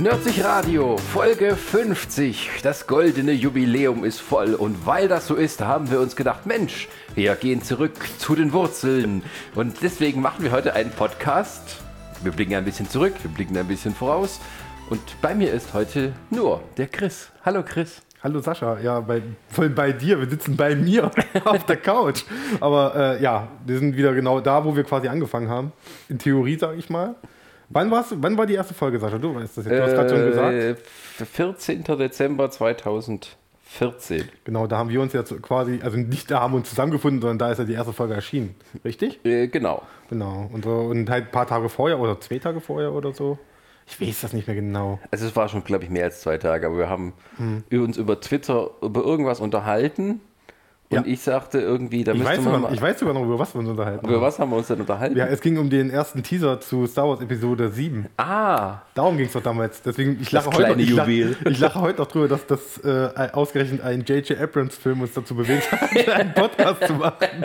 Nerdsich Radio, Folge 50. Das goldene Jubiläum ist voll und weil das so ist, haben wir uns gedacht, Mensch, wir gehen zurück zu den Wurzeln. Und deswegen machen wir heute einen Podcast. Wir blicken ein bisschen zurück, wir blicken ein bisschen voraus. Und bei mir ist heute nur der Chris. Hallo Chris. Hallo Sascha, ja, bei, voll bei dir. Wir sitzen bei mir auf der Couch. Aber äh, ja, wir sind wieder genau da, wo wir quasi angefangen haben. In Theorie, sage ich mal. Wann, warst, wann war die erste Folge, Sascha? Du weißt das jetzt. Du hast gerade schon gesagt. Äh, 14. Dezember 2014. Genau, da haben wir uns jetzt quasi, also nicht da haben wir uns zusammengefunden, sondern da ist ja die erste Folge erschienen. Richtig? Äh, genau. Genau. Und, so, und halt ein paar Tage vorher oder zwei Tage vorher oder so. Ich weiß das nicht mehr genau. Also es war schon, glaube ich, mehr als zwei Tage, aber wir haben uns über Twitter über irgendwas unterhalten und Ja. ich sagte irgendwie, da Ich müsste weiß, man mal, ich weiß sogar noch, über was wir uns unterhalten. über was haben wir uns denn unterhalten? Ja, es ging um den ersten Teaser zu Star Wars Episode 7. Ah, Darum ging es doch damals. Deswegen, ich lache, Das heute, noch- ich, lache, ich lache heute noch drüber, dass das äh, ausgerechnet ein J.J. Abrams-Film uns dazu bewegt hat, einen Podcast zu machen.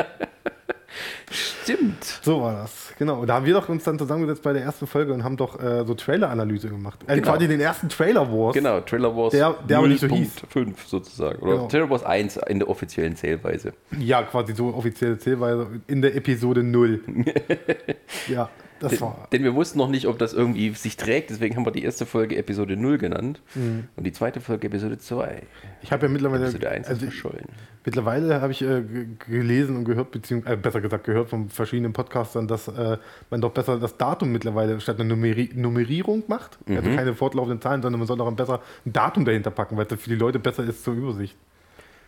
Stimmt. So war das. Genau. Und da haben wir doch uns dann zusammengesetzt bei der ersten Folge und haben doch äh, so Trailer-Analyse gemacht. Also Genau. quasi den ersten Trailer Wars. Genau, Trailer Wars Der- der aber nicht so hieß. 0.5 sozusagen. Oder Genau. Trailer Wars 1 in der offiziellen Zählweise. Ja, quasi so offizielle Zählweise in der Episode 0. ja, das war. Denn wir wussten noch nicht, ob das irgendwie sich trägt, deswegen haben wir die erste Folge Episode 0 genannt Mhm. und die zweite Folge Episode 2. Ich habe ja mittlerweile. Episode 1 ist also, verschollen. Mittlerweile habe ich äh, gelesen und gehört, beziehungsweise äh, besser gesagt gehört von verschiedenen Podcastern, dass äh, man doch besser das Datum mittlerweile statt einer Numeri Nummerierung macht. Also Mhm. keine fortlaufenden Zahlen, sondern man soll auch besser ein Datum dahinter packen, weil das für die Leute besser ist zur Übersicht.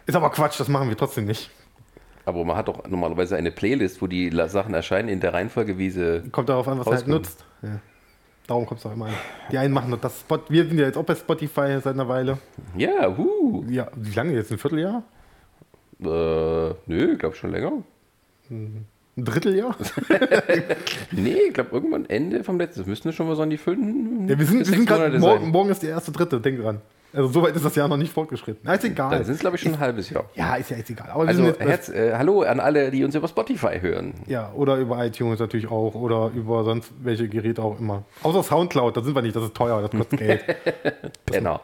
Ist aber Quatsch, das machen wir trotzdem nicht. Aber man hat doch normalerweise eine Playlist, wo die Sachen erscheinen in der Reihenfolge, wie sie. Kommt darauf an, was er halt nutzt. Ja. Darum kommt es auch immer an. Die einen machen das Spot. Wir sind ja jetzt auch bei Spotify seit einer Weile. Ja, huh. Ja, wie lange jetzt? Ein Vierteljahr? Äh, nö, ich glaube schon länger. Ein Dritteljahr? Nee, ich glaube irgendwann Ende vom letzten. Das müssten wir schon mal so an die fünf. Ja, wir sind, wir sind gerade. Morgen, morgen ist die erste Dritte, denk dran. Also soweit ist das Jahr noch nicht fortgeschritten. Na, ist egal. Dann sind es, glaube ich, schon ein halbes Jahr. Ja, ist ja jetzt egal. Aber Also, Herz, äh, hallo an alle, die uns über Spotify hören. ja, oder über iTunes natürlich auch oder über sonst welche Geräte auch immer. Außer Soundcloud, da sind wir nicht, das ist teuer, das kostet Geld. Genau.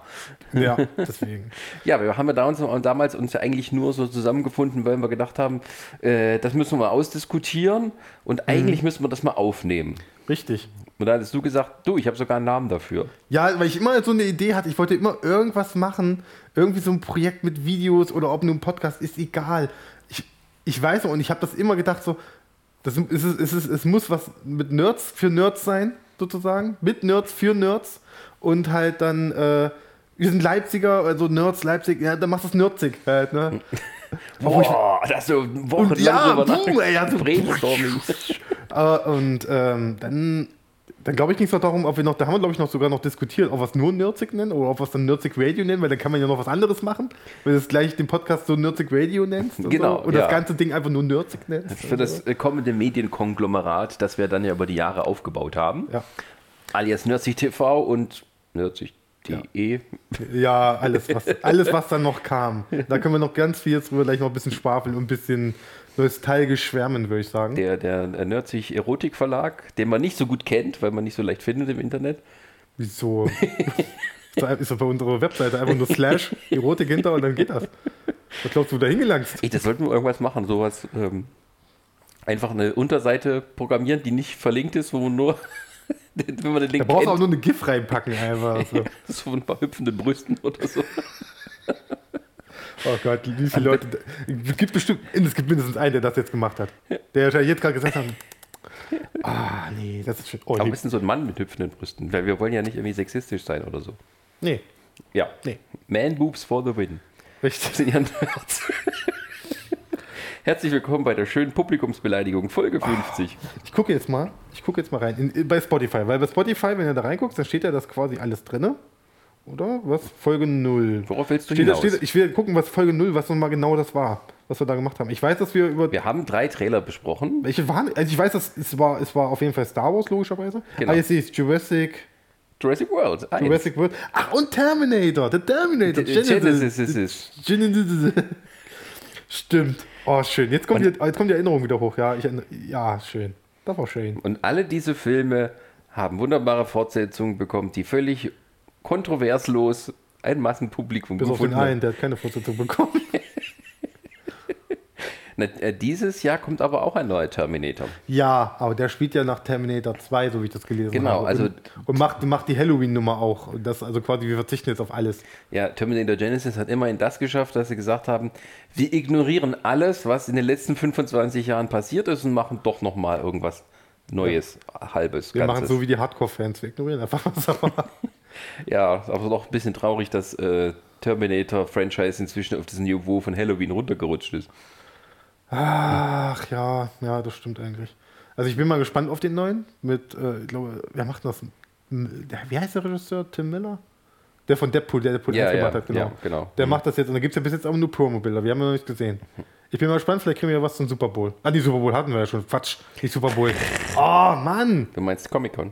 ja, deswegen. Ja, wir haben ja da uns, damals uns ja eigentlich nur so zusammengefunden, weil wir gedacht haben, äh, das müssen wir ausdiskutieren und eigentlich müssen wir das mal aufnehmen. Richtig. Und da hattest du gesagt, du, ich habe sogar einen Namen dafür. Ja, weil ich immer so eine Idee hatte, ich wollte immer irgendwas machen, irgendwie so ein Projekt mit Videos oder ob nur ein Podcast, ist egal. Ich, ich weiß noch, und ich habe das immer gedacht, so, das ist, es, ist, es, muss was mit Nerds für Nerds sein, sozusagen. Mit Nerds für Nerds. Und halt dann, äh, wir sind Leipziger, also Nerds, Leipzig, ja, dann machst du es nerdzig halt, ne? Boah, da hast du wochenlang Und ja, boom, ey, ja, so- Brainstorming. Äh, und ähm, dann, dann glaube ich, ging es noch darum, ob wir noch, da haben wir, glaube ich, noch sogar noch diskutiert, ob wir es nur Nerdzig nennen oder ob wir es dann Nerdzig Radio nennen, weil dann kann man ja noch was anderes machen, wenn du es gleich den Podcast so Nerdzig Radio nennst und, Genau, so, und ja. das ganze Ding einfach nur Nerdzig nennst. Für das äh, kommende Medienkonglomerat, das wir dann ja über die Jahre aufgebaut haben. Ja. Alias Nerdsig TV und nerdsig.de. Ja, alles was, alles, was dann noch kam. Da können wir noch ganz viel jetzt drüber gleich noch ein bisschen schwafeln und ein bisschen nostalgisch schwärmen, würde ich sagen. Der, der Nerdsig Erotik Verlag, den man nicht so gut kennt, weil man nicht so leicht findet im Internet. Wieso? Da ist doch bei unserer Webseite einfach nur Slash Erotik hinter und dann geht das. Was glaubst du, wo du da hingelangst? Ey, das sollten wir irgendwas machen, sowas. Ähm, einfach eine Unterseite programmieren, die nicht verlinkt ist, wo man nur, wenn man den Da Link brauchst du auch nur eine GIF reinpacken, einfach. So. so ein paar hüpfende Brüsten oder so. Oh Gott, wie viele Leute. Es gibt bestimmt, es gibt mindestens einen, der das jetzt gemacht hat. Der jetzt gerade gesagt hat. Ah, nee, das ist schon. Oh, Aber nee. bist du so ein Mann mit hüpfenden Brüsten? Weil wir wollen ja nicht irgendwie sexistisch sein oder so. nee, Ja. nee. Man Boobs for the win. Richtig. Herzlich willkommen bei der schönen Publikumsbeleidigung, Folge 50. Ich gucke jetzt mal. Ich gucke jetzt mal rein. In, in, bei Spotify. Weil bei Spotify, wenn du da reinguckst, dann steht ja das quasi alles drin. Oder? Was? Folge 0. Worauf willst du Steht, hinaus? steht, ich will gucken, was Folge 0, was nochmal genau das war, was wir da gemacht haben. Ich weiß, dass wir über. Wir haben drei Trailer besprochen. Welche waren? Also ich weiß, dass es war, es war auf jeden Fall Star Wars, logischerweise. Genau. Ah, jetzt sehe ich Jurassic. Jurassic World. eins. Jurassic World. Ach, und Terminator. The Terminator. Genesis ist es. Genesis. Stimmt. Oh, schön. Jetzt kommt, die, jetzt kommt die Erinnerung wieder hoch. Ja, ich, ja, schön. Das war schön. Und alle diese Filme haben wunderbare Fortsetzungen bekommen, die völlig kontroverslos ein Massenpublikum Bis auf den gefunden hat. einen, der hat keine Fortsetzung bekommen. Na, äh, dieses Jahr kommt aber auch ein neuer Terminator. ja, aber der spielt ja nach Terminator 2, so wie ich das gelesen Genau, habe. also- und, und macht, macht die Halloween-Nummer auch. Das also quasi, wir verzichten jetzt auf alles. Ja, Terminator Genesis hat immerhin das geschafft, dass sie gesagt haben, wir ignorieren alles, was in den letzten 25 Jahren passiert ist und machen doch nochmal irgendwas Neues, Halbes, Wir Ganzes. machen so wie die Hardcore-Fans. Wir ignorieren einfach was. Aber Ja, ist aber doch ein bisschen traurig, dass äh, Terminator-Franchise inzwischen auf das Niveau von Halloween runtergerutscht ist. Ach ja, ja, das stimmt eigentlich. Also ich bin mal gespannt auf den neuen mit, äh, ich glaube, wer macht das? Wie heißt der Regisseur? Tim Miller? Der von Deadpool, der Deadpool Ja, 1 ja, gemacht hat, genau. ja, genau. Der Mhm. macht das jetzt und da gibt es ja bis jetzt auch nur Promo-Bilder. Wir haben ja noch nicht gesehen. Ich bin mal gespannt, vielleicht kriegen wir ja was zum Super Bowl. Ah, die Super Bowl hatten wir ja schon. Quatsch, die Super Bowl. Oh, Mann! Du meinst Comic-Con?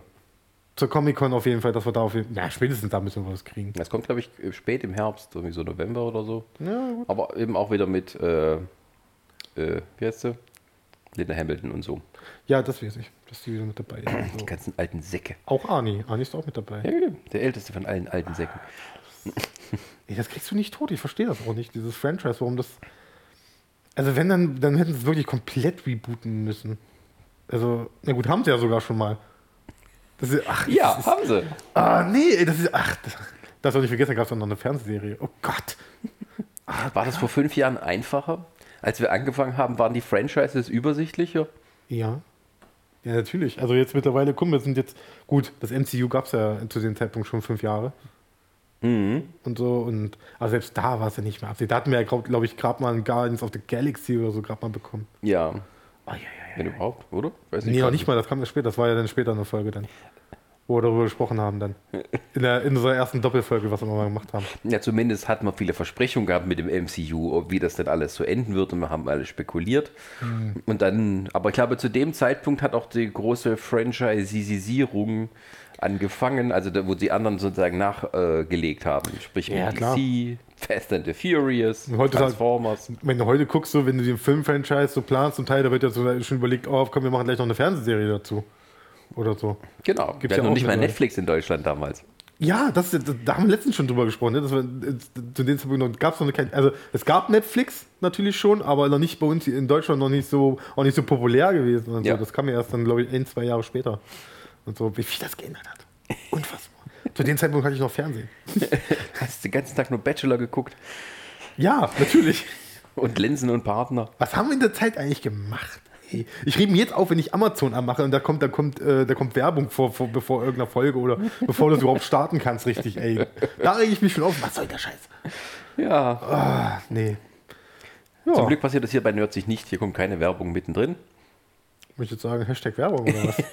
Zur Comic-Con auf jeden Fall, dass wir da auf jeden Fall, ja, spätestens da müssen wir was kriegen. Das kommt, glaube ich, spät im Herbst, irgendwie so November oder so. Ja, gut. Aber eben auch wieder mit, äh, äh, wie heißt sie? Linda Hamilton und so. Ja, das weiß ich, dass die wieder mit dabei ist. Die ganzen alten Säcke. Auch Arnie. Arnie ist auch mit dabei. Ja, genau. der älteste von allen alten Säcken. Ey, das kriegst du nicht tot. Ich verstehe das auch nicht, dieses Franchise, warum das. Also, wenn, dann, dann hätten sie es wirklich komplett rebooten müssen. Also, na gut, haben sie ja sogar schon mal. Das ist, ach, Ja, ist, haben sie. ah, nee, das ist. Ach, das, das soll ich vergessen, gab es noch eine Fernsehserie. Oh Gott. War das vor fünf Jahren einfacher? Als wir angefangen haben, waren die Franchises übersichtlicher? Ja. Ja, natürlich. Also, jetzt mittlerweile, guck, wir sind jetzt. Gut, das MCU gab es ja zu dem Zeitpunkt schon fünf Jahre. Mhm. Und so. Und, aber selbst da war es ja nicht mehr absehen. Da hatten wir ja, glaube ich, gerade mal ein Guardians of the Galaxy oder so gerade mal bekommen. Ja, Oh, ja, ja, ja. Wenn überhaupt, oder? Weiß Nee, noch nicht mal, das kam ja später. Das war ja dann später eine Folge dann. Wo wir darüber gesprochen haben dann. In, der, in unserer ersten Doppelfolge, was wir mal gemacht haben. Ja, zumindest hatten wir viele Versprechungen gehabt mit dem MCU, wie das denn alles so enden wird und wir haben alle spekuliert. Und dann, aber ich glaube, zu dem Zeitpunkt hat auch die große Franchisierung angefangen, also da, wo die anderen sozusagen nachgelegt haben. Sprich, Ja, DC. Fast and the Furious, heute Transformers. Wenn du heute guckst, so, wenn du den Film-Franchise so planst, zum Teil, da wird ja so schon überlegt, oh, komm, wir machen gleich noch eine Fernsehserie dazu. Oder so. Genau, Gibt's wir ja noch nicht mal. Netflix in Deutschland damals. Ja, das, ist- da haben wir letztens schon drüber gesprochen. Ne? Das war, äh, zu dem Zeitpunkt noch, gab's noch eine, keine- also es gab Netflix natürlich schon, aber noch nicht bei uns in Deutschland noch nicht so, auch nicht so populär gewesen. Und Ja. so. Das kam ja erst dann, glaube ich, ein, zwei Jahre später. Und so, wie viel das geändert hat. Unfassbar. Zu dem Zeitpunkt hatte ich noch Fernsehen. Hast den ganzen Tag nur Bachelor geguckt Ja, natürlich. und Linsen und Partner. Was haben wir in der Zeit eigentlich gemacht? Ey, Ich rede mir jetzt auf, wenn ich Amazon anmache und da kommt, da kommt, äh, da kommt Werbung vor, vor, bevor irgendeiner Folge oder bevor du es überhaupt starten kannst, richtig, ey. Da rege ich mich schon auf. Was soll der Scheiß? Ja, Ah, nee. Ja, zum Glück passiert das hier bei Nerdsich nicht. Hier kommt keine Werbung mittendrin. Ich jetzt sagen, Hashtag Werbung oder was?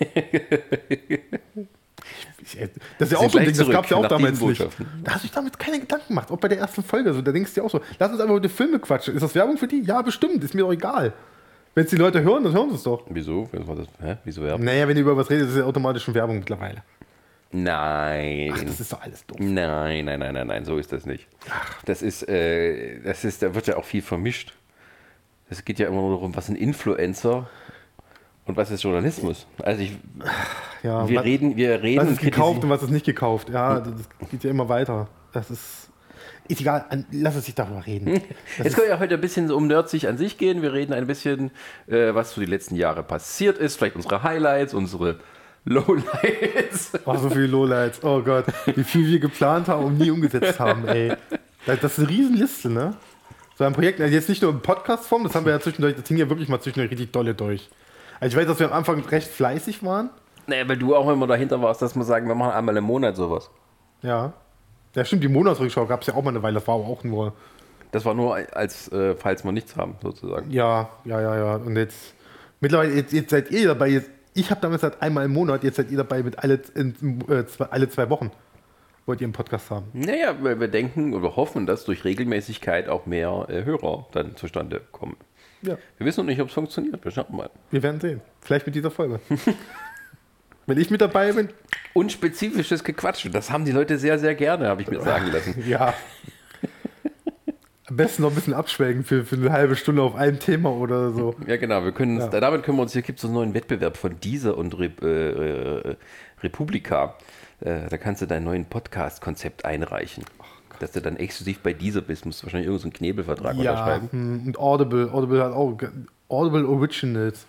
Ich, ich, das ist ja auch so ein Ding, das gab es ja auch damals nicht. Da hast du dich damit keine Gedanken gemacht, auch bei der ersten Folge. So, da denkst du dir auch so, lass uns einfach über die Filme quatschen. Ist das Werbung für die? Ja, bestimmt, ist mir doch egal. Wenn es die Leute hören, dann hören sie es doch. Wieso? Hä? Wieso Werbung? Naja, wenn ihr über was redet, ist es ja automatisch schon Werbung mittlerweile. Nein. Ach, das ist doch alles doof. Nein, nein, nein, nein, nein, so ist das nicht. Das ist, äh, das ist, da wird ja auch viel vermischt. Es geht ja immer nur darum, was sind Influencer und was ist Journalismus. Also ich, Ja, wir was, reden, wir reden was ist gekauft und was ist nicht gekauft. Ja, das geht ja immer weiter. Das ist. Ist egal, lass uns nicht darüber reden. Das Jetzt können wir ja heute ein bisschen um Nerdsich an sich gehen. Wir reden ein bisschen, äh, was so die letzten Jahre passiert ist. Vielleicht unsere Highlights, unsere Lowlights. Oh, so viele Lowlights. Oh Gott, wie viel wir geplant haben und nie umgesetzt haben, ey. Das, das ist eine Riesenliste, ne? So ein Projekt, also jetzt nicht nur in Podcast-Form, das haben wir ja zwischendurch, das ging ja wirklich mal zwischendurch richtig dolle durch. Also ich weiß, dass wir am Anfang recht fleißig waren. Naja, weil du auch immer dahinter warst, dass wir sagen, wir machen einmal im Monat sowas. Ja. Ja, stimmt, die Monatsrückschau gab es ja auch mal eine Weile, das war aber auch nur. Das war nur als, äh, falls wir nichts haben, sozusagen. Ja, ja, ja, ja. Und jetzt, mittlerweile, jetzt, jetzt seid ihr dabei. Jetzt, ich habe damals gesagt, einmal im Monat, jetzt seid ihr dabei mit alle, in, äh, zwei, alle zwei Wochen. Wollt ihr einen Podcast haben? Naja, weil wir denken oder hoffen, dass durch Regelmäßigkeit auch mehr äh, Hörer dann zustande kommen. Ja. Wir wissen noch nicht, ob es funktioniert. Wir schauen mal. Wir werden sehen. Vielleicht mit dieser Folge. Wenn ich mit dabei bin, Unspezifisches Gequatsche, das haben die Leute sehr, sehr gerne, habe ich mir sagen lassen. ja. besten noch ein bisschen abschwelgen für, für eine halbe Stunde auf ein Thema oder so. Ja, genau. Wir können Ja. Damit können wir uns, hier gibt es so einen neuen Wettbewerb von dieser und Rep, äh, äh, Republika. Äh, da kannst du dein neuen Podcast-Konzept einreichen. Dass du dann exklusiv bei dieser bist, musst du wahrscheinlich irgendeinen so einen Knebelvertrag Ja, unterschreiben. hm, und Audible. Audible hat auch Audible Originals.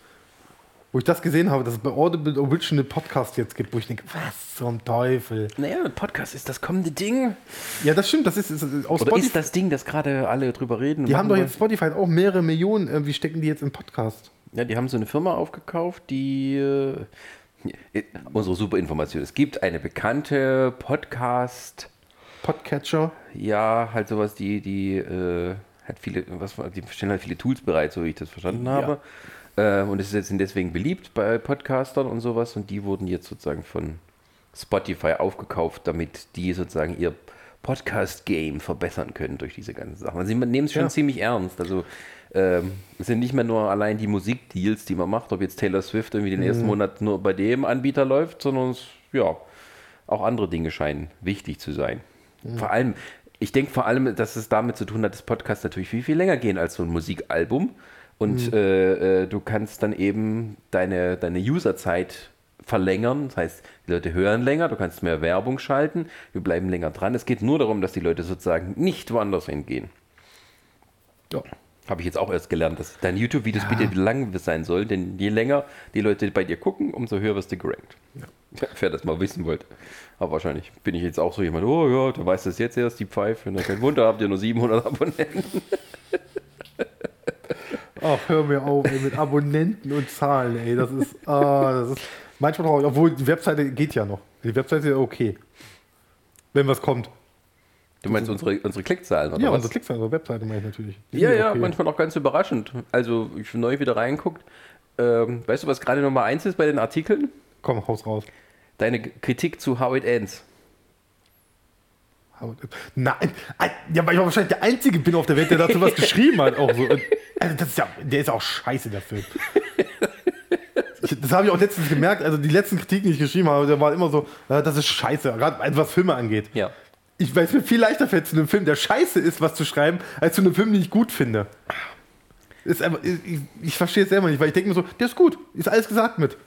Wo ich das gesehen habe, dass es bei Audible Original Podcast jetzt gibt, wo ich denke, was zum Teufel. Naja, Podcast ist das kommende Ding. Ja, das stimmt, das ist, ist, aus Oder Spotify. ist das Ding, das gerade alle drüber reden? die haben doch jetzt Spotify auch mehrere Millionen, irgendwie stecken die jetzt im Podcast. Ja, die haben so eine Firma aufgekauft, die. Äh, unsere super Information. Es gibt eine bekannte Podcast. Podcatcher. Ja, halt sowas, die, die äh, hat viele, was die stellen halt viele Tools bereit, so wie ich das verstanden habe. Äh, und es ist jetzt sind deswegen beliebt bei Podcastern und sowas und die wurden jetzt sozusagen von Spotify aufgekauft, damit die sozusagen ihr Podcast-Game verbessern können durch diese ganzen Sachen. Also sie nehmen es schon Ja. ziemlich ernst. Also ähm, es sind nicht mehr nur allein die Musikdeals, die man macht, ob jetzt Taylor Swift irgendwie den ersten Monat nur bei dem Anbieter läuft, sondern es, ja, auch andere Dinge scheinen wichtig zu sein. Vor allem, ich denke vor allem, dass es damit zu tun hat, dass Podcasts natürlich viel, viel länger gehen als so ein Musikalbum. Und äh, äh, du kannst dann eben deine, deine Userzeit verlängern. Das heißt, die Leute hören länger, du kannst mehr Werbung schalten, wir bleiben länger dran. Es geht nur darum, dass die Leute sozusagen nicht woanders hingehen. Ja. Habe ich jetzt auch erst gelernt, dass deine YouTube-Videos bitte lang sein sollen, denn je länger die Leute bei dir gucken, umso höher wirst du gerankt. Ja. Wer das mal wissen wollte. Aber wahrscheinlich bin ich jetzt auch so jemand, oh ja, du weißt das jetzt erst, die Pfeife. Na, kein Wunder, habt ihr nur 700 Abonnenten. Ach, hör mir auf, ey, mit Abonnenten und Zahlen, ey. Das ist, ah, das ist manchmal traurig. Obwohl, die Webseite geht ja noch. Die Webseite ist ja okay. Wenn was kommt. Du meinst unsere, unsere Klickzahlen, oder Ja, was? unsere Klicks unsere Webseite meine ich natürlich. Die Ja, ja, okay. manchmal auch ganz überraschend. Also, ich habe neu wieder reingeguckt. Ähm, weißt du, was gerade Nummer 1 ist bei den Artikeln? Komm, haus raus. Deine Kritik zu How It Ends. Nein, ein- ja, weil ich wahrscheinlich der Einzige bin auf der Welt, der dazu was geschrieben hat. Auch so. Also das ist ja, der ist auch scheiße, der Film. Das habe ich auch letztens gemerkt. Also die letzten Kritiken, die ich geschrieben habe, der war immer so, äh, das ist scheiße, gerade was Filme angeht. Ja. Ich weiß, mir viel leichter fällt, zu einem Film, der scheiße ist, was zu schreiben, als zu einem Film, den ich gut finde. Ist einfach, ich, ich, ich verstehe es selber nicht, weil ich denke mir so, der ist gut, ist alles gesagt mit.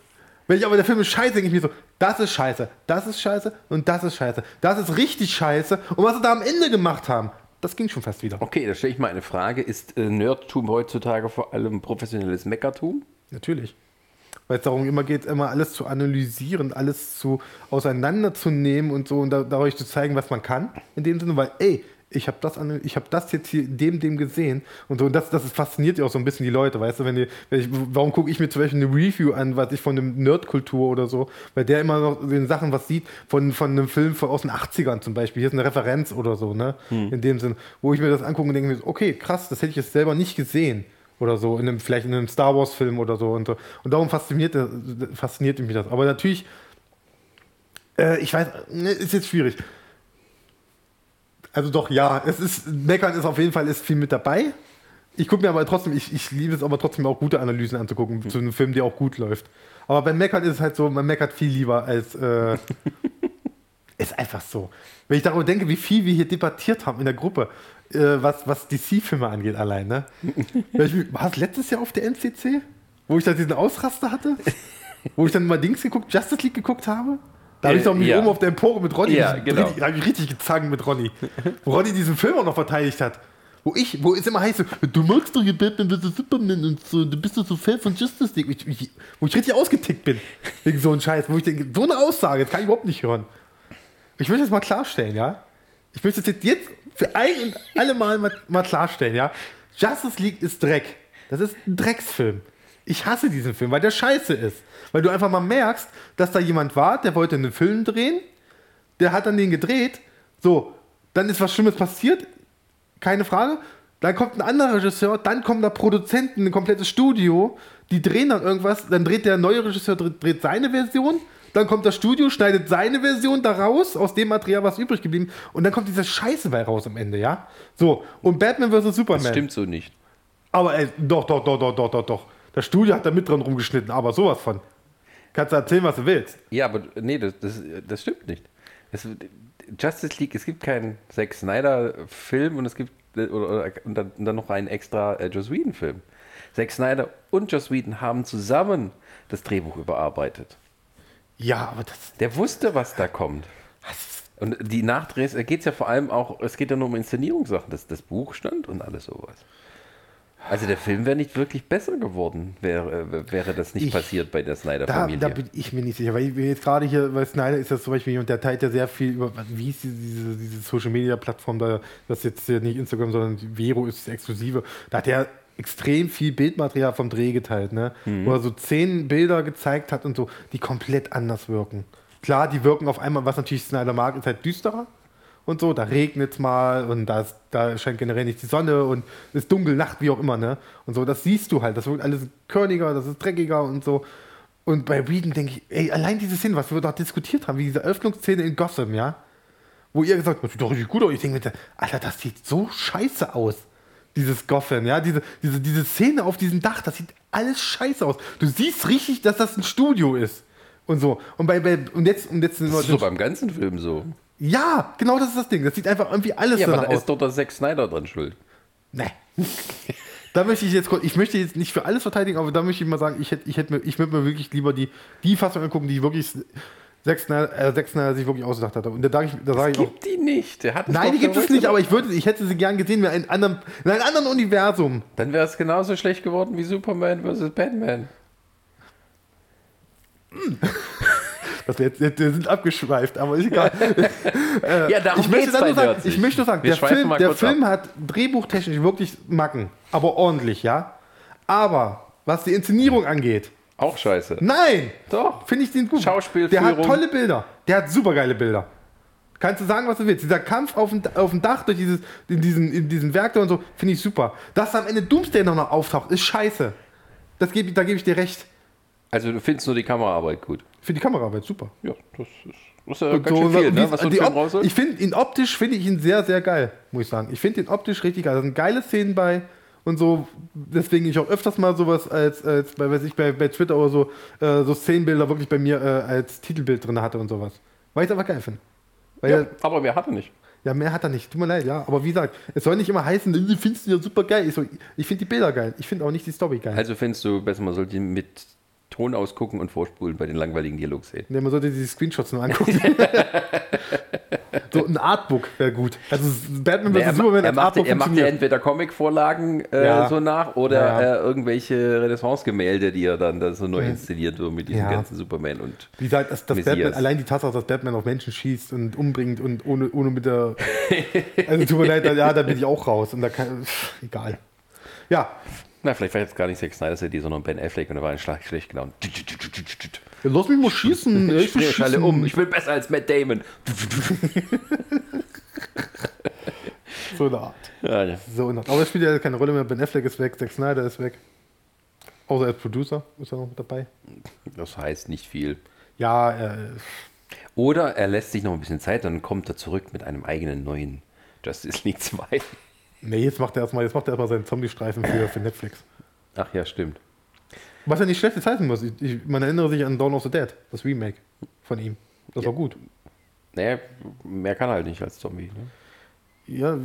Wenn ich aber der Film ist scheiße, denke ich mir so, das ist scheiße, das ist scheiße und das ist scheiße. Das ist richtig scheiße. Und was sie da am Ende gemacht haben, das ging schon fast wieder. Okay, da stelle ich mal eine Frage. Ist äh, Nerdtum heutzutage vor allem professionelles Meckertum? Natürlich. Weil es darum immer geht, immer alles zu analysieren, alles zu auseinanderzunehmen und so und da, dadurch zu zeigen, was man kann. In dem Sinne, weil, ey, ich habe das, ich hab das jetzt hier dem, dem gesehen und so. Und das, das fasziniert ja auch so ein bisschen die Leute, weißt du, wenn die, wenn ich, warum gucke ich mir zum Beispiel eine Review an, was ich von einem Nerdkultur oder so, weil der immer noch den Sachen was sieht, von, von einem Film von, aus den 80ern zum Beispiel. Hier ist eine Referenz oder so, ne? In dem Sinn, wo ich mir das angucke und denke mir, okay, krass, das hätte ich jetzt selber nicht gesehen oder so, in einem, vielleicht in einem Star Wars-Film oder so und so. Und darum fasziniert, das- fasziniert mich das. Aber natürlich, äh, ich weiß, ne, ist jetzt schwierig. Also doch, ja, es ist, Meckern ist auf jeden Fall ist viel mit dabei. Ich gucke mir aber trotzdem, ich, ich liebe es aber trotzdem auch gute Analysen anzugucken, zu einem Film, der auch gut läuft. Aber beim Meckern ist es halt so, man meckert viel lieber als. Äh, ist einfach so. Wenn ich darüber denke, wie viel wir hier debattiert haben in der Gruppe, äh, was, was DC-Filme angeht, allein, ne? War es letztes Jahr auf der NCC? Wo ich da diesen Ausraster hatte? Wo ich dann mal Dings geguckt, Justice League geguckt habe? Da habe ich Äh, doch mich ja. oben auf der Empore mit Ronny, Ja, genau. da habe ich richtig gezankt mit Ronny. Wo Ronny diesen Film auch noch verteidigt hat. Wo ich, wo es immer heißt, so, du magst doch hier Batman vs. Superman und so, du bist doch so Fan von Justice League. Ich, ich, wo ich richtig ausgetickt bin. Wegen so einem Scheiß. Wo ich denke, so eine Aussage, das kann ich überhaupt nicht hören. Ich möchte das mal klarstellen, ja? Ich möchte das jetzt, jetzt für ein und alle Mal, mal mal klarstellen, ja? Justice League ist Dreck. Das ist ein Drecksfilm. Ich hasse diesen Film, weil der scheiße ist. Weil du einfach mal merkst, dass da jemand war, der wollte einen Film drehen, der hat dann den gedreht, so, dann ist was Schlimmes passiert, keine Frage. Dann kommt ein anderer Regisseur, dann kommen da Produzenten, ein komplettes Studio, die drehen dann irgendwas, dann dreht der neue Regisseur dreht, seine Version, dann kommt das Studio, schneidet seine Version da raus, aus dem Material, was übrig geblieben, und dann kommt diese Scheiße bei raus am Ende, ja? So, und Batman vs. Superman. Das stimmt so nicht. Aber ey, doch, doch, doch, doch, doch, doch, doch. Das Studio hat da mit dran rumgeschnitten, aber sowas von. Kannst du erzählen, was du willst. Ja, aber nee, das, das, das stimmt nicht. Es, Justice League, es gibt keinen Zack Snyder-Film und es gibt oder, oder, und, dann, und dann noch einen extra äh, Joss Whedon-Film. Zack Snyder und Joss Whedon haben zusammen das Drehbuch überarbeitet. Ja, aber das. Der wusste, was da kommt. Und die Nachdrehs, geht es ja vor allem auch, es geht ja nur um Inszenierungssachen, dass das Buch stand und alles sowas. Also der Film wäre nicht wirklich besser geworden, wäre, wäre das nicht Ich- passiert bei der Da, Snyder-Familie. da bin ich mir nicht sicher, weil ich bin jetzt gerade hier, weil Snyder ist das zum Beispiel jemand, der teilt ja sehr viel über, wie ist diese, diese, diese Social Media Plattform da, das ist jetzt ja nicht Instagram, sondern Vero ist das exklusive. Da hat er extrem viel Bildmaterial vom Dreh geteilt, ne? Mhm. Wo er so zehn Bilder gezeigt hat und so, die komplett anders wirken. Klar, die wirken auf einmal, was natürlich Snyder mag, ist halt düsterer und so. Da regnet es mal und da, ist, da scheint generell nicht die Sonne und es ist dunkel, Nacht, wie auch immer, ne? Und so, das siehst du halt. Das wird alles körniger, das ist dreckiger und so. Und bei Whedon denke ich, ey, allein diese Szene, was wir dort diskutiert haben, wie diese Öffnungsszene in Gotham, ja? Wo ihr gesagt habt, das sieht doch richtig gut aus. Ich denke mir, Alter, das sieht so scheiße aus. Dieses Gotham, ja? Diese, diese, diese Szene auf diesem Dach, das sieht alles scheiße aus. Du siehst richtig, dass das ein Studio ist. Und so. Und, bei, bei, und jetzt, und jetzt das ist so beim ganzen Film so. Ja, genau das ist das Ding. Das sieht einfach irgendwie alles Ja, aber da aus. ist doch der Zack Snyder dran schuld. Nee. da möchte ich jetzt kurz, ich möchte jetzt nicht für alles verteidigen, aber da möchte ich mal sagen, ich hätte ich hätte mir, ich würde mir wirklich lieber die, die Fassung angucken, die wirklich Zack Snyder, äh, Zack Snyder sich wirklich ausgedacht hat. Und da sage ich, da sage ich auch. Gibt die nicht. Der hat Nein, die gibt es nicht, aber ich würde, ich hätte sie gern gesehen in einem anderen, in einem anderen Universum. Dann wäre es genauso schlecht geworden wie Superman vs. Batman. Das wir, wir sind abgeschweift, aber ist egal. Ja, darum ich möchte, geht's nur sagen, ich möchte nur sagen, Wir der Film, der Film hat drehbuchtechnisch wirklich Macken, aber ordentlich, ja. Aber was die Inszenierung angeht, Auch scheiße. nein, Doch. finde ich den gut. Schauspielführung. Der hat tolle Bilder. Der hat supergeile Bilder. Kannst du sagen, was du willst. Dieser Kampf auf dem, auf dem Dach durch dieses, in diesen, in diesen Werk da und so, finde ich super. Dass am Ende Doomsday noch, noch auftaucht, ist scheiße. Das geb, da gebe ich dir recht. Also du findest nur die Kameraarbeit gut. Für die Kameraarbeit super. Ja, das ist, das ist ja ganz so, schön viel, ne? was so Film rausholt. Ich finde ihn optisch finde ich ihn sehr, sehr geil, muss ich sagen. Ich finde ihn optisch richtig geil. Da sind geile Szenen bei und so. Deswegen ich auch öfters mal sowas als, als bei, weiß ich, bei, bei Twitter oder so, äh, so Szenenbilder wirklich bei mir äh, als Titelbild drin hatte und sowas. Weil ich es einfach geil finde. Ja, ja. aber mehr hat er nicht. ja, mehr hat er nicht. Tut mir leid, ja. Aber wie gesagt, es soll nicht immer heißen, du findest ihn ja super geil. Ich, so, ich finde die Bilder geil. Ich finde auch nicht die Story geil. Also findest du besser, man sollte mit Ton ausgucken und vorspulen bei den langweiligen Dialogszenen. Ne, man sollte die Screenshots nur angucken. so ein Artbook wäre gut. Also Batman vs. er, ma- Superman er, macht, Artbook er macht ja entweder Comic-Vorlagen äh, Ja. so nach oder Ja. äh, irgendwelche Renaissance-Gemälde, die er dann da so neu inszeniert, so mit diesem Ja. ganzen Superman und Wie gesagt, dass, dass Messias. Batman, allein die Tatsache, dass Batman auf Menschen schießt und umbringt und ohne, ohne mit der. Also tut mir leid, da- ja, da bin ich auch raus. Und da kann. Pff, egal. Ja, Na, vielleicht war jetzt gar nicht Zack Snyder City, sondern Ben Affleck und er war ein Schlag schlecht gelaunt. lass mich mal schießen. Ich will schießen. um. Ich will besser als Matt Damon. So eine Art. Ja, ja. So eine Art. Aber es spielt ja keine Rolle mehr. Ben Affleck ist weg, Zack Snyder ist weg. Außer als Producer ist er noch mit dabei. Das heißt nicht viel. Ja, äh, Oder er lässt sich noch ein bisschen Zeit, dann kommt er zurück mit einem eigenen neuen Justice League 2. nee, jetzt macht er erstmal, jetzt macht er erstmal seinen Zombie-Streifen für, für Netflix. Ach ja, stimmt. Was ja nicht schlecht ist heißen muss. Ich, ich, man erinnere sich an Dawn of the Dead, das Remake von ihm. Das war gut. Naja, mehr kann er halt nicht als Zombie. Ne? Ja,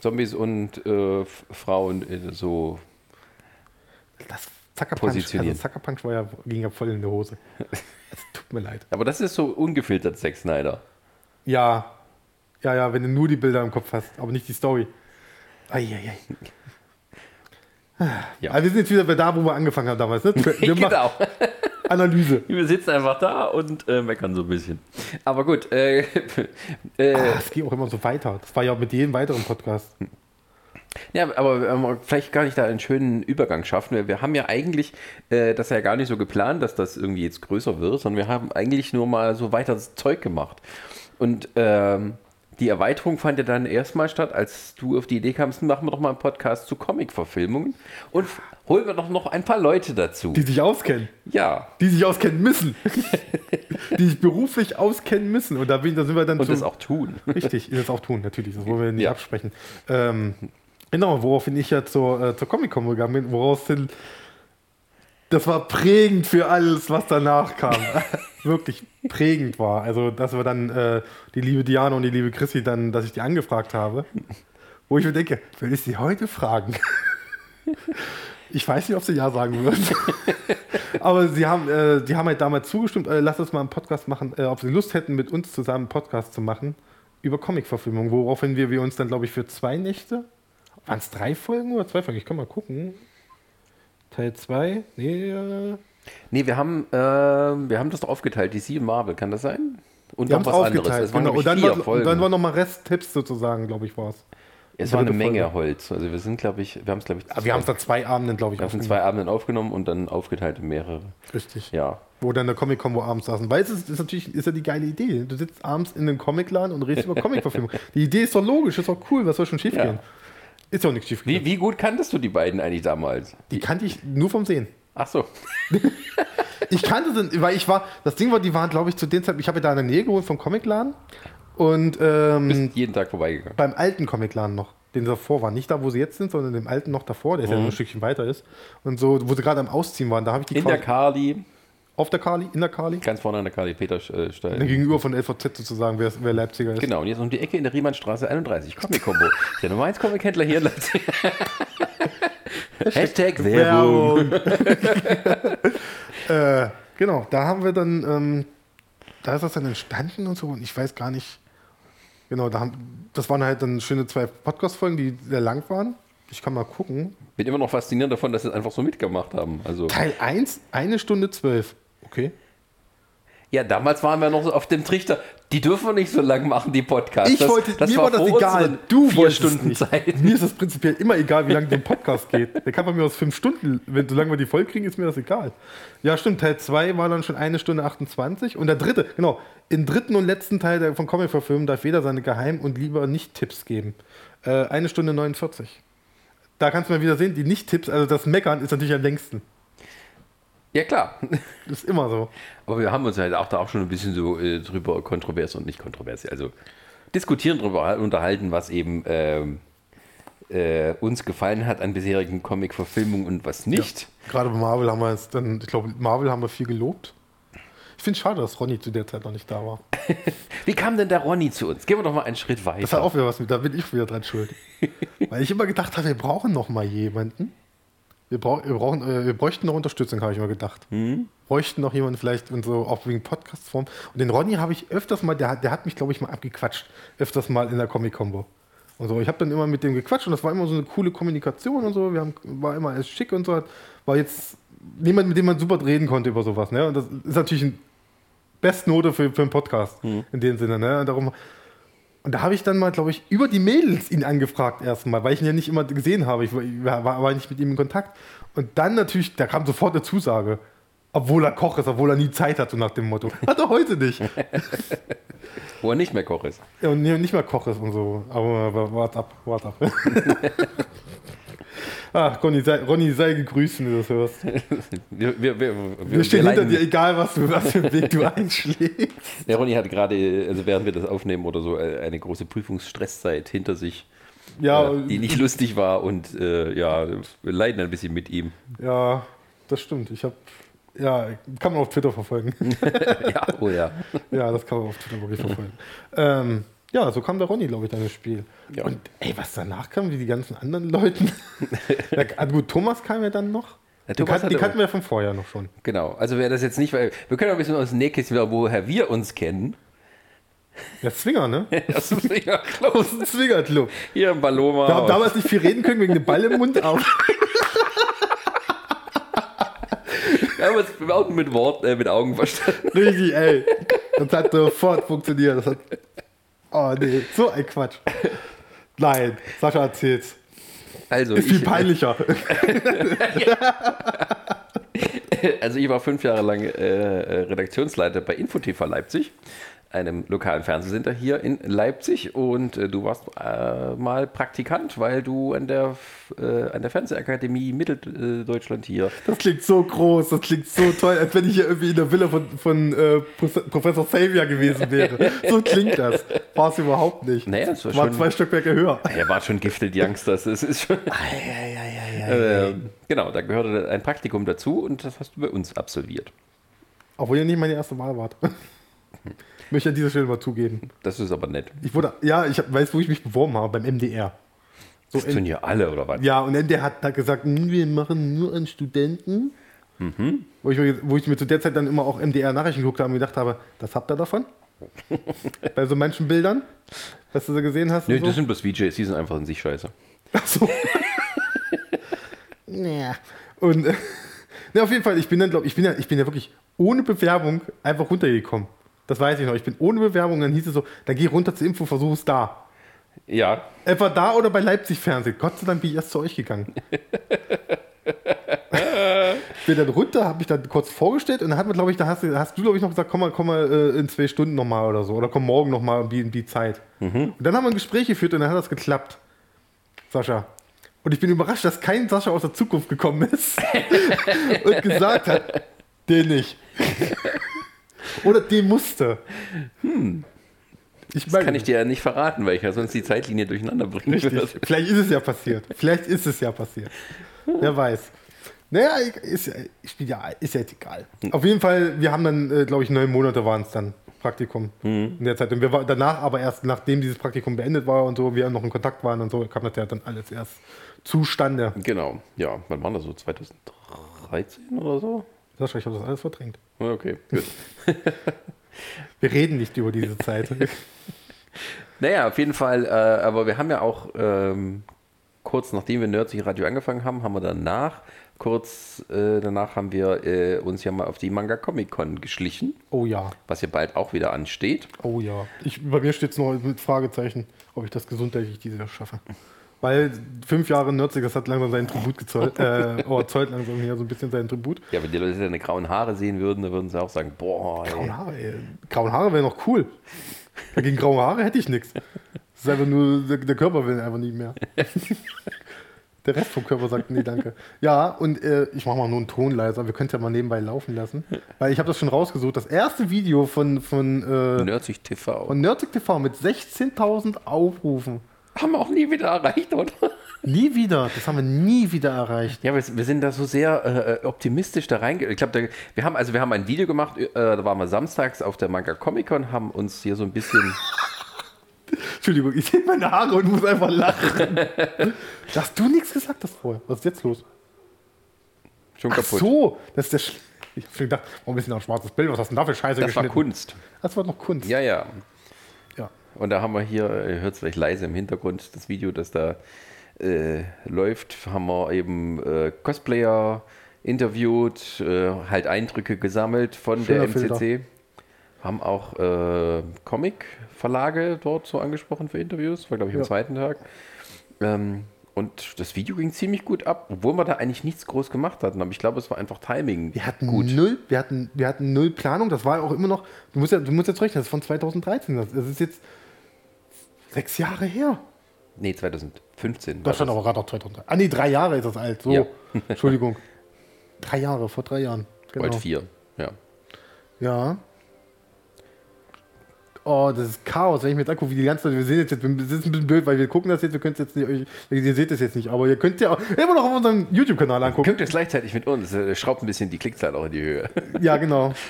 Zombies und äh, Frauen äh, so. das Zucker Punch, also. Zucker Punch war ja, ging ja voll in die Hose. Es tut mir leid. Aber das ist so ungefiltert Zack Snyder. Ja, ja, ja, wenn du nur die Bilder im Kopf hast, aber nicht die Story. Eieiei. Ja. Aber wir sind jetzt wieder bei da, wo wir angefangen haben damals. Ne? Wir genau. Analyse. Wir sitzen einfach da und äh, meckern so ein bisschen. Aber gut, äh, äh, Ah, Es geht auch immer so weiter. Das war ja auch mit jedem weiteren Podcast. Ja, aber ähm, vielleicht gar nicht da einen schönen Übergang schaffen. Wir, wir haben ja eigentlich äh, das ja gar nicht so geplant, dass das irgendwie jetzt größer wird, sondern wir haben eigentlich nur mal so weiter Zeug gemacht. Und ähm, die Erweiterung fand ja dann erstmal statt, als du auf die Idee kamst, machen wir doch mal einen Podcast zu Comic-Verfilmungen und holen wir doch noch ein paar Leute dazu. Die sich auskennen. Ja, Die sich auskennen müssen. die sich beruflich auskennen müssen. Und da, bin, da sind wir dann und das auch tun. Richtig, das auch tun, natürlich. Das wollen wir nicht Ja. absprechen. Ähm, genau, woraufhin ich ja zur, äh, zur Comic-Con gegangen bin, woraus hin. Das war prägend für alles, was danach kam. Wirklich prägend war. Also, dass wir dann äh, die liebe Diana und die liebe Chrissy dann, dass ich die angefragt habe. wo ich mir denke, will ich sie heute fragen? Ich weiß nicht, ob sie Ja sagen würden. Aber sie haben, äh, die haben halt damals zugestimmt, äh, lass uns mal einen Podcast machen, äh, ob sie Lust hätten, mit uns zusammen einen Podcast zu machen über Comic-Verfilmung, woraufhin wir, wir uns dann, glaube ich, für zwei Nächte, waren es drei Folgen oder zwei Folgen? Ich kann mal gucken. Teil 2, nee, äh, Nee, wir haben, äh, wir haben das doch aufgeteilt, DC und Marvel, kann das sein? Und wir noch was anderes. Genau. Und dann, war, Folgen. und dann war nochmal Rest-Tipps sozusagen, glaube ich, war es. es war eine Menge Folge. Holz. Also wir sind, glaube ich, wir haben es, glaube ich, Aber wir haben es da zwei Abenden, glaube ich, wir haben es in aufgenommen. zwei Abenden aufgenommen und dann aufgeteilt in mehrere. Richtig. Ja. Wo dann der Comic-Combo abends saßen. Weil es ist, ist natürlich ist ja die geile Idee. Du sitzt abends in einem Comicladen und redest über Comic-Verfilmung. Die Idee ist doch logisch, ist doch cool, was soll schon schief Ja. gehen? Ist doch nichts schief Wie, wie gut kanntest du die beiden eigentlich damals? Die kannte ich nur vom Sehen. Ach so. Ich kannte sie, weil ich war, das Ding war, die waren, glaube ich, zu den Zeit, ich habe ja da in der Nähe gewohnt vom Comicladen und ähm, Bist jeden Tag vorbeigegangen. beim alten Comicladen noch, den sie davor waren. Nicht da, wo sie jetzt sind, sondern dem alten noch davor, der ist ja nur ein Stückchen weiter ist. Und so, wo sie gerade am Ausziehen waren, da habe ich die In der quasi- Kali, auf der Kali, in der Kali. ganz vorne an der Kali Peterstein. gegenüber von LVZ sozusagen, wer, wer Leipziger ist. Genau, und jetzt um die Ecke in der Riemannstraße 31. Comic-Combo. der Nummer 1 Comic-Händler hier in Leipzig. Hashtag Werbung. äh, genau, da haben wir dann, ähm, da ist das dann entstanden und so und ich weiß gar nicht, genau, da haben, das waren halt dann schöne zwei Podcast-Folgen, die sehr lang waren. Ich kann mal gucken. Bin immer noch fasziniert davon, dass sie es einfach so mitgemacht haben. Also, Teil 1, eine Stunde zwölf. Okay. ja, damals waren wir noch so auf dem Trichter. Die dürfen wir nicht so lang machen, die Podcasts. Ich wollte, mir war das egal. Du wolltest es Stunden. Zeit. Mir ist es prinzipiell immer egal, wie lange der Podcast geht. Der kann bei mir aus fünf Stunden, wenn solange wir die voll kriegen, ist mir das egal. Ja, stimmt. Teil 2 war dann schon eine Stunde 28 und der dritte, genau, im dritten und letzten Teil der, von Comic verfilmen darf jeder seine Geheim- und lieber Nicht-Tipps geben. Äh, eine Stunde 49. Da kannst du mal wieder sehen, die Nicht-Tipps, also das Meckern ist natürlich am längsten. Ja, klar. Das ist immer so. Aber wir haben uns halt auch da auch schon ein bisschen so äh, drüber kontrovers und nicht kontrovers, also diskutieren drüber unterhalten, was eben ähm, äh, uns gefallen hat an bisherigen Comic-Verfilmungen und was nicht. Gerade bei Marvel haben wir jetzt dann, ich glaube, Marvel haben wir viel gelobt. Ich finde es schade, dass Ronny zu der Zeit noch nicht da war. Wie kam denn der Ronny zu uns? Gehen wir doch mal einen Schritt weiter. Das hat auch wieder was mit, da bin ich wieder dran schuld. Weil ich immer gedacht habe, wir brauchen noch mal jemanden. Wir, brauch, wir, brauchen, äh, wir bräuchten noch Unterstützung, habe ich immer gedacht. Bräuchten noch jemanden vielleicht in so auch wegen Podcast-Form. Und den Ronny habe ich öfters mal, der, hat- der hat mich, glaube ich, mal abgequatscht. Öfters mal in der Comic-Combo. Und so. Ich habe dann immer mit dem gequatscht und das war immer so eine coole Kommunikation und so. Wir haben, war immer alles schick und so. War jetzt niemand, mit dem man super reden konnte über sowas. Ne? Und das ist natürlich ein Bestnote für, für einen Podcast in dem Sinne. Ne? Und darum und da habe ich dann mal, glaube ich, über die Mädels ihn angefragt erstmal, weil ich ihn ja nicht immer gesehen habe. Ich war, war, nicht mit ihm in Kontakt. Und dann natürlich, da kam sofort eine Zusage. Obwohl er Koch ist, obwohl er nie Zeit hat, so nach dem Motto. Hat er heute nicht. Wo er nicht mehr Koch ist. Ja, und nicht mehr Koch ist und so. Aber, aber wart ab, wart ab. Ach, Ronny sei, Ronny, sei gegrüßt, wenn du das hörst. Wir, wir, wir, Wir stehen hinter dir, egal was, du, was für einen Weg du einschlägst. Der Ronny hat gerade, also während wir das aufnehmen oder so, äh, eine große Prüfungsstresszeit hinter sich, Ja, äh, die nicht lustig war und äh, ja, wir leiden ein bisschen mit ihm. ja, das stimmt. Ich habe, ja, kann man auf Twitter verfolgen. ja, oh ja. Ja, das kann man auf Twitter wirklich verfolgen. ähm, ja, so kam der Ronny, glaube ich, dann ins Spiel. Ja. Und ey, was danach kam, wie die ganzen anderen Leuten. ja, also gut, Thomas kam ja dann noch. Ja, Den, Thomas kan den hatte- kannten wir ja von vorher noch schon. Genau, also wer das jetzt nicht, weil wir können auch ein bisschen aus dem Nähkästchen, woher wir uns kennen. Der Zwinger, ne? Ist ja klar. Aus dem Zwingerclub. Hier im Paloma. Wir haben damals nicht viel reden können wegen dem Ball im Mund, aber wir haben uns auch mit Wort, äh, mit Augen verstanden. richtig, ey. Das hat sofort funktioniert. Das hat, oh nee, so ein Quatsch. Nein, Sascha erzählt's. Also Ist viel ich, peinlicher. also ich war fünf Jahre lang äh, äh, Redaktionsleiter bei InfoTV Leipzig, einem lokalen Fernsehsender hier in Leipzig. Und äh, du warst äh, mal Praktikant, weil du an der, äh, an der Fernsehakademie Mitteldeutschland hier. Das klingt so groß, das klingt so toll, als wenn ich hier irgendwie in der Villa von, von äh, Prof- Professor Xavier gewesen wäre. So klingt das. War es überhaupt nicht. Naja, das war War schon- zwei Stockwerke höher. Er war schon Gifted Youngsters. Das ist schon. Ähm, genau, da gehörte ein Praktikum dazu und das hast du bei uns absolviert. Obwohl ja nicht meine erste Wahl war. Möchte ich an dieser Stelle mal zugeben. Das ist aber nett. Ich wurde, ja, ich hab, weiß, wo ich mich beworben habe, beim MDR. So Das tun ja alle, oder was? Ja, und der hat da gesagt, "Hm, wir machen nur an Studenten. Mhm. Wo, ich, mir- wo ich mir zu der Zeit dann immer auch MDR-Nachrichten geguckt habe und gedacht habe, das habt ihr davon? Bei so manchen Bildern, was du so gesehen hast. Nö, und das so. sind bloß VJs, die sind einfach in sich scheiße. Ach so. ja. Und äh, ne, auf jeden Fall, ich bin dann, glaube ich, bin ja, ich bin ja wirklich ohne Bewerbung einfach runtergekommen. Das weiß ich noch. Ich bin ohne Bewerbung, dann hieß es so, dann geh runter zur Info, versuch es da. Ja, Etwa da oder bei Leipzig Fernsehen. Gott sei Dank bin ich erst zu euch gegangen. ich bin dann runter, habe mich dann kurz vorgestellt und dann hat man, glaube ich, da hast, du- hast du, glaube ich, noch gesagt, komm mal, komm mal äh, in zwei Stunden nochmal oder so. Oder komm morgen nochmal um die, um die Zeit. Und dann haben wir ein Gespräch geführt und dann hat das geklappt. Sascha. Und ich bin überrascht, dass kein Sascha aus der Zukunft gekommen ist und gesagt hat, den nicht. Oder den musste. Ich das kann ich dir ja nicht verraten, weil ich ja sonst die Zeitlinie durcheinander würde. Vielleicht ist es ja passiert. Vielleicht ist es ja passiert. Wer weiß. Naja, ist, ja- ich bin ja, ist ja jetzt egal. Auf jeden Fall, wir haben dann, äh, glaube ich, neun Monate waren es dann Praktikum in der Zeit. Und wir waren danach, aber erst nachdem dieses Praktikum beendet war und so, wir noch in Kontakt waren und so, kam das ja dann alles erst zustande. Genau, ja, wann war das so? 2013 oder so? Sascha, ich habe das alles verdrängt. Okay, gut. Wir reden nicht über diese Zeit. Naja, auf jeden Fall, äh, aber wir haben ja auch ähm, kurz nachdem wir Nerdsy Radio angefangen haben, haben wir danach, kurz äh, danach haben wir äh, uns ja mal auf die Manga Comic Con geschlichen, Oh ja, was ja bald auch wieder ansteht. oh ja. Ich, bei mir steht es noch mit Fragezeichen, ob ich das gesundheitlich dieses Jahr schaffe. Weil fünf Jahre Nerdzig, das hat langsam seinen Tribut gezollt, äh, oder zollt langsam hier so ein bisschen seinen Tribut. Ja, wenn die Leute deine grauen Haare sehen würden, dann würden sie auch sagen, boah, ey. Graue Haare, ey. Graue Haare wäre noch cool. Gegen graue Haare hätte ich nichts. Das ist einfach nur, der, Körper will einfach nicht mehr. Der Rest vom Körper sagt, nee, danke. Ja, und äh, ich mache mal nur einen Ton leiser. Wir können es ja mal nebenbei laufen lassen. Weil ich habe das schon rausgesucht. Das erste Video von, von, äh, Nerdsig TV. von Nerdig TV mit 16.000 Aufrufen. Haben wir auch nie wieder erreicht, oder? Nie wieder. Das haben wir nie wieder erreicht. Ja, wir, wir sind da so sehr äh, optimistisch da reinge... Ich glaube, wir haben also wir haben ein Video gemacht, äh, da waren wir samstags auf der Manga Comic Con, haben uns hier so ein bisschen... Entschuldigung, ich sehe meine Haare und muss einfach lachen. Dass du nichts gesagt hast vorher. Was ist jetzt los? Schon Ach kaputt. so, das ist der. Sch ich hab schon gedacht, warum ist denn da ein schwarzes Bild? Was hast du denn da für Scheiße Das war geschnitten? Kunst. Das war noch Kunst. Ja, ja. Und da haben wir hier, ihr hört es vielleicht leise im Hintergrund, das Video, das da äh, läuft, haben wir eben äh, Cosplayer interviewt, äh, halt Eindrücke gesammelt von Schöner der MCC. Haben auch äh, Comic-Verlage dort so angesprochen für Interviews, war glaube ich am Ja. zweiten Tag. Ähm, und das Video ging ziemlich gut ab, obwohl wir da eigentlich nichts groß gemacht hatten. Aber ich glaube, es war einfach Timing. Wir hatten gut. null, wir hatten, wir hatten null Planung. Das war ja auch immer noch. Du musst ja, du musst jetzt rechnen, das ist von 2013. Das, das ist jetzt sechs Jahre her. Nee, 2015. war Das stand aber gerade auch 2013. Ah nee, drei Jahre ist das alt. So, Ja. Entschuldigung. Drei Jahre, vor drei Jahren. Genau. Bald vier, ja. Ja. Oh, das ist Chaos, wenn ich mir jetzt angucke, wie die ganze Zeit, wir sehen jetzt, jetzt, das ist ein bisschen blöd, weil wir gucken das jetzt, wir können es jetzt nicht, euch- ihr seht es jetzt nicht, aber ihr könnt ja auch immer noch auf unserem YouTube-Kanal angucken. Guckt es gleichzeitig mit uns. äh, Schraubt ein bisschen die Klickzahl auch in die Höhe. Ja, genau.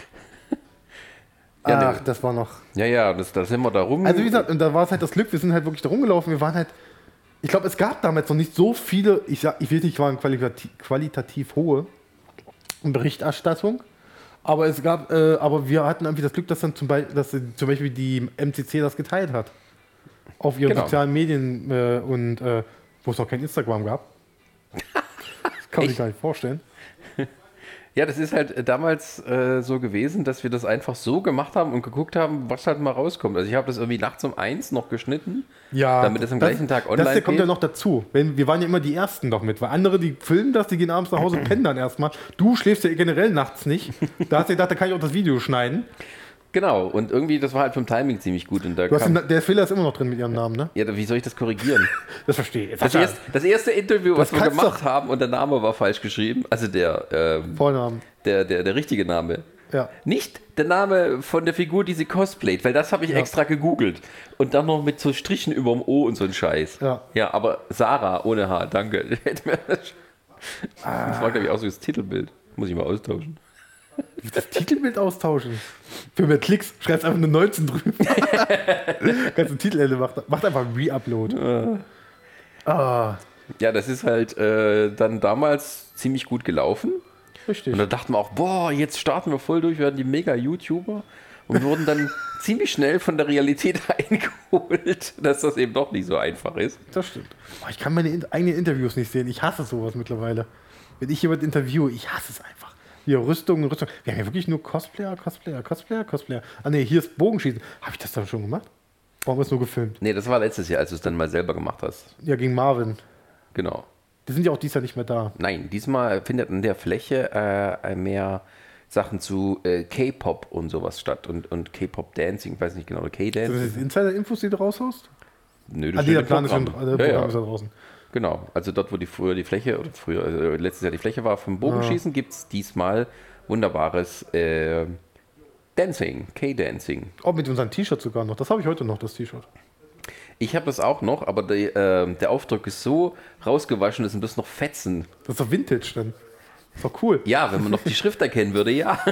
Ja, Ach, ne- das war noch. Ja, ja, das, da sind wir da rum. Also wie gesagt, und da war es halt das Glück, wir sind halt wirklich da rumgelaufen, wir waren halt, ich glaube, es gab damals noch nicht so viele, ich, sag, ich will nicht sagen qualitativ, qualitativ hohe Berichterstattung, aber es gab, äh, aber wir hatten irgendwie das Glück, dass dann zum Beispiel, dass zum Beispiel die MCC das geteilt hat. Auf ihren Genau. sozialen Medien äh, und äh, wo es noch kein Instagram gab. Das kann man sich gar nicht vorstellen. Ja, das ist halt äh, damals äh, so gewesen, dass wir das einfach so gemacht haben und geguckt haben, was halt mal rauskommt. Also ich habe das irgendwie nachts um eins noch geschnitten. Ja, Damit es am gleichen Tag online Das hier kommt geht. ja noch dazu. Wenn, wir waren ja immer die Ersten noch mit, weil andere, die filmen das, die gehen abends nach Hause und pennen dann erstmal. Du schläfst ja generell nachts nicht. Da hast du gedacht, da kann ich auch das Video schneiden. Genau, und irgendwie, das war halt vom Timing ziemlich gut. Und da Du hast den, der Fehler ist immer noch drin mit ihrem Namen, ne? ja, wie soll ich das korrigieren? Das verstehe ich. Das, erst, das erste Interview, was Das wir kannst gemacht haben und der Name war falsch geschrieben, also der, ähm, Vornamen. der, der, der richtige Name. Ja. Nicht der Name von der Figur, die sie cosplayt, weil das habe ich extra gegoogelt. Und dann noch mit so Strichen über dem O und so ein Scheiß. Ja. Ja, aber Sarah ohne H, danke. Das war, glaube ich, auch so das Titelbild. Muss ich mal austauschen. Das Titelbild austauschen. Für mehr Klicks schreibst einfach eine 19 drüber. Kannst du Titelende machen. Macht einfach ein Re-Upload. Ah, Ja, das ist halt äh, dann damals ziemlich gut gelaufen. richtig. Und da dachten wir auch, boah, jetzt starten wir voll durch, werden die Mega-YouTuber und wurden dann ziemlich schnell von der Realität eingeholt, dass das eben doch nicht so einfach ist. Das stimmt. Boah, ich kann meine in eigenen Interviews nicht sehen. Ich hasse sowas mittlerweile. Wenn ich jemand interviewe, ich hasse es einfach. Hier, Rüstung, Rüstung. Wir haben ja wirklich nur Cosplayer, Cosplayer, Cosplayer, Cosplayer. Ah ne, hier ist Bogenschießen. Habe ich das dann schon gemacht? Warum haben wir es nur gefilmt? Nee, das war letztes Jahr, als du es dann mal selber gemacht hast. Ja, gegen Marvin. Genau. Die sind ja auch dieses Jahr nicht mehr da. Nein, diesmal findet in der Fläche äh, mehr Sachen zu äh, K-Pop und sowas statt und, und K-Pop-Dancing, ich weiß nicht genau, oder Sind das K-Dance. Insider-Infos, die du raushaust? Nö, Ah, steht der Plan ist schon Programm. der Programm ja, ist ja, draußen. Genau. Also dort, wo die früher die Fläche, oder früher, äh, letztes Jahr die Fläche war vom Bogenschießen, gibt es diesmal wunderbares äh, Dancing, K-Dancing. Auch mit unseren T-Shirts sogar noch. Das habe ich heute noch, das T-Shirt. Ich habe das auch noch, aber die, äh, der Aufdruck ist so rausgewaschen, das sind bloß noch Fetzen. Das ist doch Vintage dann. Ist doch cool. Ja, wenn man noch die Schrift erkennen würde, ja.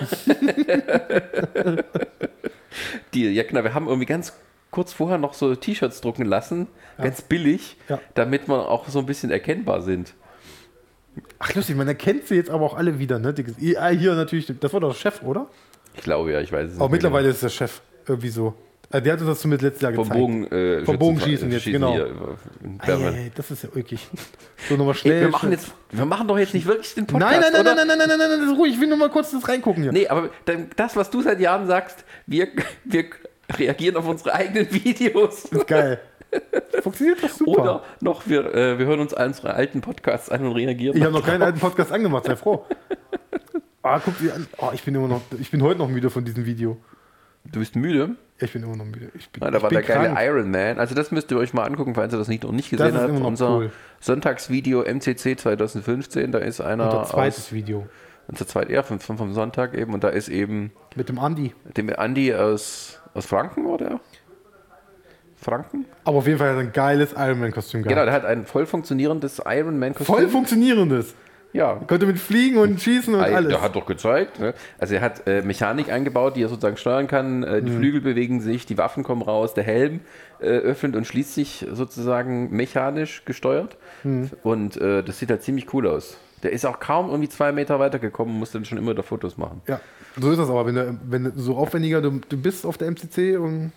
die, ja, genau, wir haben irgendwie ganz kurz vorher noch so T-Shirts drucken lassen, ganz billig, Ja. damit man auch so ein bisschen erkennbar sind. Ach lustig, man erkennt sie jetzt aber auch alle wieder, ne? Die- ah, Hier natürlich, das war doch der Chef, oder? Ich glaube ja, ich weiß es Aber nicht mittlerweile ist der Chef irgendwie so. Äh, Der hat uns das zumindest letztes Jahr Vom gezeigt. Bogen, äh, Vom Bogenschießen jetzt, genau. hier, äh, Bern. Ey, das ist ja wirklich. So nochmal Ey, schnell. wir, machen jetzt, wir machen doch jetzt nicht wirklich den Podcast, Nein, nein, nein, oder? nein, nein, nein, nein, nein, nein, das ist ruhig. Ich will nur mal kurz das reingucken hier. Nee, aber das, was du seit Jahren sagst, wir, wir reagieren auf unsere eigenen Videos. Das ist geil. Funktioniert doch super. Oder noch, wir, äh, wir hören uns unsere alten Podcasts an und reagieren. ich habe noch keinen alten Podcast angemacht, sei froh. Ah, guck dir an. Oh, ich bin immer noch. Ich bin heute noch müde von diesem Video. Du bist müde? Ich bin immer noch müde. Ich bin, Ja, da ich war bin der geile krank. Iron Man. Also das müsst ihr euch mal angucken, falls ihr das nicht, noch nicht Das gesehen habt. Unser cool. Sonntagsvideo MCC 2015, da ist einer Unser zweites aus, Video. unser zweit, ja, vom, vom Sonntag eben, und da ist eben Mit dem Andi. dem Andi aus, aus Franken, war der? Franken? Aber auf jeden Fall hat er ein geiles Ironman-Kostüm Genau, gehabt. der hat ein voll funktionierendes Iron Man Kostüm. Voll funktionierendes. Ja, Konnte mit fliegen und schießen und Ah, alles. Der hat doch gezeigt. Ne? Also er hat äh, Mechanik eingebaut, die er sozusagen steuern kann. Äh, Mhm. die Flügel bewegen sich, die Waffen kommen raus, der Helm äh, öffnet und schließt sich sozusagen mechanisch gesteuert. Mhm. Und äh, das sieht halt ziemlich cool aus. Der ist auch kaum irgendwie zwei Meter weitergekommen und musste dann schon immer da Fotos machen. Ja, so ist das aber. Wenn du, wenn du so aufwendiger du, du bist auf der MCC und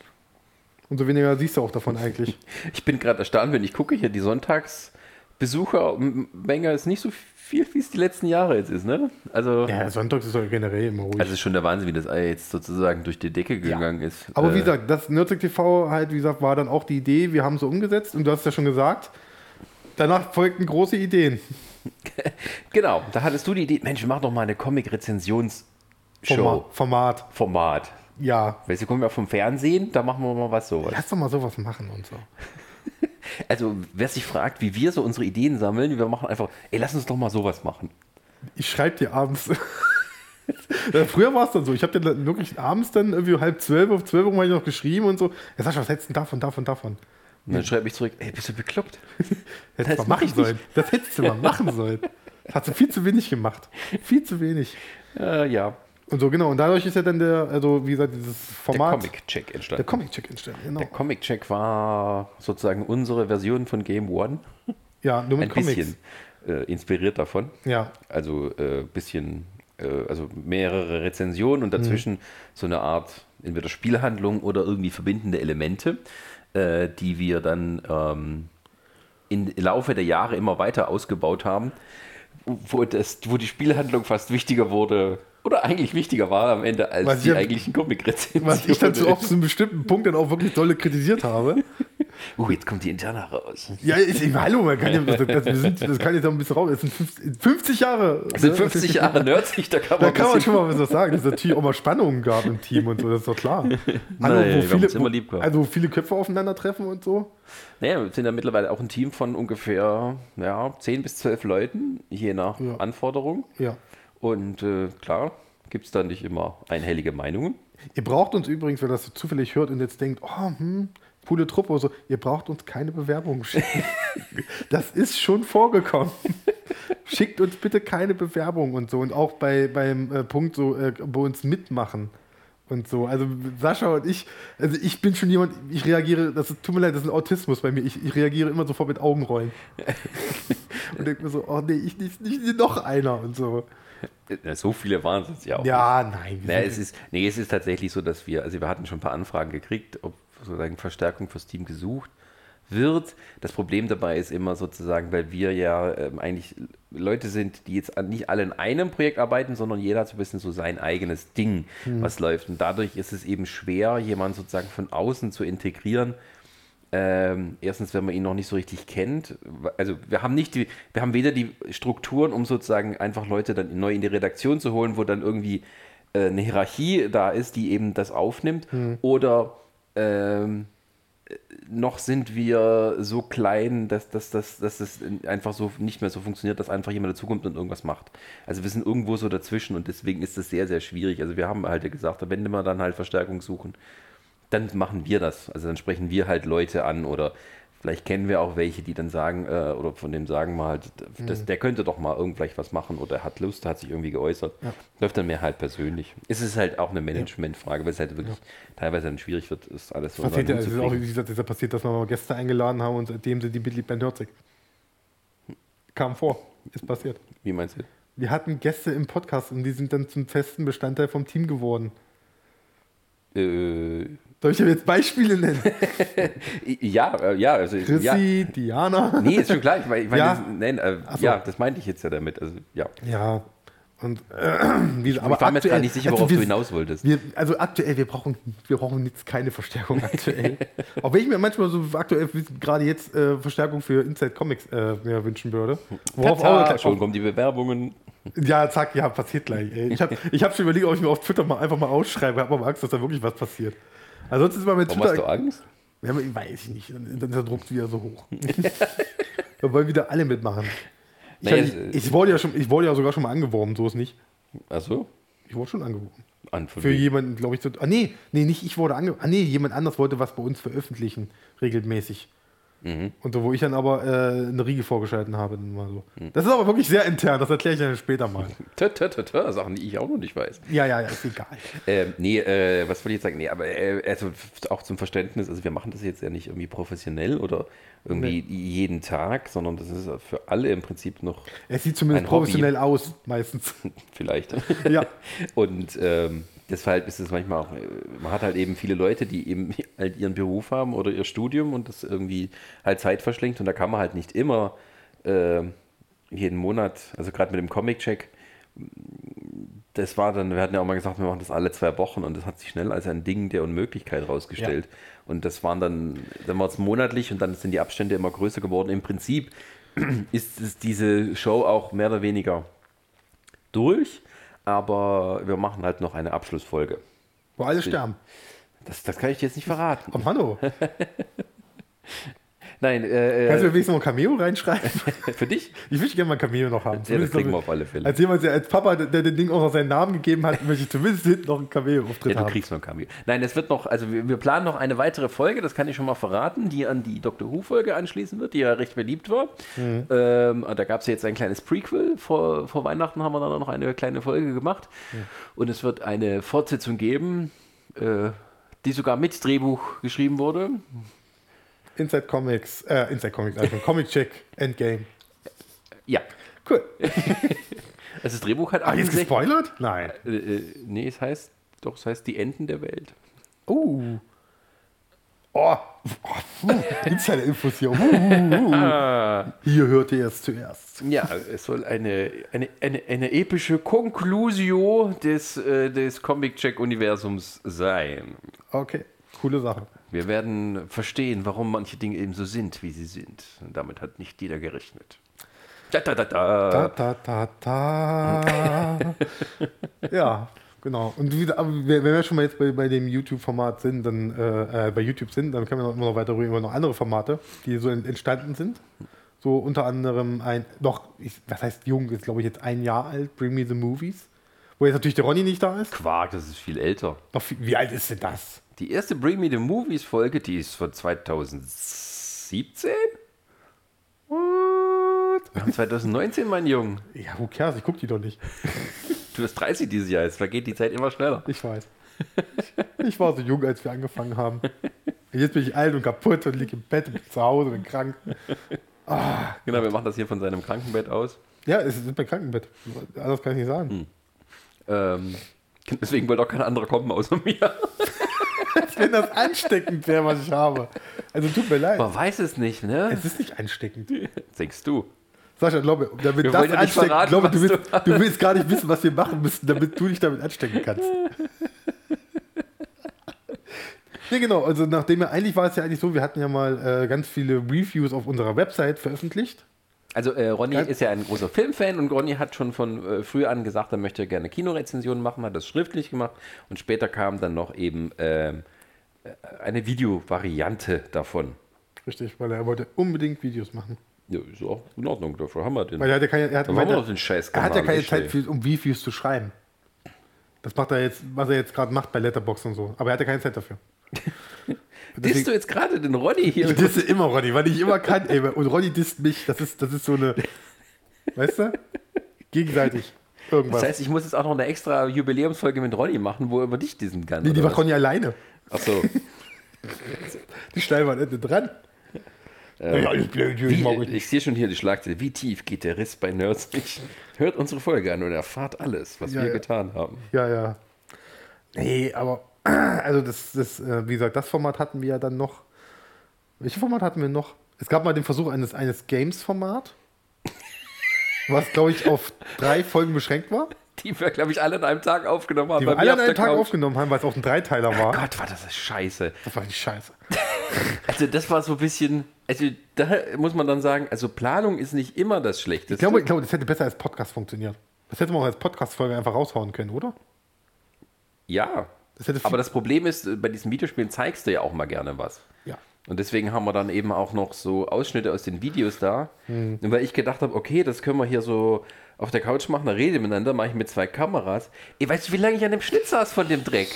umso weniger siehst du auch davon eigentlich. Ich bin gerade erstaunt, wenn ich gucke hier, die Sonntagsbesuchermenge ist nicht so viel, wie es die letzten Jahre jetzt ist. Ne? Also, Ja, sonntags ist doch generell immer ruhig. also es ist schon der Wahnsinn, wie das jetzt sozusagen durch die Decke gegangen ist. aber wie Äh, gesagt, das Nerdtech TV halt, wie gesagt, war dann auch die Idee. Wir haben so umgesetzt und du hast ja schon gesagt, danach folgten große Ideen. Genau, da hattest du die Idee, Mensch, mach doch mal eine Comic-Rezensions-Show. Format. Format. Format. Ja. Weißt du, kommen wir vom Fernsehen, da machen wir mal was sowas. Lass doch mal sowas machen und so. Also, wer sich fragt, wie wir so unsere Ideen sammeln, wir machen einfach, ey, lass uns doch mal sowas machen. Ich schreibe dir abends. Ja, Früher war es dann so. Ich habe dir wirklich abends dann irgendwie halb zwölf, auf zwölf Uhr mal noch geschrieben und so. Ja, Sascha, was hättest du denn davon, davon, davon? Und dann schreibe ich zurück, ey, bist du bekloppt? Hättest Das machen sollen. Das hättest du mal machen sollen. Das hast du viel zu wenig gemacht. Viel zu wenig. Äh, ja, Und so, genau. Und dadurch ist ja dann der, also wie gesagt, dieses der Format. Comic-Check Der entstanden. Comic-Check entstanden. Genau. Der Comic-Check war sozusagen unsere Version von Game One. Ja, nur mit Ein Comics. bisschen äh, inspiriert davon. Ja. Also äh, bisschen, äh, also mehrere Rezensionen und dazwischen so eine Art entweder Spielhandlung oder irgendwie verbindende Elemente, äh, die wir dann ähm, im Laufe der Jahre immer weiter ausgebaut haben, wo, das, wo die Spielhandlung fast wichtiger wurde oder eigentlich wichtiger war am Ende als Was die ich- eigentlichen Comic-Rezensionen. Was ich dann so oft zu einem bestimmten Punkt dann auch wirklich dolle kritisiert habe. Uh, jetzt kommt die Interna raus. Ja, ich, ich, hallo, man kann ja, das, das, wir sind, das kann jetzt auch ein bisschen raus. Es sind 50, 50 Jahre. Das sind 50 Jahre Nerdsich, da kann man, Da kann man schon mal was sagen, dass es natürlich auch mal Spannungen gab im Team und so, das ist doch klar. Also, Nein, wir wo viele, immer lieb gehabt. also viele Köpfe aufeinandertreffen und so. Naja, wir sind ja mittlerweile auch ein Team von ungefähr ja, 10 bis 12 Leuten, je nach Ja. Anforderung. Ja. Und äh, klar, gibt es da nicht immer einhellige Meinungen. Ihr braucht uns übrigens, wenn das zufällig hört und jetzt denkt, oh, hm, coole Truppe oder so, ihr braucht uns keine Bewerbung schicken. das ist schon vorgekommen. Schickt uns bitte keine Bewerbung und so. Und auch bei, beim äh, Punkt so, äh, bei uns mitmachen und so. Also Sascha und ich, also ich bin schon jemand, ich reagiere, das ist, tut mir leid, das ist ein Autismus bei mir. Ich, ich reagiere immer sofort mit Augenrollen. und denke mir so, oh nee, ich nicht, nicht noch einer und so. So viele waren es jetzt ja auch. Ja, nein. Naja, es ist, nee, es ist tatsächlich so, dass wir, also wir hatten schon ein paar Anfragen gekriegt, ob sozusagen Verstärkung fürs Team gesucht wird. Das Problem dabei ist immer sozusagen, weil wir ja ähm, eigentlich Leute sind, die jetzt nicht alle in einem Projekt arbeiten, sondern jeder hat so ein bisschen so sein eigenes Ding, was läuft. Und dadurch ist es eben schwer, jemanden sozusagen von außen zu integrieren. Ähm, erstens, wenn man ihn noch nicht so richtig kennt. Also wir haben nicht die, wir haben weder die Strukturen, um sozusagen einfach Leute dann neu in die Redaktion zu holen, wo dann irgendwie äh, eine Hierarchie da ist, die eben das aufnimmt, oder ähm, noch sind wir so klein, dass, dass, dass, dass das einfach so nicht mehr so funktioniert, dass einfach jemand dazukommt und irgendwas macht. Also wir sind irgendwo so dazwischen und deswegen ist das sehr, sehr schwierig. Also wir haben halt gesagt, wenn wir dann halt Verstärkung suchen, dann machen wir das. Also dann sprechen wir halt Leute an oder vielleicht kennen wir auch welche, die dann sagen, äh, oder von dem sagen wir halt, das, der könnte doch mal irgend was machen oder er hat Lust, hat sich irgendwie geäußert. Läuft dann mehr halt persönlich. Es ist halt auch eine Managementfrage, weil es halt wirklich teilweise dann schwierig wird, ist alles so passiert ja, es ist auch, wie gesagt, ist ja passiert, dass wir mal Gäste eingeladen haben und seitdem sind die Mitgliedband Hörzig. Kam vor, ist passiert. Wie meinst du? Wir hatten Gäste im Podcast und die sind dann zum festen Bestandteil vom Team geworden. Äh, Soll ich jetzt Beispiele nennen? ja, äh, ja, also ja. Chrissy, Diana. Nee, ist schon klar. Ich meine, ich meine Ja. das, nein, äh, so. ja, das meinte ich jetzt ja damit. Also, ja. Ja. Und äh, wie, ich war mir jetzt gar nicht sicher, worauf wir, du hinaus wolltest. Wir, also aktuell, wir brauchen, wir brauchen jetzt keine Verstärkung aktuell. Auch wenn ich mir manchmal so aktuell, gerade jetzt, äh, Verstärkung für Inside Comics äh, mir wünschen würde. Worauf Tata, auch schon kommen die Bewerbungen. Ja, zack, ja, passiert gleich. Ey. Ich habe ich hab schon überlegt, ob ich mir auf Twitter mal einfach mal ausschreibe. Ich habe aber Angst, dass da wirklich was passiert. Ansonsten ist mal mit Warum hast du Twitter. Angst? Ja, weiß ich nicht. Dann, ist der Druck wieder so hoch. da wollen wieder alle mitmachen. Ich, Naja, hab- es- ich, wurde ja schon, ich wurde ja sogar schon mal angeworben, so ist nicht. Achso. Ich wurde schon angeworben. An Für wem? jemanden, glaube ich, so, ah nee, nee, nicht ich wurde angeworben. Ah nee, jemand anders wollte was bei uns veröffentlichen, regelmäßig. Mhm. Und wo ich dann aber äh, eine Riege vorgeschalten habe. Mal so. Mhm. Das ist aber wirklich sehr intern, das erkläre ich dann später mal. Tö, tö, tö, tö, Sachen, die ich auch noch nicht weiß. Ja, ja, ja, ist egal. Ähm, nee, äh, was wollte ich jetzt sagen? Nee, aber äh, also auch zum Verständnis, also wir machen das jetzt ja nicht irgendwie professionell oder irgendwie jeden Tag, sondern das ist für alle im Prinzip noch Es sieht zumindest Ein Hobby. professionell aus, meistens. vielleicht. Ja. Und ähm, deshalb ist es manchmal auch, äh, man hat halt eben viele Leute, die eben halt ihren Beruf haben oder ihr Studium und das irgendwie halt Zeit verschlingt und da kann man halt nicht immer äh, jeden Monat, also gerade mit dem Comic-Check, das war dann, wir hatten ja auch mal gesagt, wir machen das alle zwei Wochen und das hat sich schnell als ein Ding der Unmöglichkeit rausgestellt. Und das waren dann, dann war es monatlich und dann sind die Abstände immer größer geworden. Im Prinzip ist es diese Show auch mehr oder weniger durch, aber wir machen halt noch eine Abschlussfolge. Wo alle sterben. Das, das kann ich dir jetzt nicht verraten. Oh, Hanno, Nein, äh, kannst du mir äh, wenigstens noch ein Cameo reinschreiben? für dich? Ich würde gerne mal ein Cameo noch haben. Ja, das kriegen wir auf alle Fälle. Als jemand, der als Papa, der, dem Ding auch noch seinen Namen gegeben hat, möchte ich zumindest hinten noch ein Cameo-Auftritt Ja, du haben. kriegst noch ein Cameo. Nein, es wird noch, also wir, wir planen noch eine weitere Folge, das kann ich schon mal verraten, die an die Doctor Who-Folge anschließen wird, die ja recht beliebt war. Mhm. Ähm, da gab es jetzt ein kleines Prequel. Vor, vor Weihnachten haben wir dann noch eine kleine Folge gemacht. Und es wird eine Fortsetzung geben, äh, die sogar mit Drehbuch geschrieben wurde. Inside Comics, äh, Inside Comics, also Comic Check, Endgame. Ja, Cool. also das Drehbuch hat Ah, jetzt 68 gespoilert? Nein. äh, äh, nee, es heißt, doch, es heißt Die Enden der Welt. Oh. Oh. oh Insider-Infos hier. Uh, uh, uh. Hier hört ihr es zuerst. Ja, es soll eine, eine, eine, eine epische Conclusio des, äh, des Comic-Check-Universums sein. Okay, coole Sache. Wir werden verstehen, warum manche Dinge eben so sind, wie sie sind. Und damit hat nicht jeder gerechnet. Da, da, da, Da, da. da, da, da. ja, genau. Und wie, aber wenn wir schon mal jetzt bei, bei dem YouTube-Format sind, dann äh, äh, bei YouTube sind, dann können wir noch, immer noch weiter reden über noch andere Formate, die so en- entstanden sind. So unter anderem ein, noch, ich, was heißt jung, ist glaube ich jetzt ein Jahr alt, Bring Me the Movies. Wo jetzt natürlich der Ronny nicht da ist. Quark, das ist viel älter. Noch viel, wie alt ist denn das? Die erste Bring Me the Movies Folge, die ist von 2017? What? Wir haben 2019, mein Junge. Ja, who cares? Ich gucke die doch nicht. Du bist 30 dieses Jahr, jetzt vergeht die Zeit immer schneller. Ich weiß. Ich war so jung, als wir angefangen haben. Jetzt bin ich alt und kaputt und liege im Bett und bin zu Hause und krank. Genau, wir machen das hier von seinem Krankenbett aus. Ja, es ist mein Krankenbett. Anders kann ich nicht sagen. Ähm, deswegen wollte auch kein anderer kommen außer mir. Als wenn das ansteckend wäre, was ich habe. Also tut mir leid. Man weiß es nicht, ne? Es ist nicht ansteckend. Denkst du? Sascha, glaube, damit Wir das ja ansteckend, verraten, glaube, du, willst, du du willst gar nicht wissen, was wir machen müssen, damit du dich damit anstecken kannst. Ja, genau. Also, nachdem wir eigentlich war es ja eigentlich so, wir hatten ja mal äh, ganz viele Reviews auf unserer Website veröffentlicht. Also äh, Ronny Ja. ist ja ein großer Filmfan und Ronny hat schon von äh, früh an gesagt, er möchte gerne Kinorezensionen machen, hat das schriftlich gemacht und später kam dann noch eben ähm, äh, eine Videovariante davon. Richtig, weil er wollte unbedingt Videos machen. Ja, ist auch in Ordnung, dafür haben wir den. Weil er hat ja keine, er hat wir er, den Scheiß er hat ja keine Zeit, für, um Reviews zu schreiben. Das macht er jetzt, was er jetzt gerade macht bei Letterboxd und so. Aber er hat ja keine Zeit dafür. Disst du jetzt gerade den Ronny hier? Ich disse immer Ronny, weil ich immer kann. Ey, und Ronny disst mich. Das ist, das ist so eine. Weißt du? Gegenseitig. Irgendwas. Das heißt, ich muss jetzt auch noch eine extra Jubiläumsfolge mit Ronny machen, wo er über dich diesen kann. nee, die macht? Ronny alleine. Ach so. Die schneiden wir Ende dran. ja, ist blöd, ich Wie, ich nicht. ich sehe schon hier die Schlagzeile. Wie tief geht der Riss bei Nerds nicht? Hört unsere Folge an und erfahrt alles, was Ja, wir ja. getan haben. Ja, ja. Nee, aber. Also, das, das, äh, wie gesagt, das Format hatten wir ja dann noch. Welches Format hatten wir noch? Es gab mal den Versuch eines, eines Games-Format. Was, glaube ich, auf drei Folgen beschränkt war. Die wir, glaube ich, alle an einem Tag aufgenommen haben. Die wir alle an einem Tag Couch. aufgenommen haben, weil es auch ein Dreiteiler war. Gott, war das scheiße. Das war die Scheiße. Also das war so ein bisschen, also da muss man dann sagen, also Planung ist nicht immer das Schlechteste. Ich glaube, ich glaube, das hätte besser als Podcast funktioniert. Das hätte man auch als Podcast-Folge einfach raushauen können, oder? ja, Das aber das Problem ist, bei diesen Videospielen zeigst du ja auch mal gerne was. Ja. Und deswegen haben wir dann eben auch noch so Ausschnitte aus den Videos da. Hm. Und weil ich gedacht habe, okay, das können wir hier so auf der Couch machen, da rede miteinander, mache ich mit zwei Kameras. Ey, weißt du, wie lange ich an dem Schnitt saß von dem Dreck?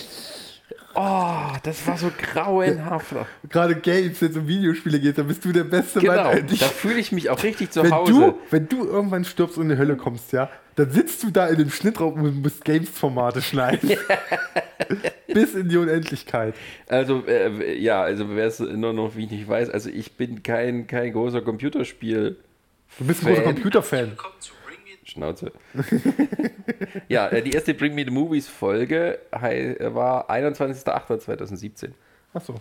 Oh, das war so grauenhaft. Gerade Games, wenn es um Videospiele geht, dann bist du der beste Genau, Mann eigentlich. da fühle ich mich auch richtig zu Wenn Hause. du, wenn du irgendwann stirbst und in die Hölle kommst, ja, dann sitzt du da in dem Schnittraum und musst Games-Formate schneiden. Bis in die Unendlichkeit. Also, äh, ja, also wer es nur noch, wie ich nicht weiß, also ich bin kein, kein großer Computerspiel. Du bist ein großer Fan. Computerfan. Schnauze. ja, äh, die erste Bring Me the Movies Folge äh, war 21.08.2017. Achso.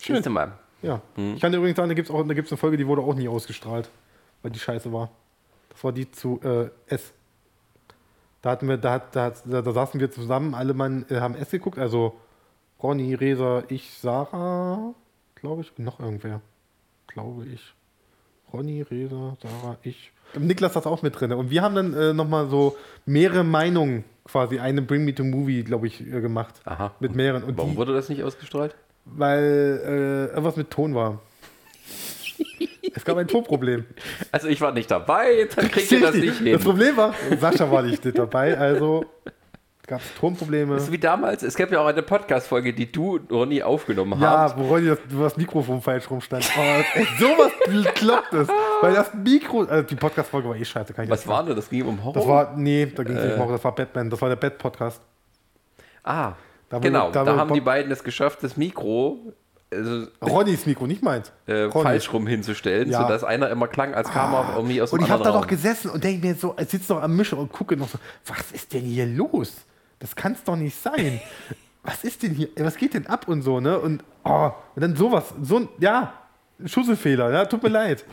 Schön. Mal. Ja. Hm. Ich kann dir übrigens sagen, da gibt es eine Folge, die wurde auch nie ausgestrahlt, weil die scheiße war. Das war die zu äh, S. Da hatten wir, da, da, da, da saßen wir zusammen, alle Mann äh, haben S geguckt, also Ronny, Resa, ich, Sarah, glaube ich, noch irgendwer. Glaube ich. Ronny, Resa, Sarah, ich. Niklas saß auch mit drin. Und wir haben dann äh, nochmal so mehrere Meinungen, quasi eine Bring Me to Movie, glaube ich, äh, gemacht. Aha. Mit mehreren. Und Warum die, wurde das nicht ausgestrahlt? weil äh, irgendwas mit Ton war. es gab ein Tonproblem. Also ich war nicht dabei, dann kriegt ihr das nicht hin. Das Problem war, Sascha war nicht dabei, also gab es Tonprobleme. Das ist wie damals, es gab ja auch eine Podcast-Folge, die du, Ronny, aufgenommen Ja, hast. wo Ronny das, wo das Mikrofon falsch rumstand. Oh, ey, sowas klappt es. Weil das Mikro, also die Podcast-Folge war eh scheiße. Kann ich Was war denn das? Ging um Horror? Das war, nee, da ging es Äh. nicht um, das war Batman, das war der Bat-Podcast. ah, Da genau, da da, wurde haben die beiden es geschafft, das Mikro also, Ronnys Mikro, nicht meins. äh, falsch rum hinzustellen, Ja. sodass einer immer klang, als kam er irgendwie aus dem Und ich habe da doch gesessen und denke mir so, ich sitze noch am Mischer und gucke noch so, was ist denn hier los? Das kann es doch nicht sein. was ist denn hier, was geht denn ab und so, ne? Und, oh, und dann sowas, so ein, ja, Schusselfehler, ja, tut mir leid.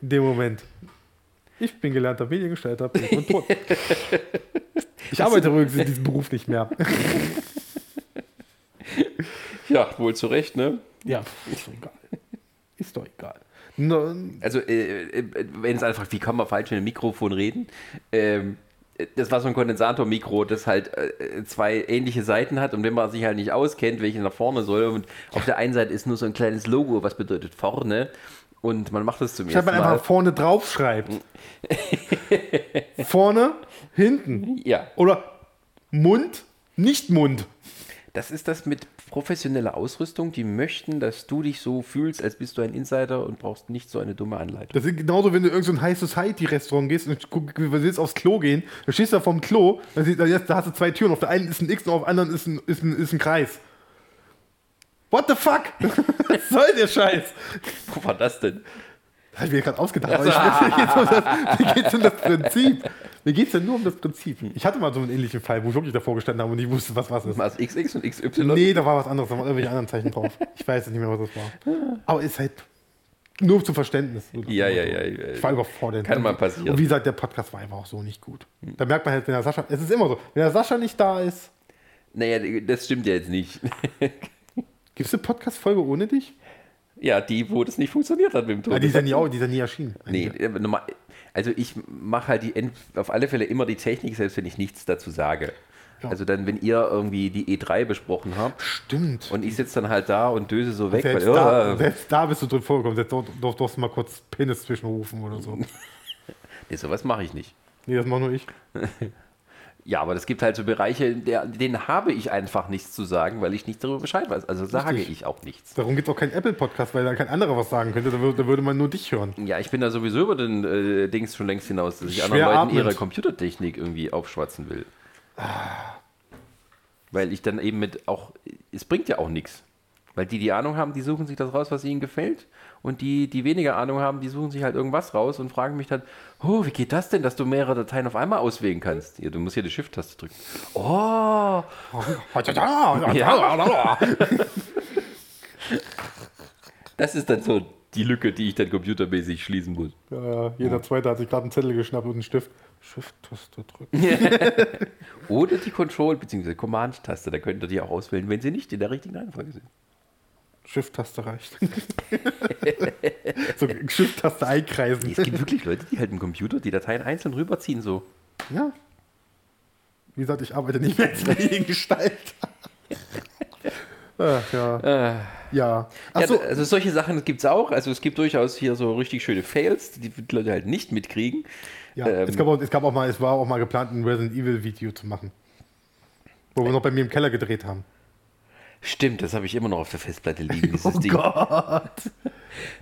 In dem Moment. Ich bin gelernter Mediengestalter bin und tot. Ich arbeite übrigens in diesem Beruf nicht mehr. Ja, wohl zu Recht, ne? Ja, ist doch egal. Ist doch egal. No, Also, äh, äh, wenn es einfach, wie kann man falsch in ein Mikrofon reden? Ähm, das war so ein Kondensatormikro, das halt äh, zwei ähnliche Seiten hat und wenn man sich halt nicht auskennt, welche nach vorne soll und auf der einen Seite ist nur so ein kleines Logo, was bedeutet vorne und man macht das zum Statt ersten man Mal. einfach vorne drauf schreibt. vorne, hinten. Ja, Oder Mund, nicht Mund. das ist das mit professionelle Ausrüstung, die möchten, dass du dich so fühlst, als bist du ein Insider und brauchst nicht so eine dumme Anleitung. Das ist genauso, wenn du in irgendein so High Society Restaurant gehst und willst aufs Klo gehen, dann stehst du da vorm Klo, da, siehst- da hast du zwei Türen, auf der einen ist ein X und auf der anderen ist ein, ist ein, ist ein Kreis. What the fuck? Was soll der Scheiß? Wo war das denn? Das habe ich mir gerade ausgedacht. Aber ich, mir um das, mir geht's um das Prinzip. Mir geht es ja nur um das Prinzip. Ich hatte mal so einen ähnlichen Fall, wo ich wirklich davor gestanden habe und ich wusste, was was ist. Also XX und XY? Nee, da war was anderes, da waren irgendwelche anderen Zeichen drauf. Ich weiß nicht mehr, was das war. Aber ist halt nur zum Verständnis. Ja, ja, ja, ja. Ich war überfordert. Kann mal passieren. Und wie gesagt, der Podcast war einfach auch so nicht gut. Da merkt man halt, wenn der Sascha, es ist immer so, wenn der Sascha nicht da ist, Naja, das stimmt ja jetzt nicht. gibt es eine Podcast-Folge ohne dich? Ja, die, wo das nicht funktioniert hat mit dem Ton. Ja, die ist ja nie, au- die ja nie erschienen. Nee, äh, also ich mache halt die, auf alle Fälle immer die Technik, selbst wenn ich nichts dazu sage. Ja. Also dann, wenn ihr irgendwie die E3 besprochen habt Stimmt. und ich sitze dann halt da und döse so weg, selbst, weil, da, oh, selbst da bist du drin vorgekommen. Dort durfst du mal kurz Penis zwischenrufen oder so. nee, sowas mache ich nicht. Nee, das mach nur ich. Ja, aber es gibt halt so Bereiche, in der, denen habe ich einfach nichts zu sagen, weil ich nicht darüber Bescheid weiß. Also sage Richtig. ich auch nichts. Darum gibt es auch keinen Apple-Podcast, weil da kein anderer was sagen könnte. Da würde, da würde man nur dich hören. Ja, ich bin da sowieso über den äh, Dings schon längst hinaus, dass ich Schwer anderen Leuten atmend. ihre Computertechnik irgendwie aufschwatzen will. Weil ich dann eben mit auch, es bringt ja auch nichts. Weil die, die Ahnung haben, die suchen sich das raus, was ihnen gefällt. Und die, die weniger Ahnung haben, die suchen sich halt irgendwas raus und fragen mich dann, oh, wie geht das denn, dass du mehrere Dateien auf einmal auswählen kannst? Ja, du musst hier die Shift-Taste drücken. Oh, das ist dann so die Lücke, die ich dann computermäßig schließen muss. Ja, jeder Zweite hat sich gerade einen Zettel geschnappt und einen Stift. Shift-Taste drücken. Oder die Control- bzw. Command-Taste, da könnt ihr die auch auswählen, wenn sie nicht in der richtigen Reihenfolge sind. Shift-Taste reicht. so Shift-Taste einkreisen. Nee, es gibt wirklich Leute, die halt im Computer die Dateien einzeln rüberziehen, so. Ja. Wie gesagt, ich arbeite nicht mehr als Mediengestalt. Ach, ja. Äh, Ja. ja, Achso, also solche Sachen gibt es auch. Also es gibt durchaus hier so richtig schöne Fails, die die Leute halt nicht mitkriegen. ja. ähm, es, gab auch, es gab auch mal, es war auch mal geplant, ein Resident Evil Video zu machen. Wo wir noch bei mir im Keller gedreht haben. Stimmt, das habe ich immer noch auf der Festplatte liegen, dieses Oh Ding. Gott.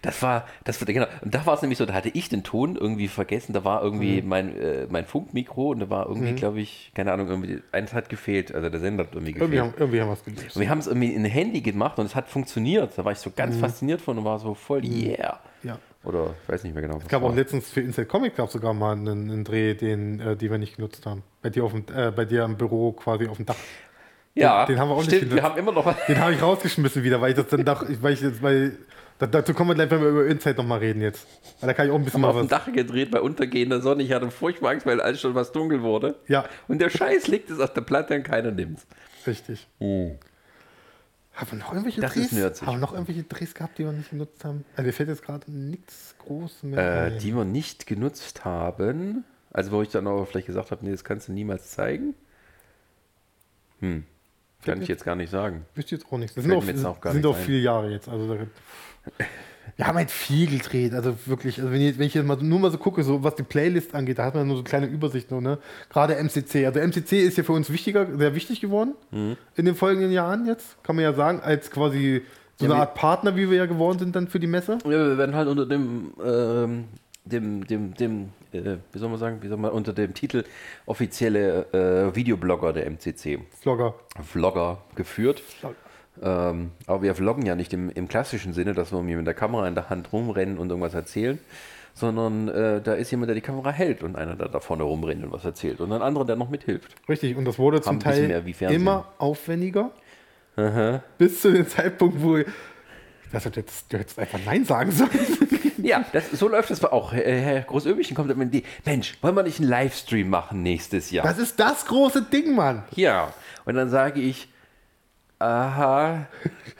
Das war, das war, genau. Und da war es nämlich so, da hatte ich den Ton irgendwie vergessen. Da war irgendwie Mhm. mein, äh, mein Funkmikro und da war irgendwie, glaube ich, keine Ahnung, irgendwie, eins hat gefehlt. Also der Sender hat irgendwie gefehlt. Irgendwie haben, irgendwie haben wir es gelöst. Und wir haben es irgendwie in ein Handy gemacht und es hat funktioniert. Da war ich so Mhm. ganz fasziniert von und war so voll, yeah. Ja. Oder ich weiß nicht mehr genau. Es gab war. auch letztens für Inside Comic gab sogar mal einen, einen Dreh, den, äh, die wir nicht genutzt haben. Bei dir, auf dem, äh, bei dir im Büro quasi auf dem Dach. Ja, den haben wir auch nicht stimmt, wir genutzt. haben immer noch. Den habe ich rausgeschmissen wieder, weil ich das dann doch, weil ich jetzt, weil, da, dazu kommen wir gleich, wenn wir über Inside nochmal reden jetzt. Weil da kann ich auch ein bisschen auf mal dem was. Dach gedreht bei untergehender Sonne. Ich hatte furchtbar Angst, weil alles schon was dunkel wurde. Ja, Und der Scheiß liegt es auf der Platte und keiner nimmt's. richtig. Haben wir noch irgendwelche Das Drehs? ist. Haben wir noch irgendwelche Drehs gehabt, die wir nicht genutzt haben? Also mir fällt jetzt gerade nichts Großes mehr. Äh, die wir nicht genutzt haben. Also wo ich dann aber vielleicht gesagt habe, nee, das kannst du niemals zeigen. Hm. Kann ich jetzt gar nicht sagen. Wüsste jetzt auch nichts. Das Fällt sind auch, jetzt auch gar sind auch viele Jahre jetzt. Also wir haben halt viel gedreht, also wirklich. Also wenn ich, wenn ich jetzt mal, nur mal so gucke, so was die Playlist angeht, da hat man nur so kleine Übersicht nur, ne? Gerade MCC. Also MCC ist ja für uns wichtiger, sehr wichtig geworden Mhm. in den folgenden Jahren jetzt, kann man ja sagen, als quasi so Ja, eine Art Partner, wie wir ja geworden sind dann für die Messe. Ja, wir werden halt unter dem, ähm, dem, dem, dem, äh, wie soll man sagen, wie soll man unter dem Titel offizielle äh, Videoblogger der MCC, Vlogger. Vlogger geführt. Ähm, aber wir vloggen ja nicht im, im klassischen Sinne, dass wir mit der Kamera in der Hand rumrennen und irgendwas erzählen, sondern äh, da ist jemand, der die Kamera hält und einer, der da vorne rumrennt und was erzählt und ein anderer, der noch mithilft. Richtig, und das wurde zum Teil immer aufwendiger. Bis zu dem Zeitpunkt, wo das hat jetzt, du hättest einfach Nein sagen sollen. Ja, das, so läuft es auch. Herr Großöbchen kommt mit die, Mensch, wollen wir nicht einen Livestream machen nächstes Jahr? Das ist das große Ding, Mann. Ja, und dann sage ich, aha,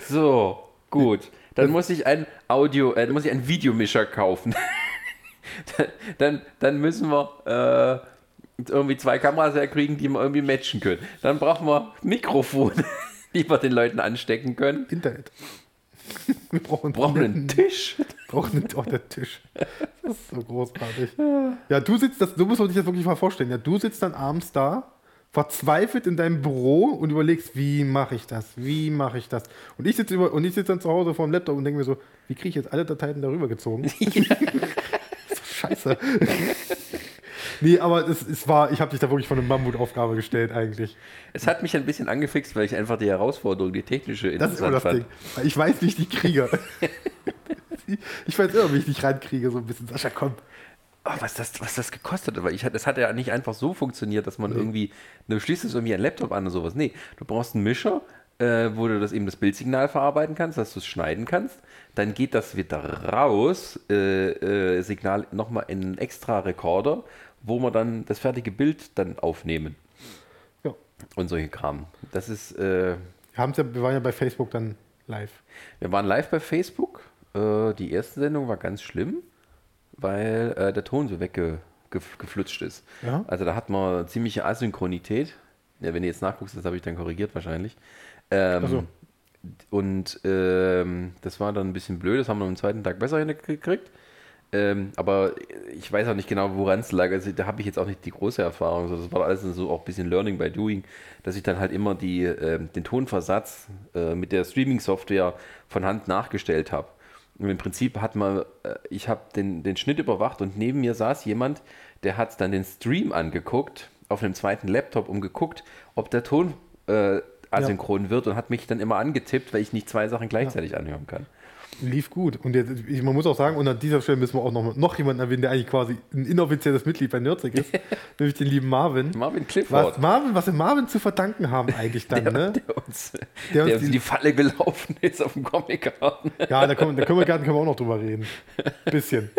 so, gut. Dann muss ich ein Audio, äh, dann muss ich einen Videomischer kaufen. dann, dann, dann müssen wir äh, irgendwie zwei Kameras herkriegen, die wir irgendwie matchen können. Dann brauchen wir Mikrofone, die wir den Leuten anstecken können. Internet. Wir brauchen, Brauchen einen Tisch. brauchen einen, oh, der Tisch. Das ist so großartig. Ja, du sitzt, das, du musst dich das wirklich mal vorstellen. Ja, du sitzt dann abends da, verzweifelt in deinem Büro und überlegst, wie mache ich das? Wie mache ich das? Und ich sitze und ich sitze dann zu Hause vor dem Laptop und denke mir so, wie kriege ich jetzt alle Dateien darüber gezogen? Scheiße. Nee, aber es, es war, ich habe dich da wirklich vor eine Mammutaufgabe gestellt eigentlich. Es hat mich ein bisschen angefixt, weil ich einfach die Herausforderung, die technische Das ist immer das fand. Ding. Ich weiß, wie ich die kriege. ich weiß immer, wie ich dich reinkriege, so ein bisschen. Sascha, komm. Oh, was, das, was das gekostet hat, weil ich, das hat ja nicht einfach so funktioniert, dass man irgendwie, du schließt es irgendwie ein Laptop an oder sowas. Nee, du brauchst einen Mischer, äh, wo du das eben das Bildsignal verarbeiten kannst, dass du es schneiden kannst. Dann geht das wieder raus, äh, äh, Signal nochmal in einen extra Rekorder, wo wir dann das fertige Bild dann aufnehmen Ja. und solche Kram. Das ist, äh, Wir, ja, wir waren ja bei Facebook dann live. wir waren live bei Facebook. Äh, die erste Sendung war ganz schlimm, weil äh, der Ton so weggeflutscht ist. Ja. Also da hat man ziemliche Asynchronität. Ja, wenn du jetzt nachguckst, das habe ich dann korrigiert wahrscheinlich. Ähm, so. Und ähm, das war dann ein bisschen blöd, das haben wir am zweiten Tag besser hingekriegt. Ähm, aber ich weiß auch nicht genau, woran es lag. Also da habe ich jetzt auch nicht die große Erfahrung. So, das war alles so auch ein bisschen Learning by Doing, dass ich dann halt immer die, ähm, den Tonversatz äh, mit der Streaming-Software von Hand nachgestellt habe. Und im Prinzip hat man, äh, ich habe den, den Schnitt überwacht und neben mir saß jemand, der hat dann den Stream angeguckt auf einem zweiten Laptop und geguckt, ob der Ton äh, asynchron wird und hat mich dann immer angetippt, weil ich nicht zwei Sachen gleichzeitig anhören kann. Lief gut. Und jetzt, ich, man muss auch sagen, und an dieser Stelle müssen wir auch noch, noch jemanden erwähnen, der eigentlich quasi ein inoffizielles Mitglied bei Nerdsec ist, nämlich den lieben Marvin. Marvin Clifford. Was, Marvin, was wir Marvin zu verdanken haben eigentlich dann, Der, ne? der, uns, Der der, uns in die- die Falle gelaufen ist auf dem Comic-Con. Ja, da können, da können wir können wir auch noch drüber reden. Bisschen.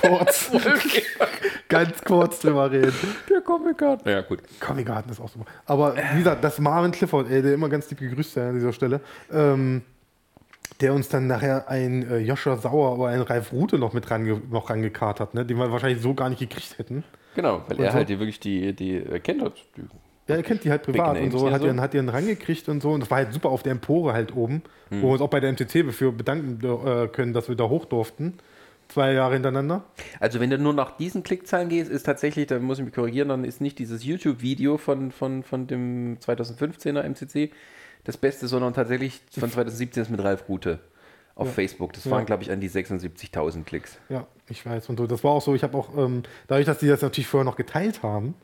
kurz. Ganz kurz drüber reden. Der Comic-Con. Ja, gut. Comic Garden ist auch super. Aber wie gesagt, das Marvin Clifford, ey, der immer ganz lieb gegrüßt sei an dieser Stelle, ähm, der uns dann nachher ein äh, Joshua Sauer oder ein Ralf Rute noch mit range, noch rangekarrt hat, ne? den wir wahrscheinlich so gar nicht gekriegt hätten. Genau, weil Und er so? halt die, wirklich die, die äh, kennt hat. Ja, er kennt die halt privat und so, hat so. ihren, hat ihren rangekriegt und so. Und das war halt super auf der Empore halt oben, wo wir uns auch bei der MTC für bedanken äh, können, dass wir da hoch durften. Zwei Jahre hintereinander. Also wenn du nur nach diesen Klickzahlen gehst, ist tatsächlich, da muss ich mich korrigieren, dann ist nicht dieses YouTube-Video von, von, von dem 2015er MCC das Beste, sondern tatsächlich von 2017 ist mit Ralf Rute auf Facebook. Das Ja. waren, glaube ich, an die 76.000 Klicks. Ja, ich weiß. Und so, das war auch so, ich habe auch, ähm, dadurch, dass die das natürlich vorher noch geteilt haben,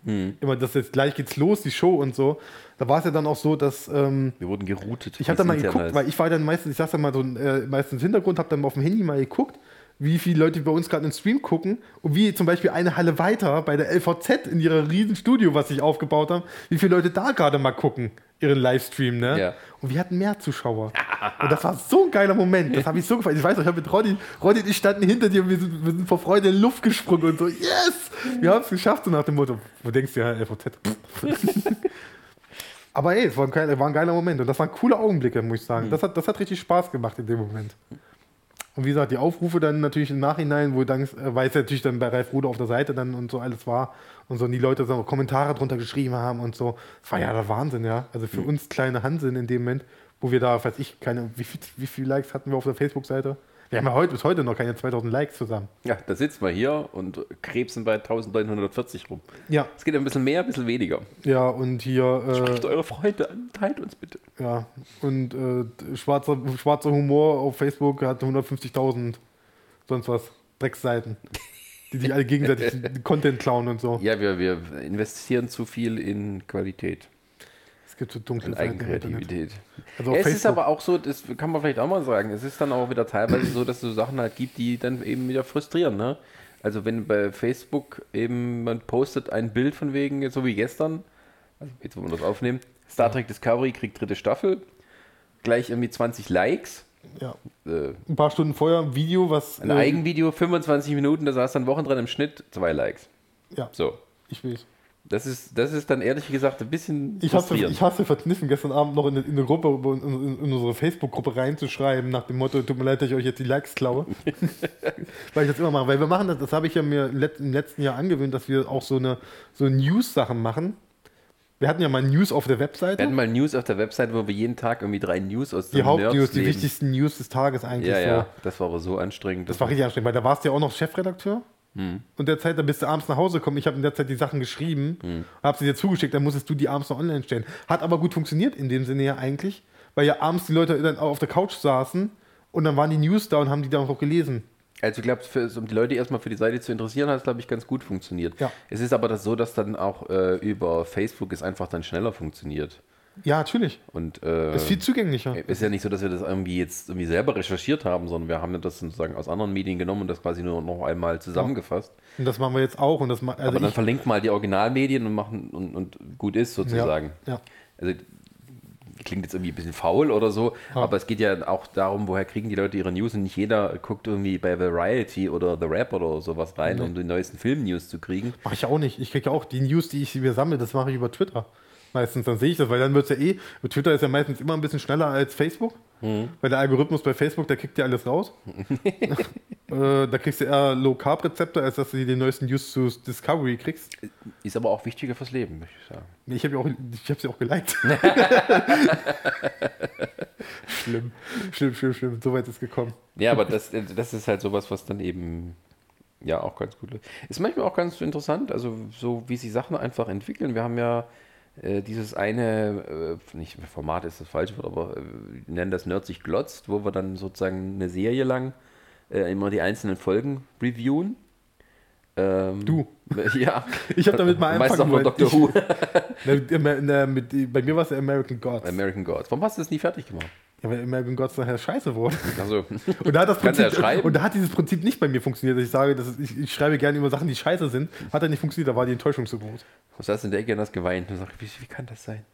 immer das jetzt gleich geht's los, die Show und so, da war es ja dann auch so, dass ähm, Wir wurden geroutet. ich habe dann mal geguckt, weil ich war dann meistens, ich saß dann mal so äh, meistens im Hintergrund, habe dann mal auf dem Handy mal geguckt, wie viele Leute bei uns gerade im Stream gucken und wie zum Beispiel eine Halle weiter bei der LVZ in ihrer riesen Studio, was sie aufgebaut haben, wie viele Leute da gerade mal gucken, ihren Livestream, ne? Ja. Und wir hatten mehr Zuschauer. und das war so ein geiler Moment. Das habe ich so gefallen. Ich weiß noch, ich habe mit Roddy, Roddy und ich standen hinter dir und wir sind, wir sind vor Freude in die Luft gesprungen und so, yes! Wir haben es geschafft, so nach dem Motto, wo denkst du ja, LVZ? Aber ey, es war ein, geiler, war ein geiler Moment und das waren coole Augenblicke, muss ich sagen. Das, hat, das hat richtig Spaß gemacht in dem Moment. Und wie gesagt, die Aufrufe dann natürlich im Nachhinein, wo dann, äh, weil es natürlich dann bei Ralf Ruder auf der Seite dann und so alles war und so und die Leute so Kommentare drunter geschrieben haben und so. Das war ja der Wahnsinn, ja. Also für uns kleine Hanseln in dem Moment, wo wir da, weiß ich, keine, wie viel, wie viele Likes hatten wir auf der Facebook-Seite? Wir haben ja heute bis heute noch keine 2000 Likes zusammen. Ja, da sitzen wir hier und krebsen bei 1940 rum. Ja, Es geht ein bisschen mehr, ein bisschen weniger. ja, und hier. Spricht eure Freunde an, teilt uns bitte. Ja, und äh, schwarzer, schwarzer Humor auf Facebook hat 150.000 sonst was, Drecksseiten, die sich alle gegenseitig Content klauen und so. Ja, wir, wir investieren zu viel in Qualität, Es gibt so dunkle Seiten. Eigenkreativität. Also es ist Facebook. aber auch so, das kann man vielleicht auch mal sagen, es ist dann auch wieder teilweise so, dass es so Sachen halt gibt, die dann eben wieder frustrieren. Ne? Also wenn bei Facebook eben man postet ein Bild von wegen, so wie gestern, also jetzt wo wir das aufnehmen, Star Trek Discovery kriegt dritte Staffel, gleich irgendwie 20 Likes, Ja. äh, Ein paar Stunden vorher ein Video, was. ein äh, Eigenvideo, 25 Minuten, da saß dann Wochen dran im Schnitt, zwei Likes. Ja, So. ich weiß. Das ist, das ist dann ehrlich gesagt ein bisschen Ich hasse, ich hasse verkniffen, gestern Abend noch in, in eine Gruppe, in, in, unsere Facebook-Gruppe reinzuschreiben, nach dem Motto, tut mir leid, dass ich euch jetzt die Likes klaue. Weil ich das immer mache. Weil wir machen das, das habe ich ja mir im let- im letzten Jahr angewöhnt, dass wir auch so eine so News-Sachen machen. Wir hatten ja mal News auf der Webseite. Wir hatten mal News auf der Website, wo wir jeden Tag irgendwie drei News aus die dem Hauptnews, die wichtigsten News des Tages eigentlich Ja, so. ja, das war aber so anstrengend. Das war richtig anstrengend, weil da warst du ja auch noch Chefredakteur. Und der Zeit, da bist du abends nach Hause gekommen. Ich habe in der Zeit die Sachen geschrieben, Hm. habe sie dir zugeschickt, dann musstest du die abends noch online stellen. Hat aber gut funktioniert in dem Sinne ja eigentlich, weil ja abends die Leute dann auch auf der Couch saßen und dann waren die News da und haben die dann auch gelesen. Also ich glaube, um die Leute erstmal für die Seite zu interessieren, hat es, glaube ich, ganz gut funktioniert. Ja. Es ist aber das so, dass dann auch äh, über Facebook es einfach dann schneller funktioniert. Ja, natürlich. Und äh, Ist viel zugänglicher. ist ja nicht so, dass wir das irgendwie jetzt irgendwie selber recherchiert haben, sondern wir haben das sozusagen aus anderen Medien genommen und das quasi nur noch einmal zusammengefasst. Und das machen wir jetzt auch. Und das also aber dann verlinkt mal die Originalmedien und machen und, und gut ist sozusagen. Ja, ja. Also klingt jetzt irgendwie ein bisschen faul oder so, Ja. aber es geht ja auch darum, woher kriegen die Leute ihre News und nicht jeder guckt irgendwie bei Variety oder The Rap oder sowas rein, um die neuesten Film-News zu kriegen. Mache ich auch nicht. Ich kriege auch die News, die ich mir sammle, das mache ich über Twitter. Meistens, dann sehe ich das, weil dann wird es ja eh, Twitter ist ja meistens immer ein bisschen schneller als Facebook. Mhm. Weil der Algorithmus bei Facebook, der kriegt ja alles raus. äh, da kriegst du eher Low-Carb-Rezepte, als dass du die neuesten News zu Discovery kriegst. Ist aber auch wichtiger fürs Leben, möchte ich sagen. Ich habe ja auch, ich habe sie auch geliked. schlimm, schlimm, schlimm, schlimm. So weit ist gekommen. Ja, aber das, das ist halt sowas, was dann eben ja auch ganz gut. Ist manchmal auch ganz interessant, also so wie sich Sachen einfach entwickeln. Wir haben ja äh, dieses eine, äh, nicht Format ist das falsche Wort, aber äh, wir nennen das Nerd sich glotzt, wo wir dann sozusagen eine Serie lang äh, immer die einzelnen Folgen reviewen. Ähm, Du. Ja. Ich habe damit mal Meist auch anfangen nur wollen. Doctor Who. Ich, na, na, mit, bei mir war es American Gods. American Gods. Warum hast du das nie fertig gemacht? Ja, weil American Gods nachher scheiße wurde. Also, Und da hat das ja Prinzip, und da hat dieses Prinzip nicht bei mir funktioniert, dass ich sage, dass ich, ich schreibe gerne über Sachen, die scheiße sind. Hat er nicht funktioniert, da war die Enttäuschung zu groß. du in der Ecke und hast geweint und gesagt, wie, wie kann das sein?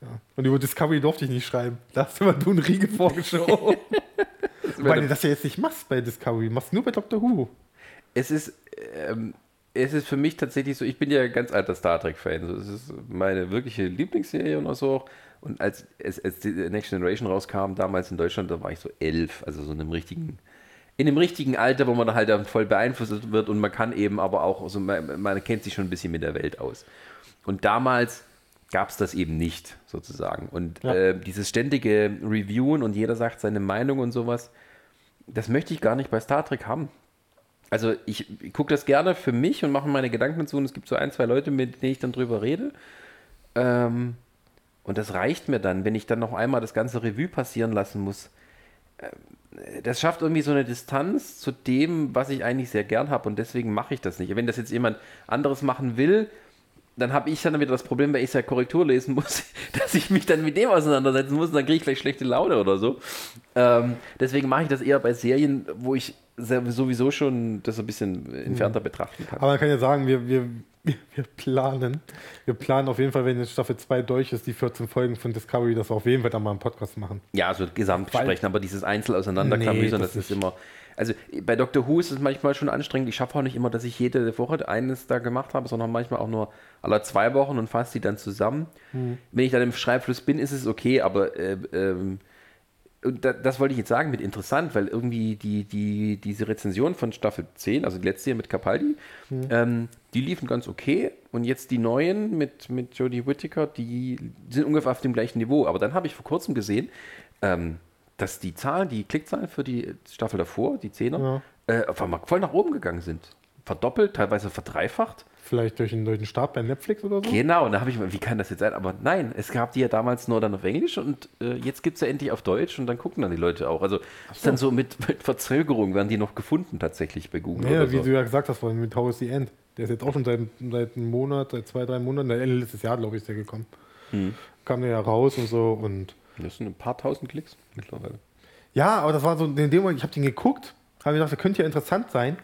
Ja. Und über Discovery durfte ich nicht schreiben. Da hast du immer du einen Riegel vorgeschoben. Weil du das ja jetzt nicht machst bei Discovery, machst nur bei Doctor Who. es ist, ähm, es ist für mich tatsächlich so, ich bin ja ganz alter Star Trek-Fan. So, es ist meine wirkliche Lieblingsserie und auch so. auch. Und als, es, als die Next Generation rauskam, damals in Deutschland, da war ich so elf, also so in einem richtigen, in einem richtigen Alter, wo man halt dann voll beeinflusst wird und man kann eben aber auch, so, man, man kennt sich schon ein bisschen mit der Welt aus. Und damals gab es das eben nicht, sozusagen. Und Ja. äh, dieses ständige Reviewen und jeder sagt seine Meinung und sowas, das möchte ich gar nicht bei Star Trek haben. Also ich, ich gucke das gerne für mich und mache meine Gedanken dazu und es gibt so ein, zwei Leute, mit denen ich dann drüber rede. Ähm, und das reicht mir dann, wenn ich dann noch einmal das ganze Revue passieren lassen muss. Ähm, Das schafft irgendwie so eine Distanz zu dem, was ich eigentlich sehr gern habe und deswegen mache ich das nicht. Wenn das jetzt jemand anderes machen will, dann habe ich dann wieder das Problem, weil ich ja Korrektur lesen muss, dass ich mich dann mit dem auseinandersetzen muss und dann kriege ich vielleicht schlechte Laune oder so. Ähm, deswegen mache ich das eher bei Serien, wo ich sowieso schon das ein bisschen entfernter betrachten kann. Aber man kann ja sagen, wir, wir, wir planen. Wir planen auf jeden Fall, wenn jetzt Staffel 2 durch ist, die 14 Folgen von Discovery, dass wir auf jeden Fall dann mal einen Podcast machen. Ja, also gesamt Weil- sprechen, aber dieses Einzel auseinanderklamüsern, Nee, das, das ist immer. Also bei Doctor Who ist es manchmal schon anstrengend. Ich schaffe auch nicht immer, dass ich jede Woche eines da gemacht habe, sondern manchmal auch nur alle zwei Wochen und fasse die dann zusammen. Mhm. Wenn ich dann im Schreibfluss bin, ist es okay, aber äh, ähm, da, das wollte ich jetzt sagen mit interessant, weil irgendwie die, die, diese Rezension von Staffel 10, also die letzte hier mit Capaldi, Mhm. ähm, die liefen ganz okay. Und jetzt die neuen mit, mit Jodie Whittaker, die sind ungefähr auf dem gleichen Niveau. Aber dann habe ich vor kurzem gesehen, ähm, dass die Zahlen, die Klickzahlen für die Staffel davor, die 10er, äh, auf einmal voll nach oben gegangen sind. Verdoppelt, teilweise verdreifacht. Vielleicht durch einen, durch einen Start bei Netflix oder so? Genau, und da habe ich mir, wie kann das jetzt sein? Aber nein, es gab die ja damals nur dann auf Englisch und äh, jetzt gibt es ja endlich auf Deutsch und dann gucken dann die Leute auch. Also ist dann so mit, mit Verzögerung werden die noch gefunden tatsächlich bei Google. Ja, wie so. du ja gesagt hast vorhin mit How is the End. Der ist jetzt auch schon seit, seit einem Monat, seit zwei, drei Monaten, Ende letztes Jahr, glaube ich, ist der gekommen. Hm. Kam der ja raus und so und Das sind ein paar tausend Klicks mittlerweile. Ja, aber das war so in dem Moment, ich habe den geguckt, habe gedacht, der könnte ja interessant sein.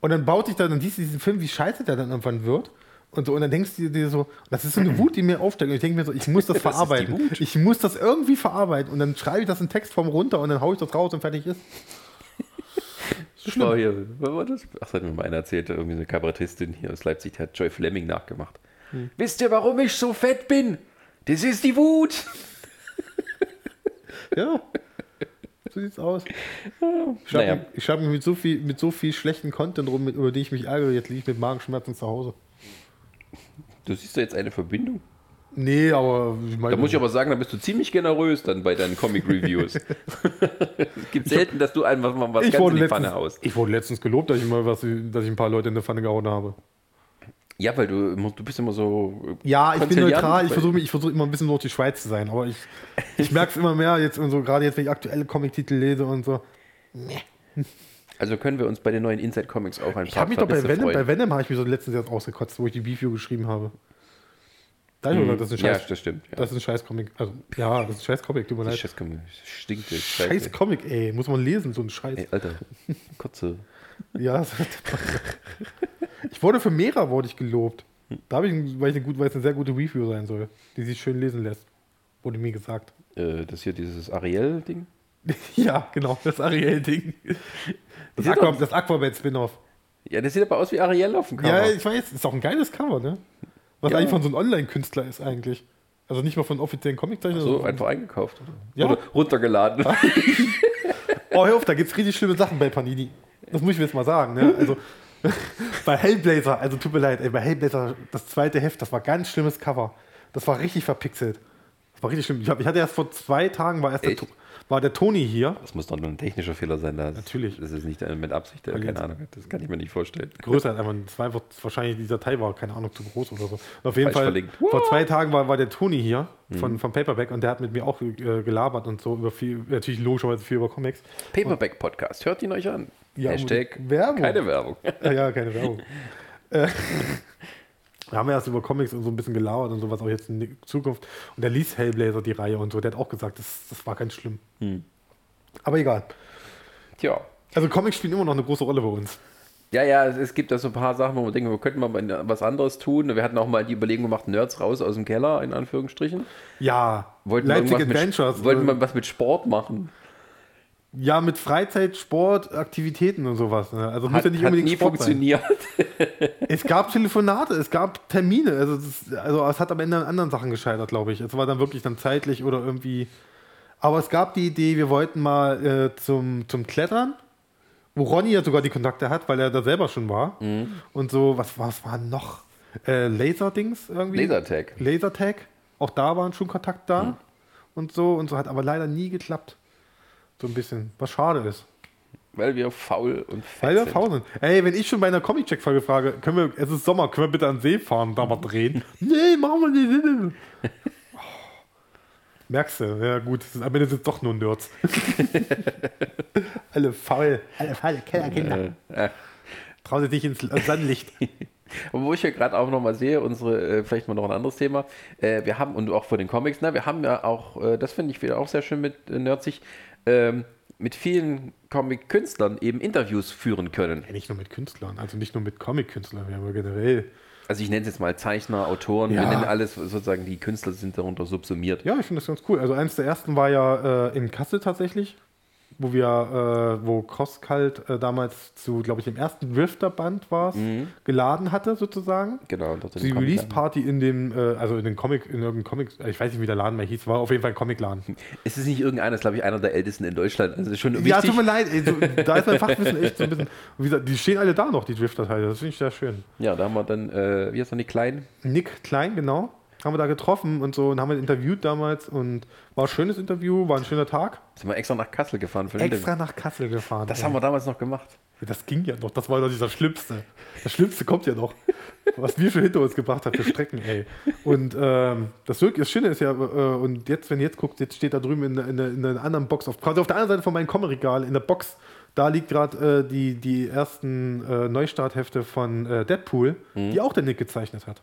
Und dann baut sich da, dann siehst du diesen Film, wie scheiße der dann irgendwann wird. Und so, und dann denkst du dir so, das ist so eine Wut, die mir aufsteigt. Und ich denke mir so, ich muss das die verarbeiten. Ich muss das irgendwie verarbeiten. Und dann schreibe ich das in Textform runter und dann haue ich das raus und fertig ist. Das war hier, was war das? Ach, das hat mir mal einer erzählt, irgendwie eine Kabarettistin hier aus Leipzig, die hat Joy Fleming nachgemacht. Hm. Wisst ihr, warum ich so fett bin? Das ist die Wut. Ja. So sieht's aus. Ich Naja. naja. ich schreibe mich mit so, viel, mit so viel schlechten Content rum, mit, über die ich mich ärgere. Jetzt liege ich mit Magenschmerzen zu Hause. Du siehst da jetzt eine Verbindung? Nee, aber ich meine. Da muss ich aber sagen, da bist du ziemlich generös dann bei deinen Comic-Reviews. es gibt selten, dass du einfach mal was ich ganz in die letztens, Pfanne haust. ich wurde letztens gelobt, dass ich, mal was, dass ich ein paar Leute in der Pfanne gehauen habe. Ja, weil du, du bist immer so. äh, Ja, ich bin neutral. Ich versuche versuch immer ein bisschen durch die Schweiz zu sein. Aber ich, ich merke es immer mehr, jetzt und so, gerade jetzt, wenn ich aktuelle Comic-Titel lese und so. Also können wir uns bei den neuen Inside Comics auch ein Ich habe mich doch bei Venom, freuen. bei Venom habe ich mich so letztens jetzt ausgekotzt, wo ich die Review geschrieben habe. Da gedacht, das ist ein ja, Scheiß. das stimmt. Ja. Das ist ein scheiß Comic. Also, ja, das ist ein scheiß Comic, tut mir leid. Scheiß Comic stinkt. das Scheiß Scheiße. Comic, ey. Muss man lesen, so ein Scheiß. Ey, Alter, Kotze. Ja, ich wurde für Mera wurde ich gelobt. Da habe ich, weil ich eine gut, weil es eine sehr gute Review sein soll, die sich schön lesen lässt. Wurde mir gesagt. Äh, das hier, dieses Ariel-Ding. ja, genau, das Ariel-Ding. Das, Aqua, doch- das Aquaman-Spin-off. Ja, das sieht aber aus wie Ariel auf dem Cover. Ja, ich weiß, ist auch ein geiles Cover, ne? Was Ja. eigentlich von so einem Online-Künstler ist eigentlich. Also nicht mal von offiziellen Comiczeichnern. so, einfach eingekauft. Oder, Ja. oder runtergeladen. Oh, hör auf, da gibt es richtig schlimme Sachen bei Panini. Das muss ich mir jetzt mal sagen. Ne? Also, bei Hellblazer, also tut mir leid, ey, bei Hellblazer, das zweite Heft, das war ganz schlimmes Cover. Das war richtig verpixelt. Das war richtig schlimm. Ich, hab, ich hatte erst vor zwei Tagen, war, erst der, war der Toni hier. Das muss doch nur ein technischer Fehler sein. Das, Natürlich. Das ist nicht äh, mit Absicht, der Weil keine jetzt- Ahnung hat. Das kann ich mir nicht vorstellen. Größer einfach, es war einfach, wahrscheinlich dieser Teil war, keine Ahnung, zu groß oder so. Und auf jeden Falsch Fall, verlinkt. vor zwei Tagen war, war der Toni hier von, von Paperback und der hat mit mir auch äh, gelabert und so über viel, natürlich logischerweise viel über Comics. Paperback Podcast, hört ihn euch an. Ja, Hashtag Werbung. keine Werbung. Ja, keine Werbung. äh, wir haben ja erst über Comics und so ein bisschen gelauert und sowas auch jetzt in die Zukunft. Und der liest Hellblazer die Reihe und so. Der hat auch gesagt, das, das war ganz schlimm. Aber egal. Tja. Also Comics spielen immer noch eine große Rolle bei uns. Ja, ja, es, gibt da so ein paar Sachen, wo man denkt, wir könnten mal was anderes tun. Wir hatten auch mal die Überlegung gemacht, Nerds raus aus dem Keller, in Anführungsstrichen. Ja, Wollten wir Leipzig Adventures. Mit, wollten äh, wir was mit Sport machen. Ja, mit Freizeit, Sport, Aktivitäten und sowas. Ne? Also muss Hat, ja nicht unbedingt nie Sport funktioniert. Sein. Es gab Telefonate, es gab Termine. Also, das, also es hat am Ende an anderen Sachen gescheitert, glaube ich. Es war dann wirklich dann zeitlich oder irgendwie. Aber es gab die Idee, wir wollten mal äh, zum, zum Klettern, wo Ronny ja sogar die Kontakte hat, weil er da selber schon war. Mhm. Und so, was, was war noch? Äh, Laserdings irgendwie? Lasertag. Lasertag. Auch da waren schon Kontakt da. Mhm. Und so. Und so hat aber leider nie geklappt. So ein bisschen. Was schade ist. Weil wir faul und fett Weil wir sind. faul sind. Ey, wenn ich schon bei einer Comic-Check-Folge frage, können wir, es ist Sommer, können wir bitte an den See fahren, da mal drehen? nee, machen wir nicht. Oh. Merkst du, ja gut, am Ende sind es doch nur Nerds. Alle faul, alle faule Kellerkinder. Äh, äh. Trauen sich nicht ins Sonnenlicht. Aber wo ich ja gerade auch nochmal sehe, unsere, äh, vielleicht mal noch ein anderes Thema, äh, wir haben, und auch vor den Comics, ne, wir haben ja auch, das finde ich wieder auch sehr schön mit äh, Nerdsig, ähm, mit vielen Comic-Künstlern eben Interviews führen können. Ja, nicht nur mit Künstlern, also nicht nur mit Comic-Künstlern, wir haben ja generell. Also ich nenne es jetzt mal Zeichner, Autoren, wir Ja. nennen alles sozusagen, die Künstler sind darunter subsumiert. Ja, ich finde das ganz cool. Also eins der ersten war ja äh, in Kassel tatsächlich, wo wir, äh, wo Crosskalt äh, damals zu, glaube ich, dem ersten Drifter-Band war geladen hatte sozusagen. Genau. Die Release-Party in dem, äh, also in den Comic, in irgendeinem Comic, ich weiß nicht, wie der Laden mehr hieß, war auf jeden Fall ein Comicladen. Es ist nicht irgendeiner, ist glaube ich einer der ältesten in Deutschland. Also schon Ja, tut mir leid, ey, so, da ist mein Fachwissen echt so ein bisschen. Wie gesagt, die stehen alle da noch, die Drifter-Teile, das finde ich sehr schön. Ja, da haben wir dann, äh, wie heißt noch die Kleinen? Nick Klein, genau, haben wir da getroffen und so und haben wir interviewt damals und war ein schönes Interview, war ein schöner Tag. Sind wir extra nach Kassel gefahren für Extra nach Kassel gefahren. Das ey. haben wir damals noch gemacht. Das ging ja noch, das war doch dieser Schlimmste. Das Schlimmste kommt ja noch. Was wir schon hinter uns gebracht haben für Strecken, ey. Und ähm, das, wirklich, das Schöne ist ja, äh, und jetzt, wenn ihr jetzt guckt, jetzt steht da drüben in, in, in einer anderen Box, auf, quasi auf der anderen Seite von meinem Comic-Regal, in der Box, da liegt gerade äh, die, die ersten äh, Neustarthefte von äh, Deadpool, die auch der Nick gezeichnet hat.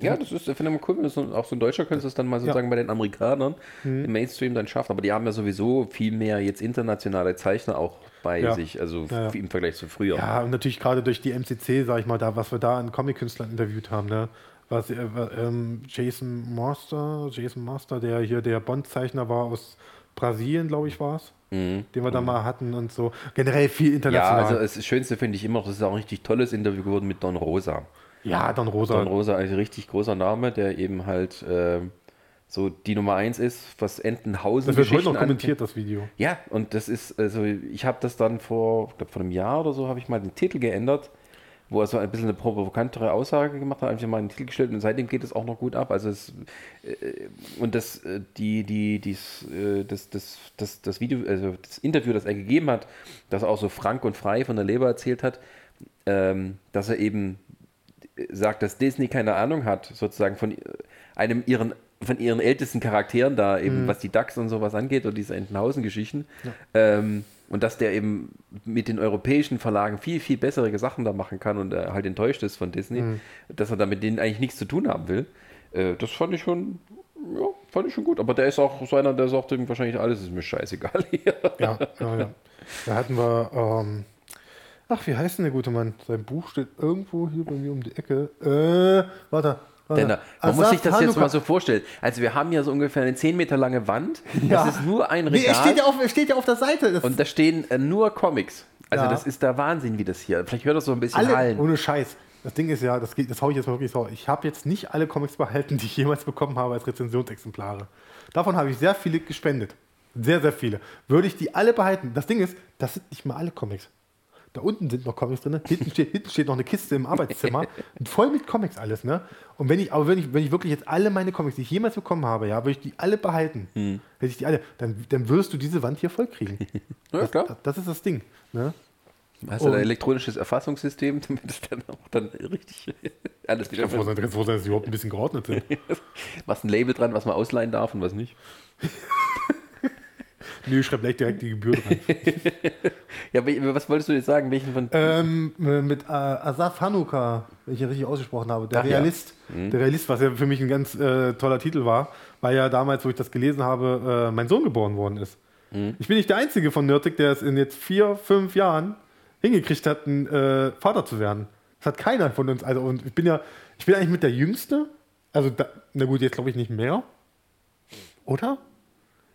Ja, das ist, finde ich mal cool, wenn auch so ein Deutscher könnte es dann mal sozusagen bei den Amerikanern Mhm. im Mainstream dann schafft. Aber die haben ja sowieso viel mehr jetzt internationale Zeichner auch bei Ja. sich, also Ja, ja. im Vergleich zu früher. Ja, und natürlich gerade durch die MCC, sag ich mal, da, was wir da an Comic-Künstlern interviewt haben, ne? Was, äh, ähm, Jason Master, Jason Master, der hier der Bond-Zeichner war aus Brasilien, glaube ich, war es, den wir da mal hatten und so. Generell viel Mhm. Ja, international. also das Schönste finde ich immer noch, das ist auch ein richtig tolles Interview geworden mit Don Rosa. Ja, Don Rosa. Don Rosa, ein richtig großer Name, der eben halt ähm, so die Nummer eins ist, was Entenhausen das wird heute noch kommentiert, das Video. Ja, und das ist, also ich habe das dann vor, ich glaube vor einem Jahr oder so, habe ich mal den Titel geändert, wo er so ein bisschen eine provokantere Aussage gemacht hat, einfach mal einen Titel gestellt und seitdem geht es auch noch gut ab. Also es, äh, und das, äh, die, die, dies, äh, das, das, das, das Video, also das Interview, das er gegeben hat, das auch so frank und frei von der Leber erzählt hat, ähm, dass er eben sagt, dass Disney keine Ahnung hat, sozusagen von einem ihren von ihren ältesten Charakteren da, eben was die Ducks und sowas angeht und diese Entenhausen-Geschichten. Ähm, und dass der eben mit den europäischen Verlagen viel, viel bessere Sachen da machen kann und er halt enttäuscht ist von Disney, dass er da mit denen eigentlich nichts zu tun haben will. Äh, das fand ich schon, ja, fand ich schon gut. Aber der ist auch so einer, der sagt wahrscheinlich, alles ist mir scheißegal hier. Ja, ja, ja. Da hatten wir, ähm, ach, wie heißt denn der gute Mann? Sein Buch steht irgendwo hier bei mir um die Ecke. Äh, warte. warte. Denn, man Asaf muss sich das jetzt Hanuka. mal so vorstellen. Also wir haben ja so ungefähr eine 10 Meter lange Wand. Ja. Das ist nur ein Nee, Regal. er steht ja auf, er steht ja auf der Seite. Das und da stehen äh, nur Comics. Also Ja. das ist der Wahnsinn, wie das hier. Vielleicht hört das so ein bisschen alle, hallen. ohne Scheiß. Das Ding ist ja, das, geht, das hau ich jetzt mal wirklich so. Ich habe jetzt nicht alle Comics behalten, die ich jemals bekommen habe als Rezensionsexemplare. Davon habe ich sehr viele gespendet. Sehr, sehr viele. Würde ich die alle behalten? Das Ding ist, das sind nicht mal alle Comics. Da unten sind noch Comics drin. Hinten steht, hinten steht noch eine Kiste im Arbeitszimmer. voll mit Comics alles, ne? Und wenn ich, aber wenn ich, wenn ich wirklich jetzt alle meine Comics, die ich jemals bekommen habe, ja, würde ich die alle behalten. Hm. Hätte ich die alle, dann, dann wirst du diese Wand hier voll kriegen. Ja, Das, klar. das ist das Ding. Ne? Hast du ein elektronisches Erfassungssystem, damit es dann auch dann richtig alles wieder Ich kann froh sein, ganz froh sein, dass sie überhaupt ein bisschen geordnet sind. was ein Label dran, was man ausleihen darf und was nicht. Nö, ich schreibe gleich direkt die Gebühr dran. Ja, was wolltest du jetzt sagen? Welchen von. ähm, äh, mit äh, Asaf Hanuka, wenn ich ihn richtig ausgesprochen habe, der Ach ja. Realist. Der Realist, was ja für mich ein ganz äh, toller Titel war, weil ja damals, wo ich das gelesen habe, äh, mein Sohn geboren worden ist. Ich bin nicht der Einzige von Nürtig, der es in jetzt vier, fünf Jahren hingekriegt hat, ein äh, Vater zu werden. Das hat keiner von uns. Also, und ich bin ja, ich bin eigentlich mit der Jüngste. Also, da, na gut, jetzt glaube ich nicht mehr. Oder?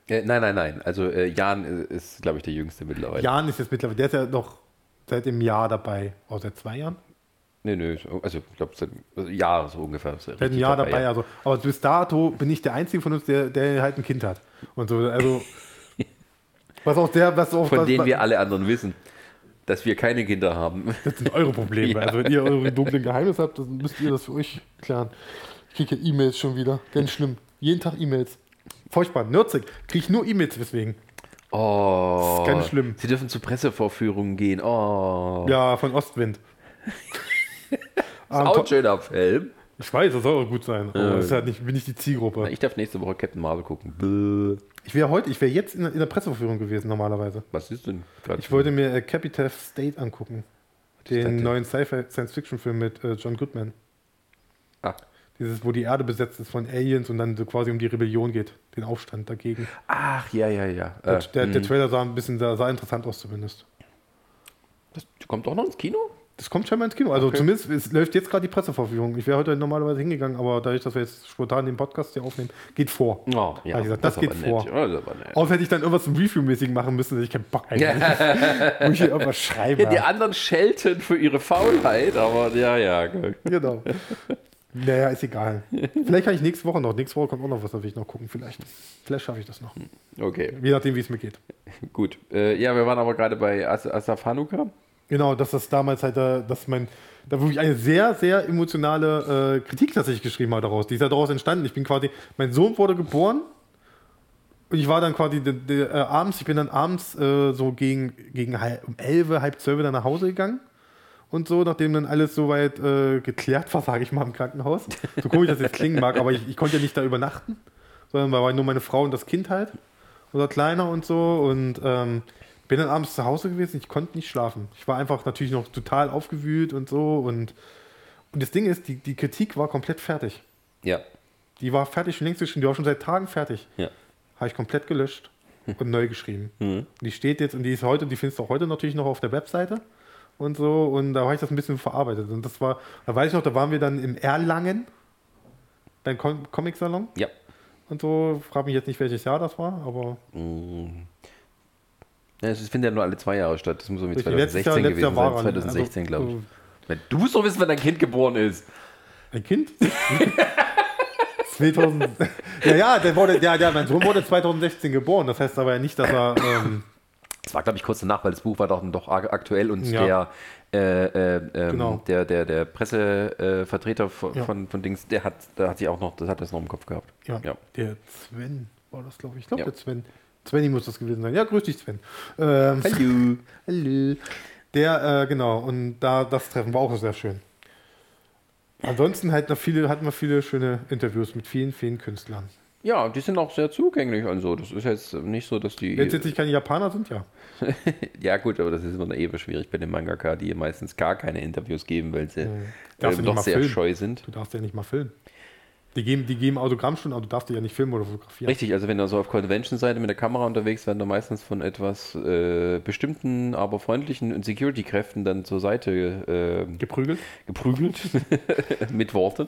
Äh, nein, nein, nein. Also äh, Jan äh, ist, glaube ich, der Jüngste mittlerweile. Jan ist jetzt mittlerweile, der ist ja noch seit dem Jahr dabei. Oh, seit zwei Jahren? Nee, nee, so- also ich glaube, seit also Jahre so ungefähr. Seit einem Jahr dabei, ja. also. Aber bis dato bin ich der Einzige von uns, der, der halt ein Kind hat. Und so, also. was auch der, was auch Von was, denen was, wir alle anderen wissen, dass wir keine Kinder haben. Das sind eure Probleme. Ja. Also, wenn ihr eure dunklen Geheimnisse habt, dann müsst ihr das für euch klären. Ich kriege ja E-Mails schon wieder. Ganz schlimm. Jeden Tag E-Mails. Furchtbar. Nürzig. Kriege ich nur E-Mails deswegen. Oh. Das ist ganz schlimm. Sie dürfen zu Pressevorführungen gehen. Oh. Ja, von Ostwind. ist auch ein schöner Film. ich weiß, das soll auch gut sein. Aber das ist halt nicht, bin nicht die Zielgruppe. Ich darf nächste Woche Captain Marvel gucken. Bäh. Ich wäre heute, ich wäre jetzt in, der- in der Presseverführung gewesen normalerweise. Was ist denn gerade? Ich wollte mir äh, Capitol State angucken. Den neuen Science-Fiction-Film mit äh, John Goodman. Ah. Dieses, wo die Erde besetzt ist von Aliens und dann so quasi um die Rebellion geht, den Aufstand dagegen. Ach, ja, ja, ja. Der, Äh, der, der mh. Trailer sah ein bisschen sah, sah interessant aus zumindest. das kommt auch noch ins Kino? Das kommt scheinbar ins Kino. Also Okay. zumindest es läuft jetzt gerade die Presseverführung. Ich wäre heute normalerweise hingegangen, aber dadurch, dass wir jetzt spontan den Podcast hier aufnehmen, geht vor. Oh, ja. Gesagt, das ist geht vor. Nett. Ja, das. Außer hätte ich dann irgendwas zum Review-mäßig machen müssen, dass ich keinen Bock eigentlich. Wo ich hier irgendwas schreibe. Ja, die anderen schelten für ihre Faulheit, aber ja, ja. Genau. Naja, ist egal. Vielleicht kann ich nächste Woche noch. Nächste Woche kommt auch noch was, da will ich noch gucken, vielleicht. Vielleicht schaffe ich das noch. Okay, Je nachdem, wie es mir geht. gut. Äh, ja, wir waren aber gerade bei As Asaf Hanuka. Genau, dass das damals halt, äh, dass mein, da wirklich eine sehr, sehr emotionale äh, Kritik tatsächlich geschrieben habe daraus. Die ist ja daraus entstanden. Ich bin quasi, mein Sohn wurde geboren und ich war dann quasi de, de, äh, abends, ich bin dann abends äh, so gegen, gegen halb, um 11, halb 12 dann nach Hause gegangen. Und so, nachdem dann alles soweit äh, geklärt war, sage ich mal, im Krankenhaus. So komisch das jetzt klingen mag, aber ich, ich konnte ja nicht da übernachten, sondern da war nur meine Frau und das Kind halt. Unser Kleiner und so. Und ähm, bin dann abends zu Hause gewesen, ich konnte nicht schlafen. Ich war einfach natürlich noch total aufgewühlt und so. Und, und das Ding ist, die, die Kritik war komplett fertig. Ja. Die war fertig schon längst geschrieben, die war schon seit Tagen fertig. Ja. Habe ich komplett gelöscht und neu geschrieben. Und Die steht jetzt und die ist heute, die findest du auch heute natürlich noch auf der Webseite und so. Und da habe ich das ein bisschen verarbeitet. Und das war, da weiß ich noch, da waren wir dann im Erlangen, beim Com Comic-Salon Ja. und so. Frag mich jetzt nicht, welches Jahr das war, aber ja es findet ja nur alle zwei Jahre statt. Das muss irgendwie Richtig, letztes 2016 Jahr- gewesen Jahr sein. er, ne? 2016, Also, glaube ich. so- Wenn- Du musst doch wissen, wann dein Kind geboren ist. Ein Kind? 2000. ja, ja, der wurde, ja, ja, mein Sohn wurde 2016 geboren. Das heißt aber ja nicht, dass er. Ähm, Das war, glaube ich, kurz danach, weil das Buch war doch, doch aktuell und Ja. der, äh, äh, ähm, Genau. der, der, der Pressevertreter von, Ja. von, von Dings, der hat, der hat sich auch noch, das hat das noch im Kopf gehabt. Ja, Ja. der Sven war das, glaube ich. Ich glaube, der Sven. Svenny muss das gewesen sein. Ja, grüß dich, Sven. Ähm, Hallo. Hallo. Der, äh, genau, und da das Treffen war auch sehr schön. Ansonsten halt noch viele, hatten wir viele schöne Interviews mit vielen, vielen Künstlern. Ja, die sind auch sehr zugänglich und so. Das ist jetzt nicht so, dass die. Wenn es jetzt nicht keine Japaner sind, ja. ja, gut, aber das ist immer eben schwierig bei den Mangaka, die meistens gar keine Interviews geben, weil sie nicht doch sehr filmen. scheu sind. Du darfst ja nicht mal filmen. Die geben, die geben Autogrammstunden, aber du darfst die ja nicht filmen oder fotografieren. Richtig, also wenn du so auf Convention-Seite mit der Kamera unterwegs werden, du meistens von etwas äh, bestimmten, aber freundlichen Security-Kräften dann zur Seite äh, Geprügelt. geprügelt mit Worten,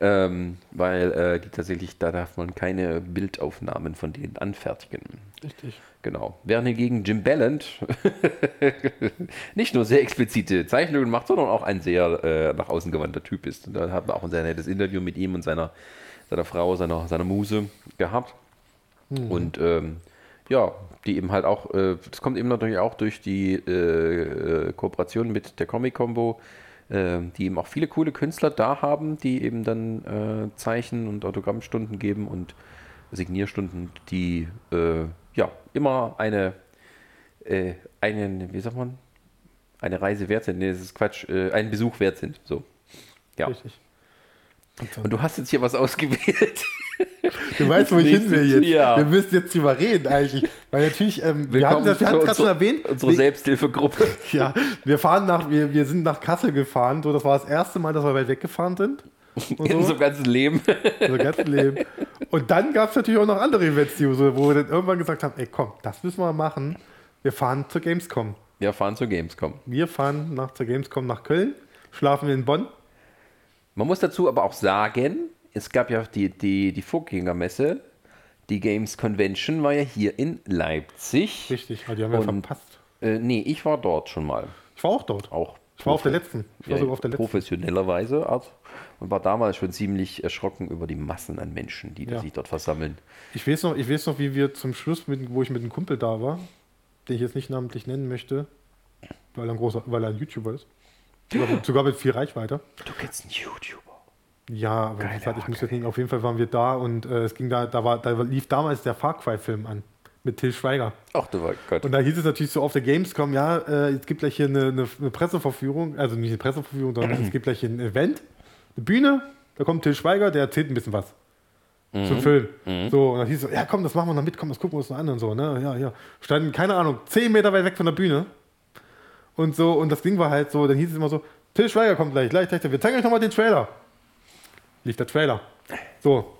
ähm, weil äh, die tatsächlich, da darf man keine Bildaufnahmen von denen anfertigen. Richtig. Genau. Während hingegen Jim Ballant nicht nur sehr explizite Zeichnungen macht, sondern auch ein sehr äh, nach außen gewandter Typ ist. Und da haben wir auch ein sehr nettes Interview mit ihm und seiner, seiner Frau, seiner, seiner Muse gehabt. Und ähm, ja, die eben halt auch, äh, das kommt eben natürlich auch durch die äh, äh, Kooperation mit der Comic-Combo, äh, die eben auch viele coole Künstler da haben, die eben dann äh, Zeichen und Autogrammstunden geben und Signierstunden, die ja immer eine, äh, einen, wie sagt man, eine Reise wert sind. Nee, das ist Quatsch, äh, einen Besuch wert sind. So. Ja. Richtig. Und du hast jetzt hier was ausgewählt. Du weißt, wo ich hin will jetzt. Ja. Wir müssen jetzt drüber reden eigentlich. Weil natürlich, ähm, wir hatten das, gerade schon erwähnt. Unsere wir, Selbsthilfegruppe. ja, wir fahren nach, wir, wir sind nach Kassel gefahren. So, das war das erste Mal, dass wir weit weggefahren sind. Und In so. unserem ganzen Leben. unser ganzes Leben. Und dann gab es natürlich auch noch andere Events, die so, wo wir dann irgendwann gesagt haben, ey komm, das müssen wir machen. Wir fahren zur Gamescom. Wir fahren zur Gamescom. Wir fahren nach zur Gamescom nach Köln, schlafen in Bonn. Man muss dazu aber auch sagen, es gab ja die, die, die Vorgängermesse, die Games Convention war ja hier in Leipzig. Richtig, aber die haben wir Und- verpasst. Äh, nee, ich war dort schon mal. Ich war auch dort. Auch. Ich war auf der letzten. Ich war ja, sogar auf der letzten. professionellerweise Art und war damals schon ziemlich erschrocken über die Massen an Menschen, die Ja. sich dort versammeln. Ich weiß, noch, ich weiß noch, wie wir zum Schluss, mit, wo ich mit einem Kumpel da war, den ich jetzt nicht namentlich nennen möchte, weil er ein, großer, weil er ein YouTuber ist. Sogar, sogar mit viel Reichweite. Du kennst einen YouTuber. Ja, aber Geile gesagt, ich muss jetzt nicht, auf jeden Fall waren wir da und äh, es ging da, da, war, da lief damals der Far Cry-Film an mit Till Schweiger. Ach du Gott. Und da hieß es natürlich so auf der Gamescom, ja, äh, es gibt gleich hier eine, eine, eine Presseverführung, also nicht eine Presseverführung, sondern es gibt gleich hier ein Event, eine Bühne, da kommt Till Schweiger, der erzählt ein bisschen was. Zum Film. So, und dann hieß es so, ja komm, das machen wir noch mit, komm, das gucken wir uns noch an und so, ne? Ja, ja. Standen, keine Ahnung, zehn Meter weit weg von der Bühne. Und so, und das Ding war halt so, dann hieß es immer so, Till Schweiger kommt gleich, gleich, gleich, wir zeigen euch nochmal den Trailer. Lief der Trailer. So.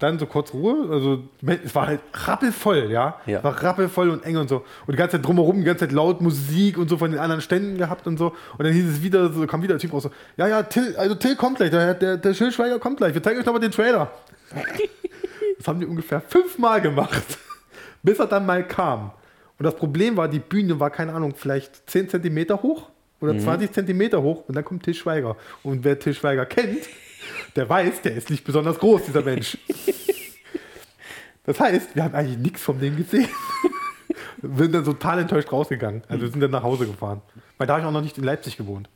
Dann so kurz Ruhe, also es war halt rappelvoll, ja. Ja. War rappelvoll und eng und so. Und die ganze Zeit drumherum, die ganze Zeit laut Musik und so von den anderen Ständen gehabt und so. Und dann hieß es wieder, so kam wieder der Typ raus so, ja, ja, Till, also Till kommt gleich, der, der, der Till Schweiger kommt gleich, wir zeigen euch nochmal den Trailer. Das haben die ungefähr fünfmal gemacht, bis er dann mal kam. Und das Problem war, die Bühne war, keine Ahnung, vielleicht 10 Zentimeter hoch oder 20 Zentimeter hoch und dann kommt Till Schweiger. Und wer Till Schweiger kennt, der weiß, der ist nicht besonders groß, dieser Mensch. Das heißt, wir haben eigentlich nichts von dem gesehen. Wir sind dann total enttäuscht rausgegangen. Also wir sind dann nach Hause gefahren. Weil da habe ich auch noch nicht in Leipzig gewohnt.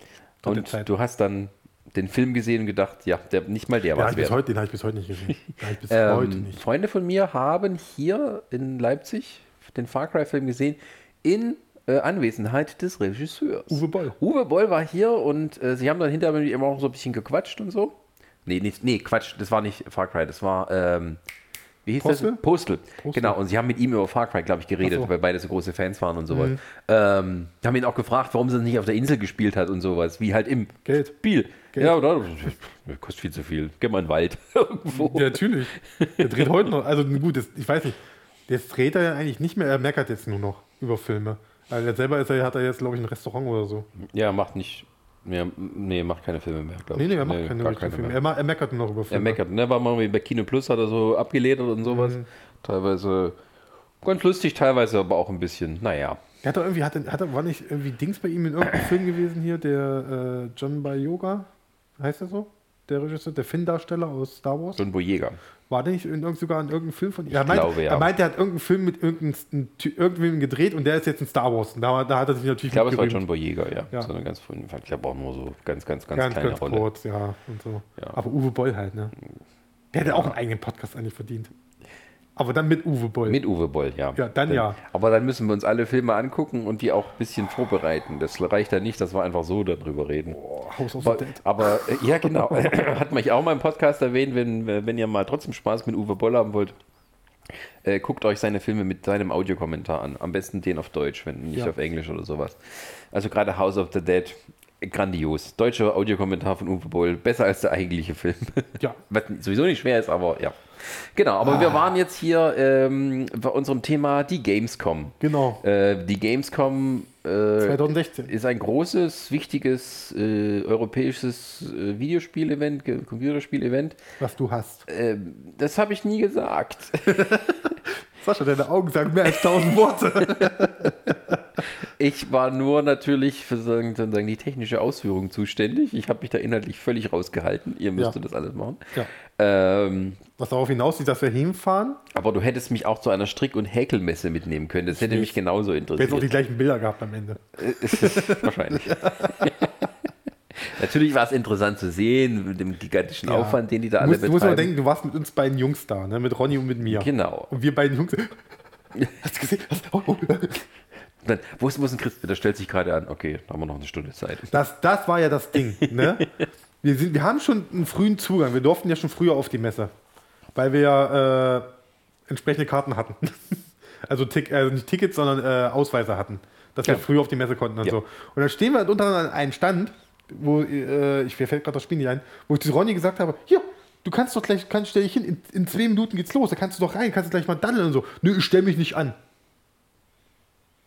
Und du hast dann den Film gesehen und gedacht, ja, der, nicht mal der war es wert. heute, den habe ich bis heute nicht gesehen. Bis heute Ähm, nicht. Freunde von mir haben hier in Leipzig den Far Cry-Film gesehen in äh, Anwesenheit des Regisseurs. Uwe Boll. Uwe Boll war hier und äh, sie haben dann hinterher ihm auch so ein bisschen gequatscht und so. Nee, nicht, nee, Quatsch, das war nicht Far Cry, das war, ähm, wie hieß Postal? das? Postal. Postal. Genau, und sie haben mit ihm über Far Cry, glaube ich, geredet, so. Mhm. weil beide so große Fans waren und sowas. Ähm, haben ihn auch gefragt, warum sie nicht auf der Insel gespielt hat und sowas, wie halt im Geld. Spiel. Geld. Ja, oder? Kostet viel zu viel. Geh mal in den Wald irgendwo. Ja, natürlich. Der dreht heute noch. Also gut, das, ich weiß nicht. Jetzt dreht er ja eigentlich nicht mehr. Er meckert jetzt nur noch über Filme. Weil er selber ist er, hat er jetzt, glaube ich, ein Restaurant oder so. Ja, macht nicht. Mehr, nee, macht keine Filme mehr, glaube Nee, ich. nee, er macht keine gar richtigen Filme. mehr. Er, ma- er meckert nur noch über Er Filme. meckert. Ne, war mal bei Kino Plus hat er so abgeledert und sowas. Mhm. Teilweise ganz lustig, teilweise aber auch ein bisschen, naja. Er hat doch irgendwie, hat, er- hat er, war nicht irgendwie Dings bei ihm in irgendeinem Film gewesen hier, der äh, John by Yoga? Heißt er so? Der Regisseur, der Finn-Darsteller aus Star Wars. John Boyega. War der nicht in, irgend- sogar in irgendeinem Film von ihm? Er meint, glaube, ja. Er meint, er hat irgendeinen Film mit irgendeinem irgendwem gedreht und der ist jetzt in Star Wars. Und da, da hat er sich natürlich Ich glaube, es war. John Boyega, ja. Ja. So eine ganz frühen. Ich glaube auch nur so ganz, ganz, ganz, Ganz, kleine ganz Rolle. kurz, ja. Und so. Ja. Aber Uwe Boll halt, ne? Der hätte auch einen eigenen Podcast eigentlich verdient. Aber dann mit Uwe Boll. Mit Uwe Boll, ja. Ja, dann ja. Aber dann müssen wir uns alle Filme angucken und die auch ein bisschen vorbereiten. Das reicht ja nicht, dass wir einfach so darüber reden. oh, House of the Aber, Dead. aber äh, ja, genau. Hat mich auch mal im Podcast erwähnt, wenn, äh, wenn ihr mal trotzdem Spaß mit Uwe Boll haben wollt. Äh, guckt euch seine Filme mit seinem Audiokommentar an. Am besten den auf Deutsch, wenn nicht Ja. auf Englisch oder sowas. Also gerade House of the Dead, grandios. Deutscher Audiokommentar von Uwe Boll, besser als der eigentliche Film. Ja. Was sowieso nicht schwer ist, aber ja. Genau, aber wir waren jetzt hier ähm, bei unserem Thema die Gamescom. Genau. Äh, die Gamescom äh, 2016. ist ein großes, wichtiges äh, europäisches äh, Videospiel-Event, Computerspiel-Event. Was du hast. Ähm, das habe ich nie gesagt. Sascha, deine Augen sagen mehr als tausend Worte. Ich war nur natürlich für sagen, sozusagen die technische Ausführung zuständig. Ich habe mich da inhaltlich völlig rausgehalten. Ihr müsstet Ja. das alles machen. Ja. Ähm, Was darauf hinaussieht, dass wir hinfahren. aber du hättest mich auch zu einer Strick- und Häkelmesse mitnehmen können. Das hätte mich genauso Wir hätten auch die interessiert. gleichen Bilder gehabt am Ende. Wahrscheinlich. Natürlich war es interessant zu sehen, mit dem gigantischen Ja. Aufwand, den die da Du alle musst, du musst aber betreiben. denken, du warst mit uns beiden Jungs da, ne? mit Ronny und mit mir. Genau. Und wir beiden Jungs. Hast du gesehen? Hast, oh, oh. Dann, wo ist, wo ist denn Chris? Der stellt sich gerade an. Okay, da haben wir noch eine Stunde Zeit. Das, das war ja das Ding. Ne? Wir, sind, wir haben schon einen frühen Zugang. Wir durften ja schon früher auf die Messe, weil wir ja äh, entsprechende Karten hatten. Also, Tick, also nicht Tickets, sondern äh, Ausweise hatten. Dass wir Ja. früher auf die Messe konnten und Ja. so. Und dann stehen wir halt unter an einem Stand, wo, äh, ich mir fällt gerade das Spiel nicht ein, wo ich zu Ronny gesagt habe, hier, du kannst doch gleich, kannst, stell dich hin, in, in zwei Minuten geht's los, da kannst du doch rein, kannst du gleich mal daddeln und so. Nö, ich stell mich nicht an.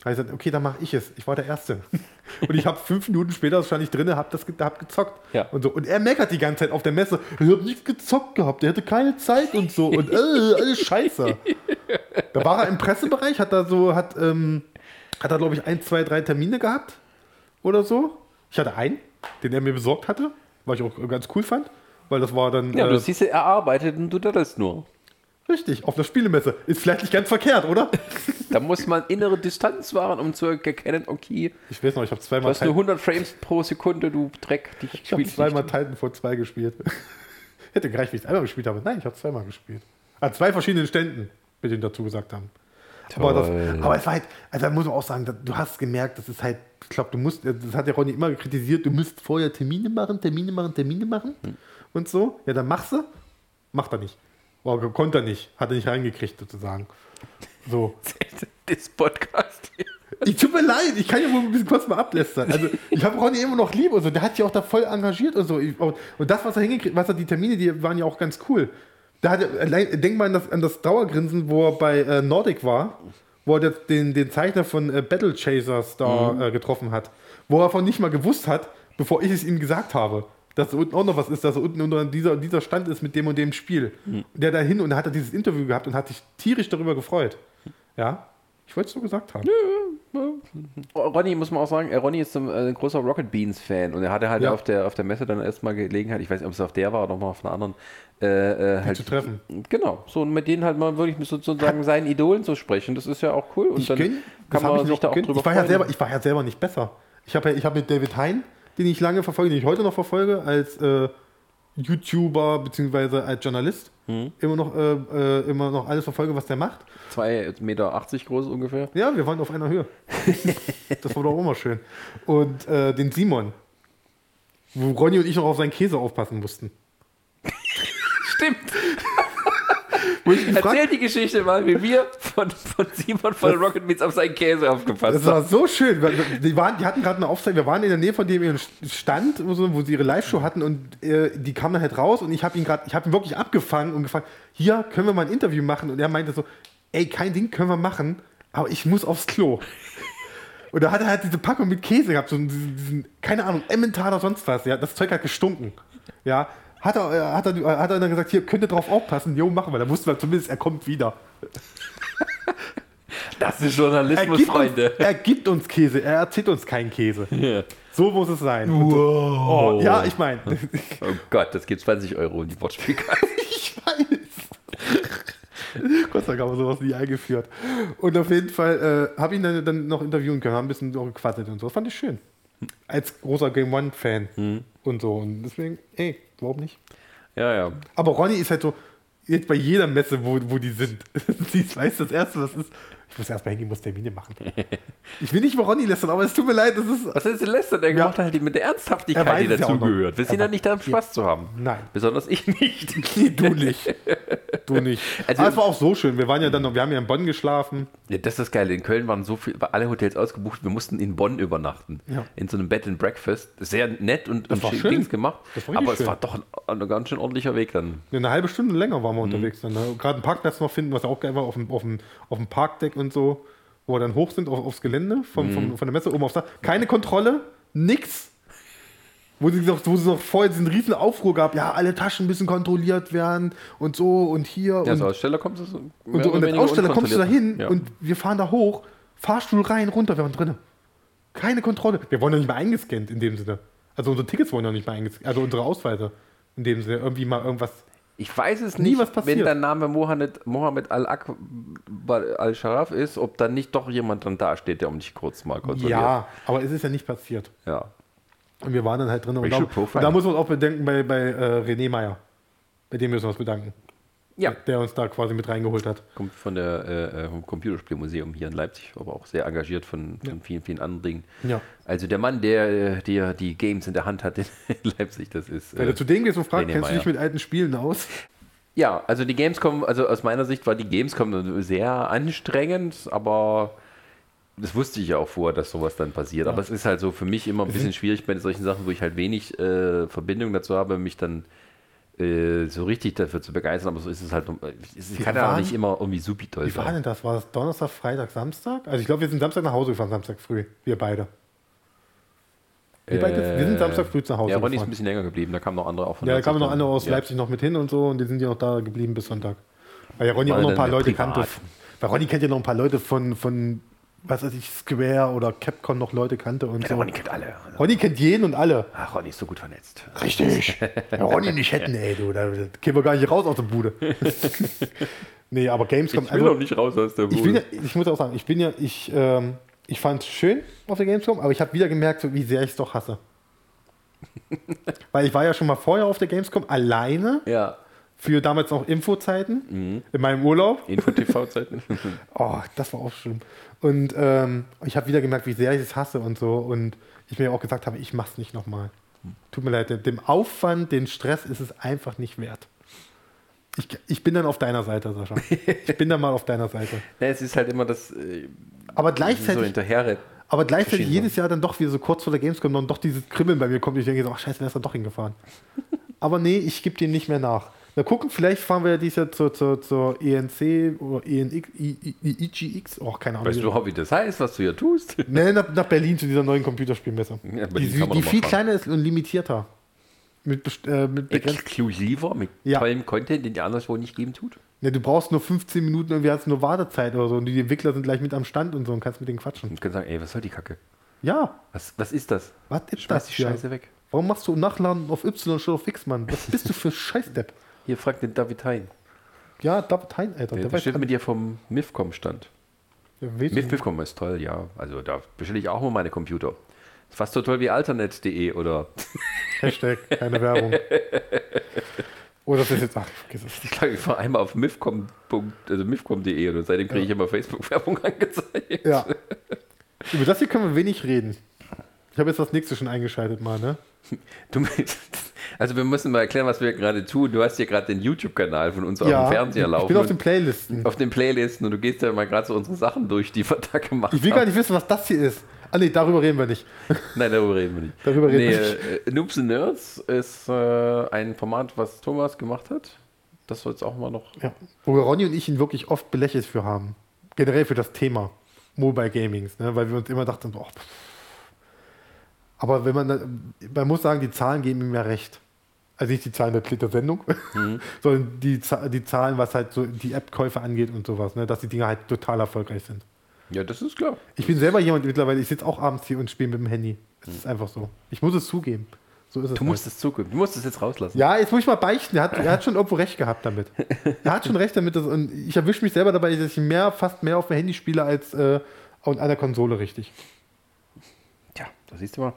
Da hab ich gesagt, okay, dann mache ich es. Ich war der Erste. Und ich habe fünf Minuten später, das stand ich drin, hab das hab gezockt. Ja. Und, so. und er meckert die ganze Zeit auf der Messe, ich habe nichts gezockt gehabt, er hatte keine Zeit und so. Und äh, alles scheiße. Da war er im Pressebereich, hat da so, hat, ähm, hat er, glaube ich, ein, zwei, drei Termine gehabt oder so. Ich hatte einen, den er mir besorgt hatte, was ich auch ganz cool fand, weil das war dann Ja, äh, du siehst, er arbeitet und du daddelst nur. Richtig auf der Spielemesse. Ist vielleicht nicht ganz verkehrt, oder? Da muss man innere Distanz wahren, um zu erkennen, okay, Ich weiß noch, ich habe du zweimal, hast nur 100 Frames pro Sekunde, du Dreck, dich ich habe zweimal nicht. Titanfall 2 gespielt. Hätte gereicht, wie ich es einmal gespielt habe. Nein, ich habe zweimal gespielt. An zwei verschiedenen Ständen, mit denen dazu gesagt haben. Aber, das, aber es war halt, also da muss man auch sagen, du hast gemerkt, das ist halt, ich glaube, du musst, das hat der Ronny immer kritisiert, du musst vorher Termine machen, Termine machen, Termine machen Hm. und so. Ja, dann machst du. Macht er nicht. Oder konnte er nicht. Hat er nicht reingekriegt, sozusagen. So. Das Podcast hier. Ich tut mir leid, ich kann ja wohl ein bisschen kurz mal ablästern. Also, ich habe Ronny immer noch lieb und so. Der hat sich auch da voll engagiert und so. Und das, was er hingekriegt was er die Termine, die waren ja auch ganz cool. Da hat er, denk mal an das, an das Dauergrinsen, wo er bei äh, Nordic war, wo er den, den Zeichner von äh, Battle Chasers da äh, getroffen hat. Wo er von nicht mal gewusst hat, bevor ich es ihm gesagt habe, dass da unten auch noch was ist, dass er unten unter dieser, dieser Stand ist mit dem und dem Spiel. Der da hin und da hat er dieses Interview gehabt und hat sich tierisch darüber gefreut. Ja, ich wollte es so gesagt haben. Ronny, muss man auch sagen, äh, Ronny ist ein äh, großer Rocket Beans Fan und er hatte halt Ja. auf, der, auf der Messe dann erstmal Gelegenheit, ich weiß nicht, ob es auf der war oder noch mal auf einer anderen, äh, äh, halt zu treffen. Genau, so und mit denen halt mal wirklich mit sozusagen seinen Idolen zu sprechen, das ist ja auch cool und Ich dann das kann man ich sich da auch drüber ich war, ja selber, ich war ja selber nicht besser. Ich habe ja, ich hab mit David Hein, den ich lange verfolge, den ich heute noch verfolge, als äh, YouTuber bzw. als Journalist, Mhm. immer, noch, äh, äh, immer noch alles verfolge, was der macht. 2,80 Meter groß ungefähr. Ja, wir waren auf einer Höhe. das war doch auch immer schön. Und äh, den Simon, wo Ronny und ich noch auf seinen Käse aufpassen mussten. Stimmt. Wo ich gefragt, Erzähl die Geschichte mal, wie wir von, von Simon von Rocket Beans auf seinen Käse aufgepasst Das haben. war so schön. Die, waren, die hatten gerade eine Aufzeichnung. Wir waren in der Nähe von dem Stand, wo, so, wo sie ihre Live-Show hatten und äh, die kamen dann halt raus und ich habe ihn gerade, ich habe ihn wirklich abgefangen und gefragt, hier können wir mal ein Interview machen und er meinte so, ey, kein Ding können wir machen, aber ich muss aufs Klo. Und da hat er halt diese Packung mit Käse gehabt, so diesen, diesen keine Ahnung, Emmentaler sonst was. Ja, das Zeug hat gestunken. Ja, hat er, äh, hat er, hat er dann gesagt, hier könnt ihr drauf aufpassen, jo, machen wir. Da wussten wir zumindest, er kommt wieder. Das ist Er Journalismus, uns, Freunde. er gibt uns Käse, er erzählt uns keinen Käse. Ja. So muss es sein. Wow. Oh, ja, ich meine, Oh Gott, das gibt 20 Euro in die Wortspielkarte. ich weiß. Gott sei Dank haben wir sowas nie eingeführt. Und auf jeden Fall äh, habe ich ihn dann, dann noch interviewen können, haben ein bisschen so gequatsselt und so. Das fand ich schön. Als großer Game One-Fan und so. Und deswegen, ey, warum nicht? Ja, ja. Aber Ronny ist halt so, jetzt bei jeder Messe, wo, wo die sind. Sie weiß das Erste, was ist. Ich muss erst mal hingehen, muss Termine machen. Ich will nicht über Ronny lästern, aber es tut mir leid, das ist. Was ist denn Lester? Der gemacht halt mit der Ernsthaftigkeit, Er die es ja dazugehört. Wir sind Er ja nicht da, um Spaß zu haben. Nein. Besonders ich nicht. Nee, du nicht. Du nicht. Also- aber es war auch so schön. Wir waren ja dann noch, wir haben ja in Bonn geschlafen. Ja, das ist das Geile. In Köln waren so viel, war alle Hotels ausgebucht. Wir mussten in Bonn übernachten. Ja. In so einem Bed and Breakfast. Sehr nett und, und war schick- schön. Dings gemacht. Das Aber es schön. war doch ein, ein ganz schön ordentlicher Weg dann. Eine halbe Stunde länger waren wir Mhm. unterwegs. Dann, ne? Gerade einen Parkplatz noch finden, was auch geil war, auf dem, auf dem, auf dem Parkdeck und so, wo wir dann hoch sind auf, aufs Gelände vom, Mhm. vom, von der Messe oben aufs Dach. Keine Kontrolle, nix. Wo sie noch, wo sie noch vorher diesen riesen Aufruhr gab, ja, alle Taschen müssen kontrolliert werden und so und hier. Ja, und, als Aussteller kommst du so. und, so, und als Aussteller kommst du da hin Ja. und wir fahren da hoch, Fahrstuhl rein, runter, wir waren drinnen. Keine Kontrolle. Wir wurden ja nicht mal eingescannt in dem Sinne. Also unsere Tickets wurden ja nicht mal eingescannt. Also unsere Ausweise in dem Sinne. Irgendwie mal irgendwas. Ich weiß es Nie nicht, was passiert. wenn dein Name Mohammed, Mohammed Al-Akbar Al-Sharaf ist, ob dann nicht doch jemand dann da steht, der um dich kurz mal kontrolliert. Ja, aber es ist ja nicht passiert. ja. Und wir waren dann halt drin. Und da, und da muss man auch bedenken bei, bei äh, René Meyer. Bei dem müssen wir uns bedanken. Ja. Der uns da quasi mit reingeholt hat. Kommt von der äh, äh, vom Computerspielmuseum hier in Leipzig, aber auch sehr engagiert von, von vielen, vielen anderen Dingen. Ja. Also der Mann, der, äh, der die Games in der Hand hat in Leipzig, das ist. Wenn Äh, du zu dem gehst und fragst, kennst du dich mit alten Spielen aus? ja, also die Gamescom, also aus meiner Sicht war die Gamescom sehr anstrengend, aber das wusste ich ja auch vorher, dass sowas dann passiert. Aber es ist halt so für mich immer ein bisschen schwierig bei solchen Sachen, wo ich halt wenig äh, Verbindung dazu habe, mich dann äh, so richtig dafür zu begeistern. Aber so ist es halt. Es Wir kann ja auch nicht immer irgendwie supi toll Wie war sein. denn das? War das Donnerstag, Freitag, Samstag? Also ich glaube, wir sind Samstag nach Hause gefahren, Samstag früh. Wir beide. Wir, beide, wir sind Samstag früh zu Hause Ja, Ronny ist ein bisschen länger geblieben, da kamen noch andere auch von Ja, da kamen noch andere aus ja. Leipzig noch mit hin und so und die sind ja noch da geblieben bis Sonntag. Weil ja Ronny auch noch ein paar Leute privat. kannte. Weil Ronny kennt ja noch ein paar Leute von, von was weiß ich, Square oder Capcom noch Leute kannte und Ja, so. Ronny kennt alle. Ronny kennt jeden und alle. Ach, Ronny ist so gut vernetzt. Richtig. Wenn Ronny nicht hätten, ey, du, da kämen wir gar nicht raus aus der Bude. nee, aber Gamescom, Ich will also, noch nicht raus aus der ich, bin ja, Bude. ich muss auch sagen, ich bin ja, ich, ähm, ich fand es schön auf der Gamescom, aber ich habe wieder gemerkt, so, wie sehr ich es doch hasse. Weil ich war ja schon mal vorher auf der Gamescom alleine Ja, für damals noch Infozeiten Mhm. in meinem Urlaub. Info-TV-Zeiten. Oh, das war auch schlimm. Und ähm, ich habe wieder gemerkt, wie sehr ich es hasse und so. Und ich mir auch gesagt habe, ich mach's nicht nochmal. Tut mir leid, dem- Aufwand, den Stress ist es einfach nicht wert. Ich, ich bin dann auf deiner Seite, Sascha. Ich bin dann mal auf deiner Seite. ja, es ist halt immer das äh, Aber so gleichzeitig, hinterher. aber gleichzeitig jedes Jahr dann doch wieder so kurz vor der Gamescom dann doch dieses Kribbeln bei mir kommt. Ich denke so, ach scheiße, wer ist da doch hingefahren? aber nee, ich gebe dem nicht mehr nach. Mal gucken, vielleicht fahren wir ja dieses Jahr zur, zur, zur ENC oder ENX, IGX, oh, keine Ahnung. Weißt du überhaupt, wie das heißt, was du hier tust? Nee, nach, nach Berlin zu dieser neuen Computerspielmesse. Ja, die die, die viel fahren. kleiner ist und limitierter. Mit, äh, mit. Exklusiver mit Ja. tollem Content, den die anderswo nicht geben tut? Ne, du brauchst nur 15 Minuten, irgendwie hast du nur Wartezeit oder so. Und die Entwickler sind gleich mit am Stand und so und kannst mit denen quatschen. Und können sagen, ey, was soll die Kacke? Ja, Was, was ist das? was ist Schmeiß das die? Scheiße weg. Warum machst du Nachladen auf Y statt auf X, Mann? Was bist du für Scheißdepp? Hier fragt den David Hein. Ja, David Hein, Alter. Der Der bestimmt mit dir vom MIFCOM-Stand. Mit MIFCOM ist toll, ja. Also da bestelle ich auch mal meine Computer. Ist fast so toll wie alternet.de oder Hashtag, keine Werbung. Oder das ist jetzt, ach, vergiss es. ich glaube, ich war einmal auf MIFCOM. Also MIFCOM.de und seitdem kriege ich immer Facebook-Werbung angezeigt. Ja. Über das hier können wir wenig reden. Ich habe jetzt das nächste schon eingeschaltet mal, ne? Du, also wir müssen mal erklären, was wir gerade tun. Du hast hier gerade den YouTube-Kanal von uns auf ja, dem Fernseher ich laufen. bin auf den Playlisten. auf den Playlisten und du gehst ja mal gerade so unsere Sachen durch, die wir da gemacht Ich will haben. gar nicht wissen, was das hier ist. Ah nee, darüber reden wir nicht. Nein, darüber reden wir nicht. Darüber reden nee, wir Äh, Noobs and Nerds ist äh, ein Format, was Thomas gemacht hat. Das soll jetzt auch mal noch. Ja. Wo wir Ronny und ich ihn wirklich oft belächelt für haben. Generell für das Thema Mobile Gamings, ne? weil wir uns immer dachten, boah, pff. Aber wenn man, man muss sagen, die Zahlen geben ihm ja recht. Also nicht die Zahlen der, der Sendung, sondern die, die Zahlen, was halt so die App-Käufe angeht und sowas, ne? dass die Dinger halt total erfolgreich sind. Ja, das ist klar. Ich bin selber jemand mittlerweile, ich sitze auch abends hier und spiele mit dem Handy. Es ist einfach so. Ich muss es zugeben. So ist es. Du musst es zugeben. Du musst es jetzt rauslassen. Ja, jetzt muss ich mal beichten. Er hat, er hat schon irgendwo recht gehabt damit. Er hat schon recht damit. Dass, und ich erwische mich selber dabei, dass ich mehr, fast mehr auf dem Handy spiele als äh, an einer Konsole richtig. Tja, da siehst du mal,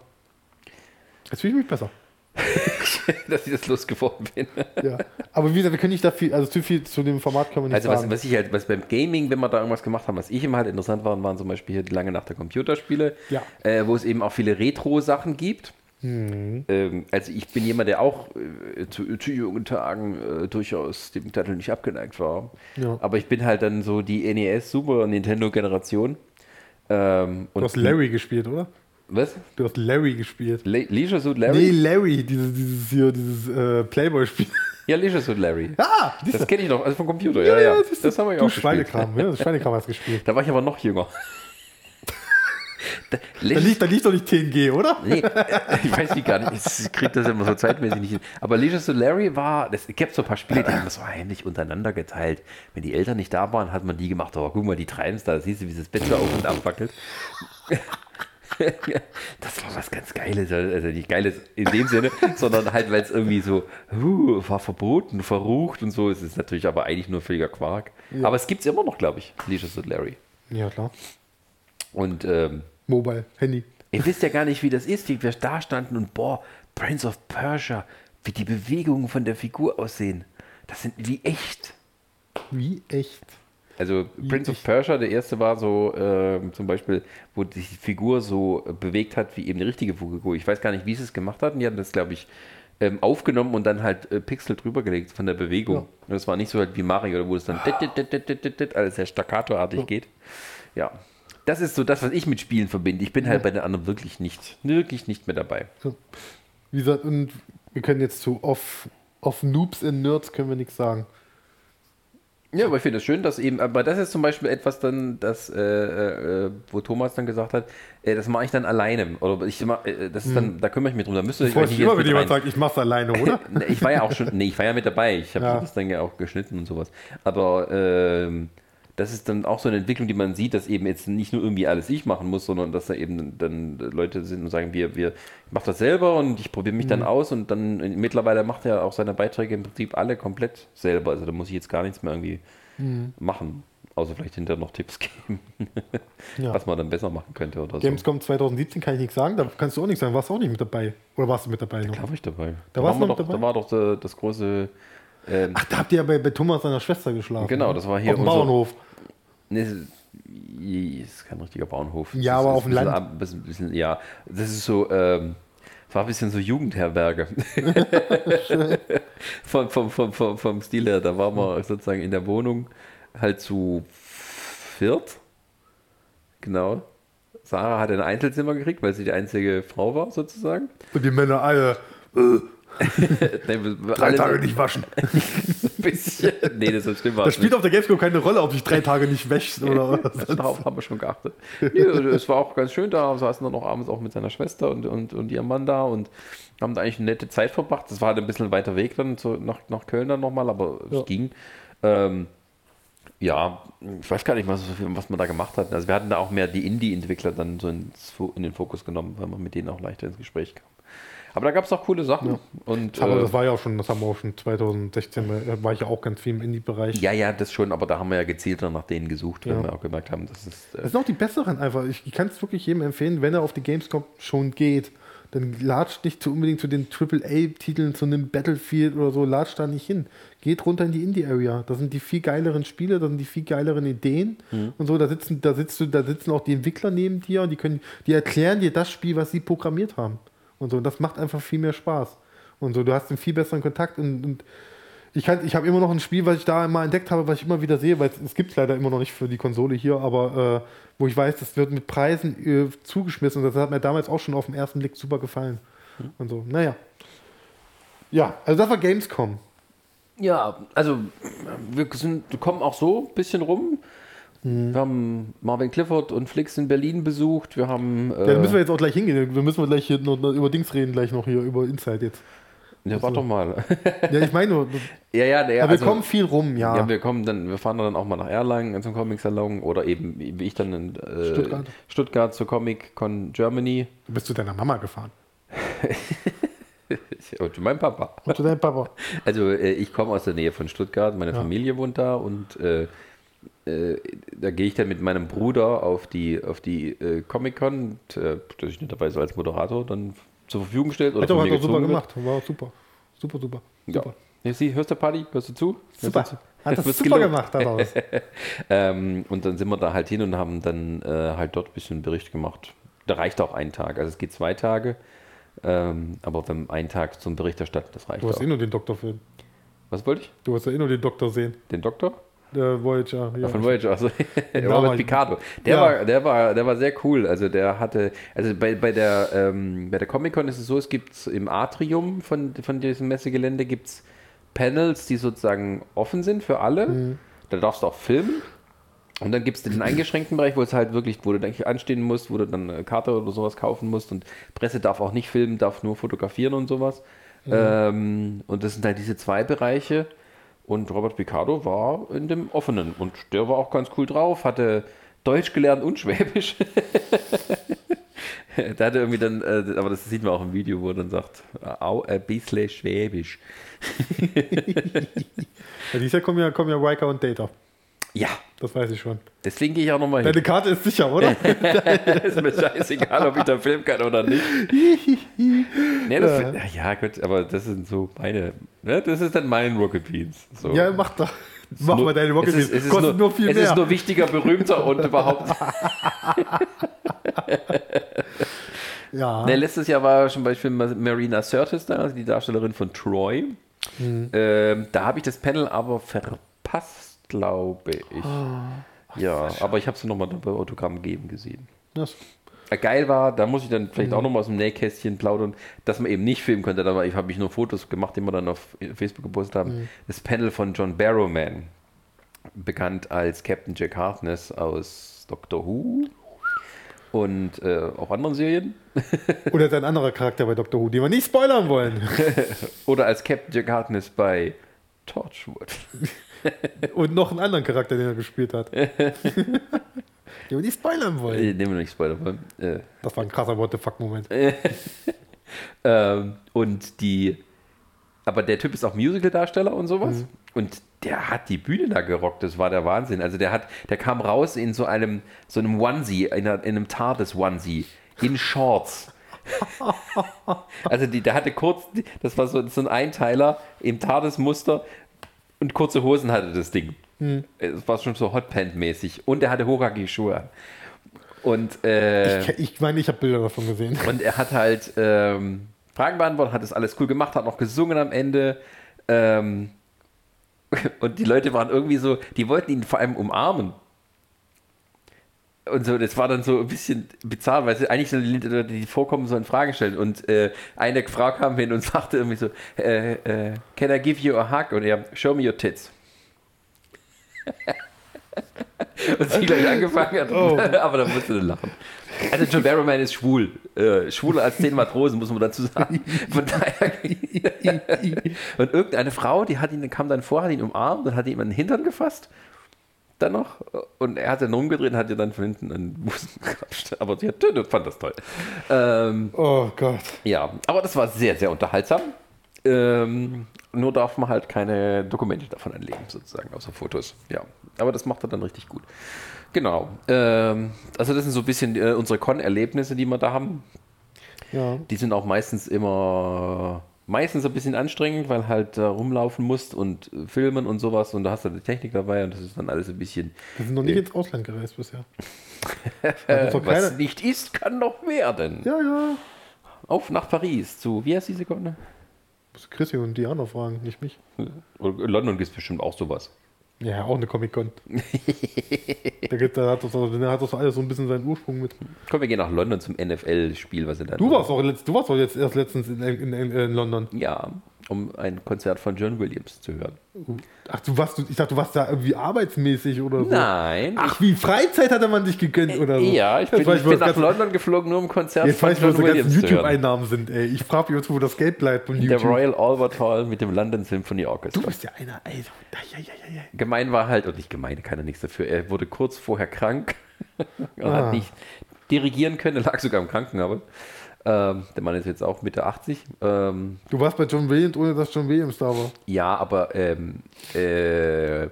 Jetzt fühle ich mich besser. dass ich das losgeworden bin. Ja. Aber wie gesagt, wir können nicht da viel, also zu viel zu dem Format können wir nicht Also was, sagen. was ich halt, was beim Gaming, wenn wir da irgendwas gemacht haben, was ich immer halt interessant war, waren zum Beispiel hier die lange Nacht der Computerspiele, Ja. äh, wo es eben auch viele Retro-Sachen gibt. Mhm. Ähm, also ich bin jemand, der auch äh, zu, zu jungen Tagen äh, durchaus dem Titel nicht abgeneigt war. Ja. Aber ich bin halt dann so die NES Super Nintendo Generation. Ähm, du hast Larry gespielt, oder? Was? Du hast Larry gespielt. Le Leisure Suit Larry? Nee, Larry, dieses, dieses hier, dieses äh, Playboy-Spiel. Ja, Leisure Suit Larry. Ah, Das kenne ich noch, also vom Computer. Ja, ja. siehst du. Das haben wir ja auch gespielt. Schweinekram, ja, das Schweinekram hast du gespielt. Da war ich aber noch jünger. Da- Da liegt, da liegt doch nicht TNG, oder? Nee, ich weiß nicht gar nicht. Ich kriege das immer so zeitmäßig nicht hin. Aber Leisure Suit Larry war, es gibt so ein paar Spiele, die haben das so heimlich untereinander geteilt. Wenn die Eltern nicht da waren, hat man die gemacht. Aber guck mal, die treiben es da, siehst du, wie das Bett so auf und ab wackelt. Das war was ganz Geiles. Also nicht Geiles in dem Sinne, sondern halt, weil es irgendwie so, huh, war verboten, verrucht und so. Es ist natürlich aber eigentlich nur völliger Quark. Aber es gibt es immer noch, glaube ich, Leisure Suit Larry. Ja, klar. Und ähm, Mobile, Handy. Ihr wisst ja gar nicht, wie das ist, wie wir da standen und boah, Prince of Persia, wie die Bewegungen von der Figur aussehen. Das sind wie echt. Wie echt. Also Prince of Persia, der erste war so ähm, zum Beispiel, wo die Figur so äh, bewegt hat, wie eben die richtige Figur. Ich weiß gar nicht, wie sie es gemacht hatten. Die hatten das, glaube ich, ähm, aufgenommen und dann halt äh, Pixel drüber gelegt von der Bewegung. Ja. Und das war nicht so halt wie Mario, wo es dann alles sehr staccatoartig geht. Ja. Das ist so das, was ich mit Spielen verbinde. Ich bin halt bei den anderen wirklich nicht, wirklich nicht mehr dabei. Wie gesagt, und wir können jetzt zu off, off Noobs and Nerds können wir nichts sagen. Ja, aber ich finde es schön, dass eben, aber das ist zum Beispiel etwas dann, das, äh, äh, wo Thomas dann gesagt hat, äh, das mache ich dann alleine. Oder ich mach, äh, das ist dann, da kümmere ich mich drum. Da müsst ihr Freust euch dich jetzt immer, wenn jemand sagt, ich mach's alleine, oder? Ich war ja auch schon, nee, ich war ja mit dabei. Ich habe Ja. das dann ja auch geschnitten und sowas. Aber ähm, das ist dann auch so eine Entwicklung, die man sieht, dass eben jetzt nicht nur irgendwie alles ich machen muss, sondern dass da eben dann Leute sind und sagen, wir, wir, ich mache das selber und ich probiere mich dann Mhm. aus und dann mittlerweile macht er auch seine Beiträge im Prinzip alle komplett selber. Also da muss ich jetzt gar nichts mehr irgendwie Mhm. machen. Außer vielleicht hinterher noch Tipps geben, Ja. was man dann besser machen könnte oder so. Gamescom 2017 kann ich nichts sagen, da kannst du auch nichts sagen. Warst du auch nicht mit dabei? Oder warst du mit dabei noch? Klar war ich dabei. Da war warst du doch, noch dabei? Da war doch äh, das große. Ähm, Ach, da habt ihr ja bei, bei Thomas seiner Schwester geschlafen. Genau, das war hier Auf dem Bauernhof. Nee, es ist- kein richtiger Bauernhof. Ja, Es aber auf dem Land. ab- Bisschen, bisschen, ja, das ist so, ähm, war ein bisschen so Jugendherberge. vom, vom, vom, vom, vom Stil her, da waren wir sozusagen in der Wohnung halt zu viert. Genau. Sarah hat ein Einzelzimmer gekriegt, weil sie die einzige Frau war, sozusagen. Und die Männer alle wir- drei Tage nicht waschen. bisschen. Nee, das ist stimmt. Das spielt auf der Gamescom keine Rolle, ob ich drei Tage nicht wäschst oder was. Darauf haben wir schon geachtet. Nee, es war auch ganz schön da. Wir saßen dann auch abends auch mit seiner Schwester und, und, und ihrem Mann da und haben da eigentlich eine nette Zeit verbracht. Das war halt ein bisschen weiter Weg dann zu, nach, nach Köln dann nochmal, aber Ja. es ging. Ähm, ja, ich weiß gar nicht, was, was man da gemacht hat. Also wir hatten da auch mehr die Indie-Entwickler dann so in den Fokus genommen, weil man mit denen auch leichter ins Gespräch kam. Aber da gab es auch coole Sachen. Und, Aber äh, das war ja auch schon, das haben wir auch schon 2016, da war ich ja auch ganz viel im Indie-Bereich. ja, ja, das schon, aber da haben wir ja gezielter nach denen gesucht, weil Ja. wir auch gemerkt haben, das ist. Äh, Das sind auch die besseren einfach. Ich, kann es wirklich jedem empfehlen, wenn er auf die Gamescom schon geht, dann latscht nicht zu unbedingt zu den AAA-Titeln, zu einem Battlefield oder so, latscht da nicht hin. Geht runter in die Indie-Area. Da sind die viel geileren Spiele, da sind die viel geileren Ideen und so. Da sitzen, da sitzt du, da sitzen auch die Entwickler neben dir und die können, die erklären dir das Spiel, was sie programmiert haben. Und so. Das macht einfach viel mehr Spaß. Und so, du hast einen viel besseren Kontakt und, und ich, kann- ich habe immer noch ein Spiel, was ich da mal entdeckt habe, was ich immer wieder sehe, weil es, gibt es leider immer noch nicht für die Konsole hier, aber äh, wo ich weiß, das wird mit Preisen äh, zugeschmissen und das hat mir damals auch schon auf den ersten Blick super gefallen. Und so, naja. Ja, also das war Gamescom. Ja, also wir sind, kommen auch so ein bisschen rum. Wir haben Marvin Clifford und Flix in Berlin besucht. Wir haben. Äh, Ja, da müssen wir jetzt auch gleich hingehen. Wir müssen wir gleich hier noch, über Dings reden, gleich noch hier, über Inside jetzt. Ja, warte doch mal. Ja, ich meine nur, ja, ja, nee, aber also, wir kommen viel rum, ja. ja, wir kommen dann, wir fahren dann auch mal nach Erlangen zum Comic-Salon oder eben, wie ich dann in äh, Stuttgart. Stuttgart zur Comic-Con Germany. du bist zu deiner Mama gefahren. Und zu meinem Papa. Und zu deinem Papa. Also äh, ich komme aus der Nähe von Stuttgart, meine Familie wohnt da und äh, äh, da gehe ich dann mit meinem Bruder auf die, auf die äh, Comic-Con, und, äh, dass ich nicht dabei so als Moderator dann zur Verfügung gestellt oder Hat doch, super wird. gemacht. War super. Super, super. Ja. Super. Ja, sie, hörst du Party? Hörst du zu? Super. Hörst du zu? Hat das super gelobt. gemacht daraus. Ähm, und dann sind wir da halt hin und haben dann äh, halt dort ein bisschen Bericht gemacht. Da reicht auch ein Tag. Also es geht zwei Tage. Ähm, aber wenn ein Tag zum Bericht erstatten, das reicht Du hast auch. eh nur den Doktorfilm. Was wollte ich? Du hast ja eh nur den Doktor sehen. Den Doktor? Der Voyager. Ja. Von Voyager, also Robert Picardo. Der, Ja. war, der, war, der war sehr cool. Also der hatte, also bei, bei der, ähm, bei der Comic-Con ist es so, es gibt im Atrium von, von diesem Messegelände gibt es Panels, die sozusagen offen sind für alle. Mhm. Da darfst du auch filmen. Und dann gibt es den eingeschränkten Bereich, wo es halt wirklich, wo du dann anstehen musst, wo du dann eine Karte oder sowas kaufen musst und Presse darf auch nicht filmen, darf nur fotografieren und sowas. Ähm, und das sind halt diese zwei Bereiche. Und Robert Picardo war in dem offenen und der war auch ganz cool drauf, hatte Deutsch gelernt und Schwäbisch. da hat er irgendwie dann, äh, aber das sieht man auch im Video, wo er dann sagt, au, ein bisschen Schwäbisch. Ja, dieses Jahr kommen ja, kommen ja Riker und Data. Ja, Das weiß ich schon. deswegen gehe ich auch nochmal hin. Deine Karte ist sicher, oder? ist mir scheißegal, ob ich da filmen kann oder nicht. nee, das, Ja. ja. gut, aber das sind so meine, ne, das ist dann mein Rocket Beans. So. ja, mach doch. Mach Nur- mal deine Rocket es Beans. es ist Kostet nur, nur viel es mehr. ist nur wichtiger, berühmter und überhaupt. ja. Ne, letztes Jahr war zum Beispiel Marina Sirtis da, also die Darstellerin von Troy. Mhm. Ähm, da habe ich das Panel aber verpasst, glaube ich. Oh, ja, aber ich habe sie nochmal bei Autogramm geben gesehen. Das, geil war, da muss ich dann vielleicht Mhm. auch nochmal aus dem Nähkästchen plaudern, dass man eben nicht filmen konnte. Da habe ich nur Fotos gemacht, die wir dann auf Facebook gepostet haben. Mhm. Das Panel von John Barrowman, bekannt als Captain Jack Harkness aus Doctor Who und äh, auch anderen Serien. oder ist ein anderer Charakter bei Doctor Who, den wir nicht spoilern wollen. Oder als Captain Jack Harkness bei Torchwood. Und noch einen anderen Charakter, den er gespielt hat. den wir nicht spoilern wollen. Nehmen wir nicht Spoiler. wollen. Äh, Das war ein krasser What the fuck-Moment. Ähm, und die, aber der Typ ist auch Musical-Darsteller und sowas. Mhm. Und der hat die Bühne da gerockt, das war der Wahnsinn. Also der hat, der kam raus in so einem, so einem Onesie, in, einer, in einem TARDIS-Onesie, in Shorts. also die, der hatte kurz, das war so, so ein Einteiler im TARDIS-Muster und kurze Hosen hatte das Ding. Mhm. Es war schon so Hotpant-mäßig. Und er hatte hochhackige Schuhe. Und äh, Ich, ich meine, ich habe Bilder davon gesehen. und er hat halt ähm, Fragen beantwortet, hat das alles cool gemacht, hat noch gesungen am Ende. Ähm, und die Leute waren irgendwie so, die wollten ihn vor allem umarmen. Und so, das war dann so ein bisschen bizarr, weil sie eigentlich so die Leute, die vorkommen, sollen Fragen stellen. Und äh, eine Frau kam hin und sagte irgendwie so, äh, äh, can I give you a hug? Und er, show me your tits. und sie gleich angefangen hat, Oh. aber da musste du lachen. Also John Barrowman ist schwul. Äh, schwuler als zehn Matrosen, muss man dazu sagen. Von daher. und irgendeine Frau, die hat ihn, kam dann vor, hat ihn umarmt und hat ihm an den Hintern gefasst. Dann noch. Und er hat dann rumgedreht und hat ihr dann von hinten einen Busen gekrapscht. Aber sie hat, fand das toll. Ähm, Oh Gott. ja, aber das war sehr, sehr unterhaltsam. Ähm, nur darf man halt keine Dokumente davon anlegen, sozusagen, außer Fotos. Ja, aber das macht er dann richtig gut. Genau. Ähm, also das sind so ein bisschen äh, unsere Con-Erlebnisse, die wir da haben. Ja. Die sind auch meistens immer meistens ein bisschen anstrengend, weil halt da rumlaufen musst und äh, filmen und sowas und da hast du die Technik dabei und das ist dann alles ein bisschen Wir sind noch nicht ins Ausland gereist bisher. Äh, was nicht ist, kann noch werden. Ja, ja. Auf nach Paris zu, wie heißt die Sekunde? Muss Chrissy und Diana fragen, nicht mich. Oder in London gibt es bestimmt auch sowas. Ja, auch eine Comic-Con. da, gibt, da, hat das, da hat das alles so ein bisschen seinen Ursprung mit. Komm, wir gehen nach London zum NFL-Spiel, was sie da Du warst, auch letzt, du warst auch jetzt erst letztens in, in, in, in London. Ja, um ein Konzert von John Williams zu hören. Ach, du warst, ich dachte, du warst da irgendwie arbeitsmäßig oder so. Nein. Ach, wie Freizeit hatte man sich gegönnt oder so? ja, ich bin, ich bin nach London geflogen, nur um Konzert Jetzt von weiß ich, wo John ganzen Williams zu hören. YouTube-Einnahmen sind, ey. Ich frage mich jetzt, wo das Geld bleibt von Der YouTube. Royal Albert Hall mit dem London Symphony Orchestra. Du bist ja einer, ey. Ja, ja, ja. Gemein war halt, und nicht gemein, kann er nichts dafür, er wurde kurz vorher krank und Ah. hat nicht dirigieren können, er lag sogar im Krankenhaus. Ähm, der Mann ist jetzt auch Mitte 80. Ähm, Du warst bei John Williams, ohne dass John Williams da war. ja, aber ähm, äh,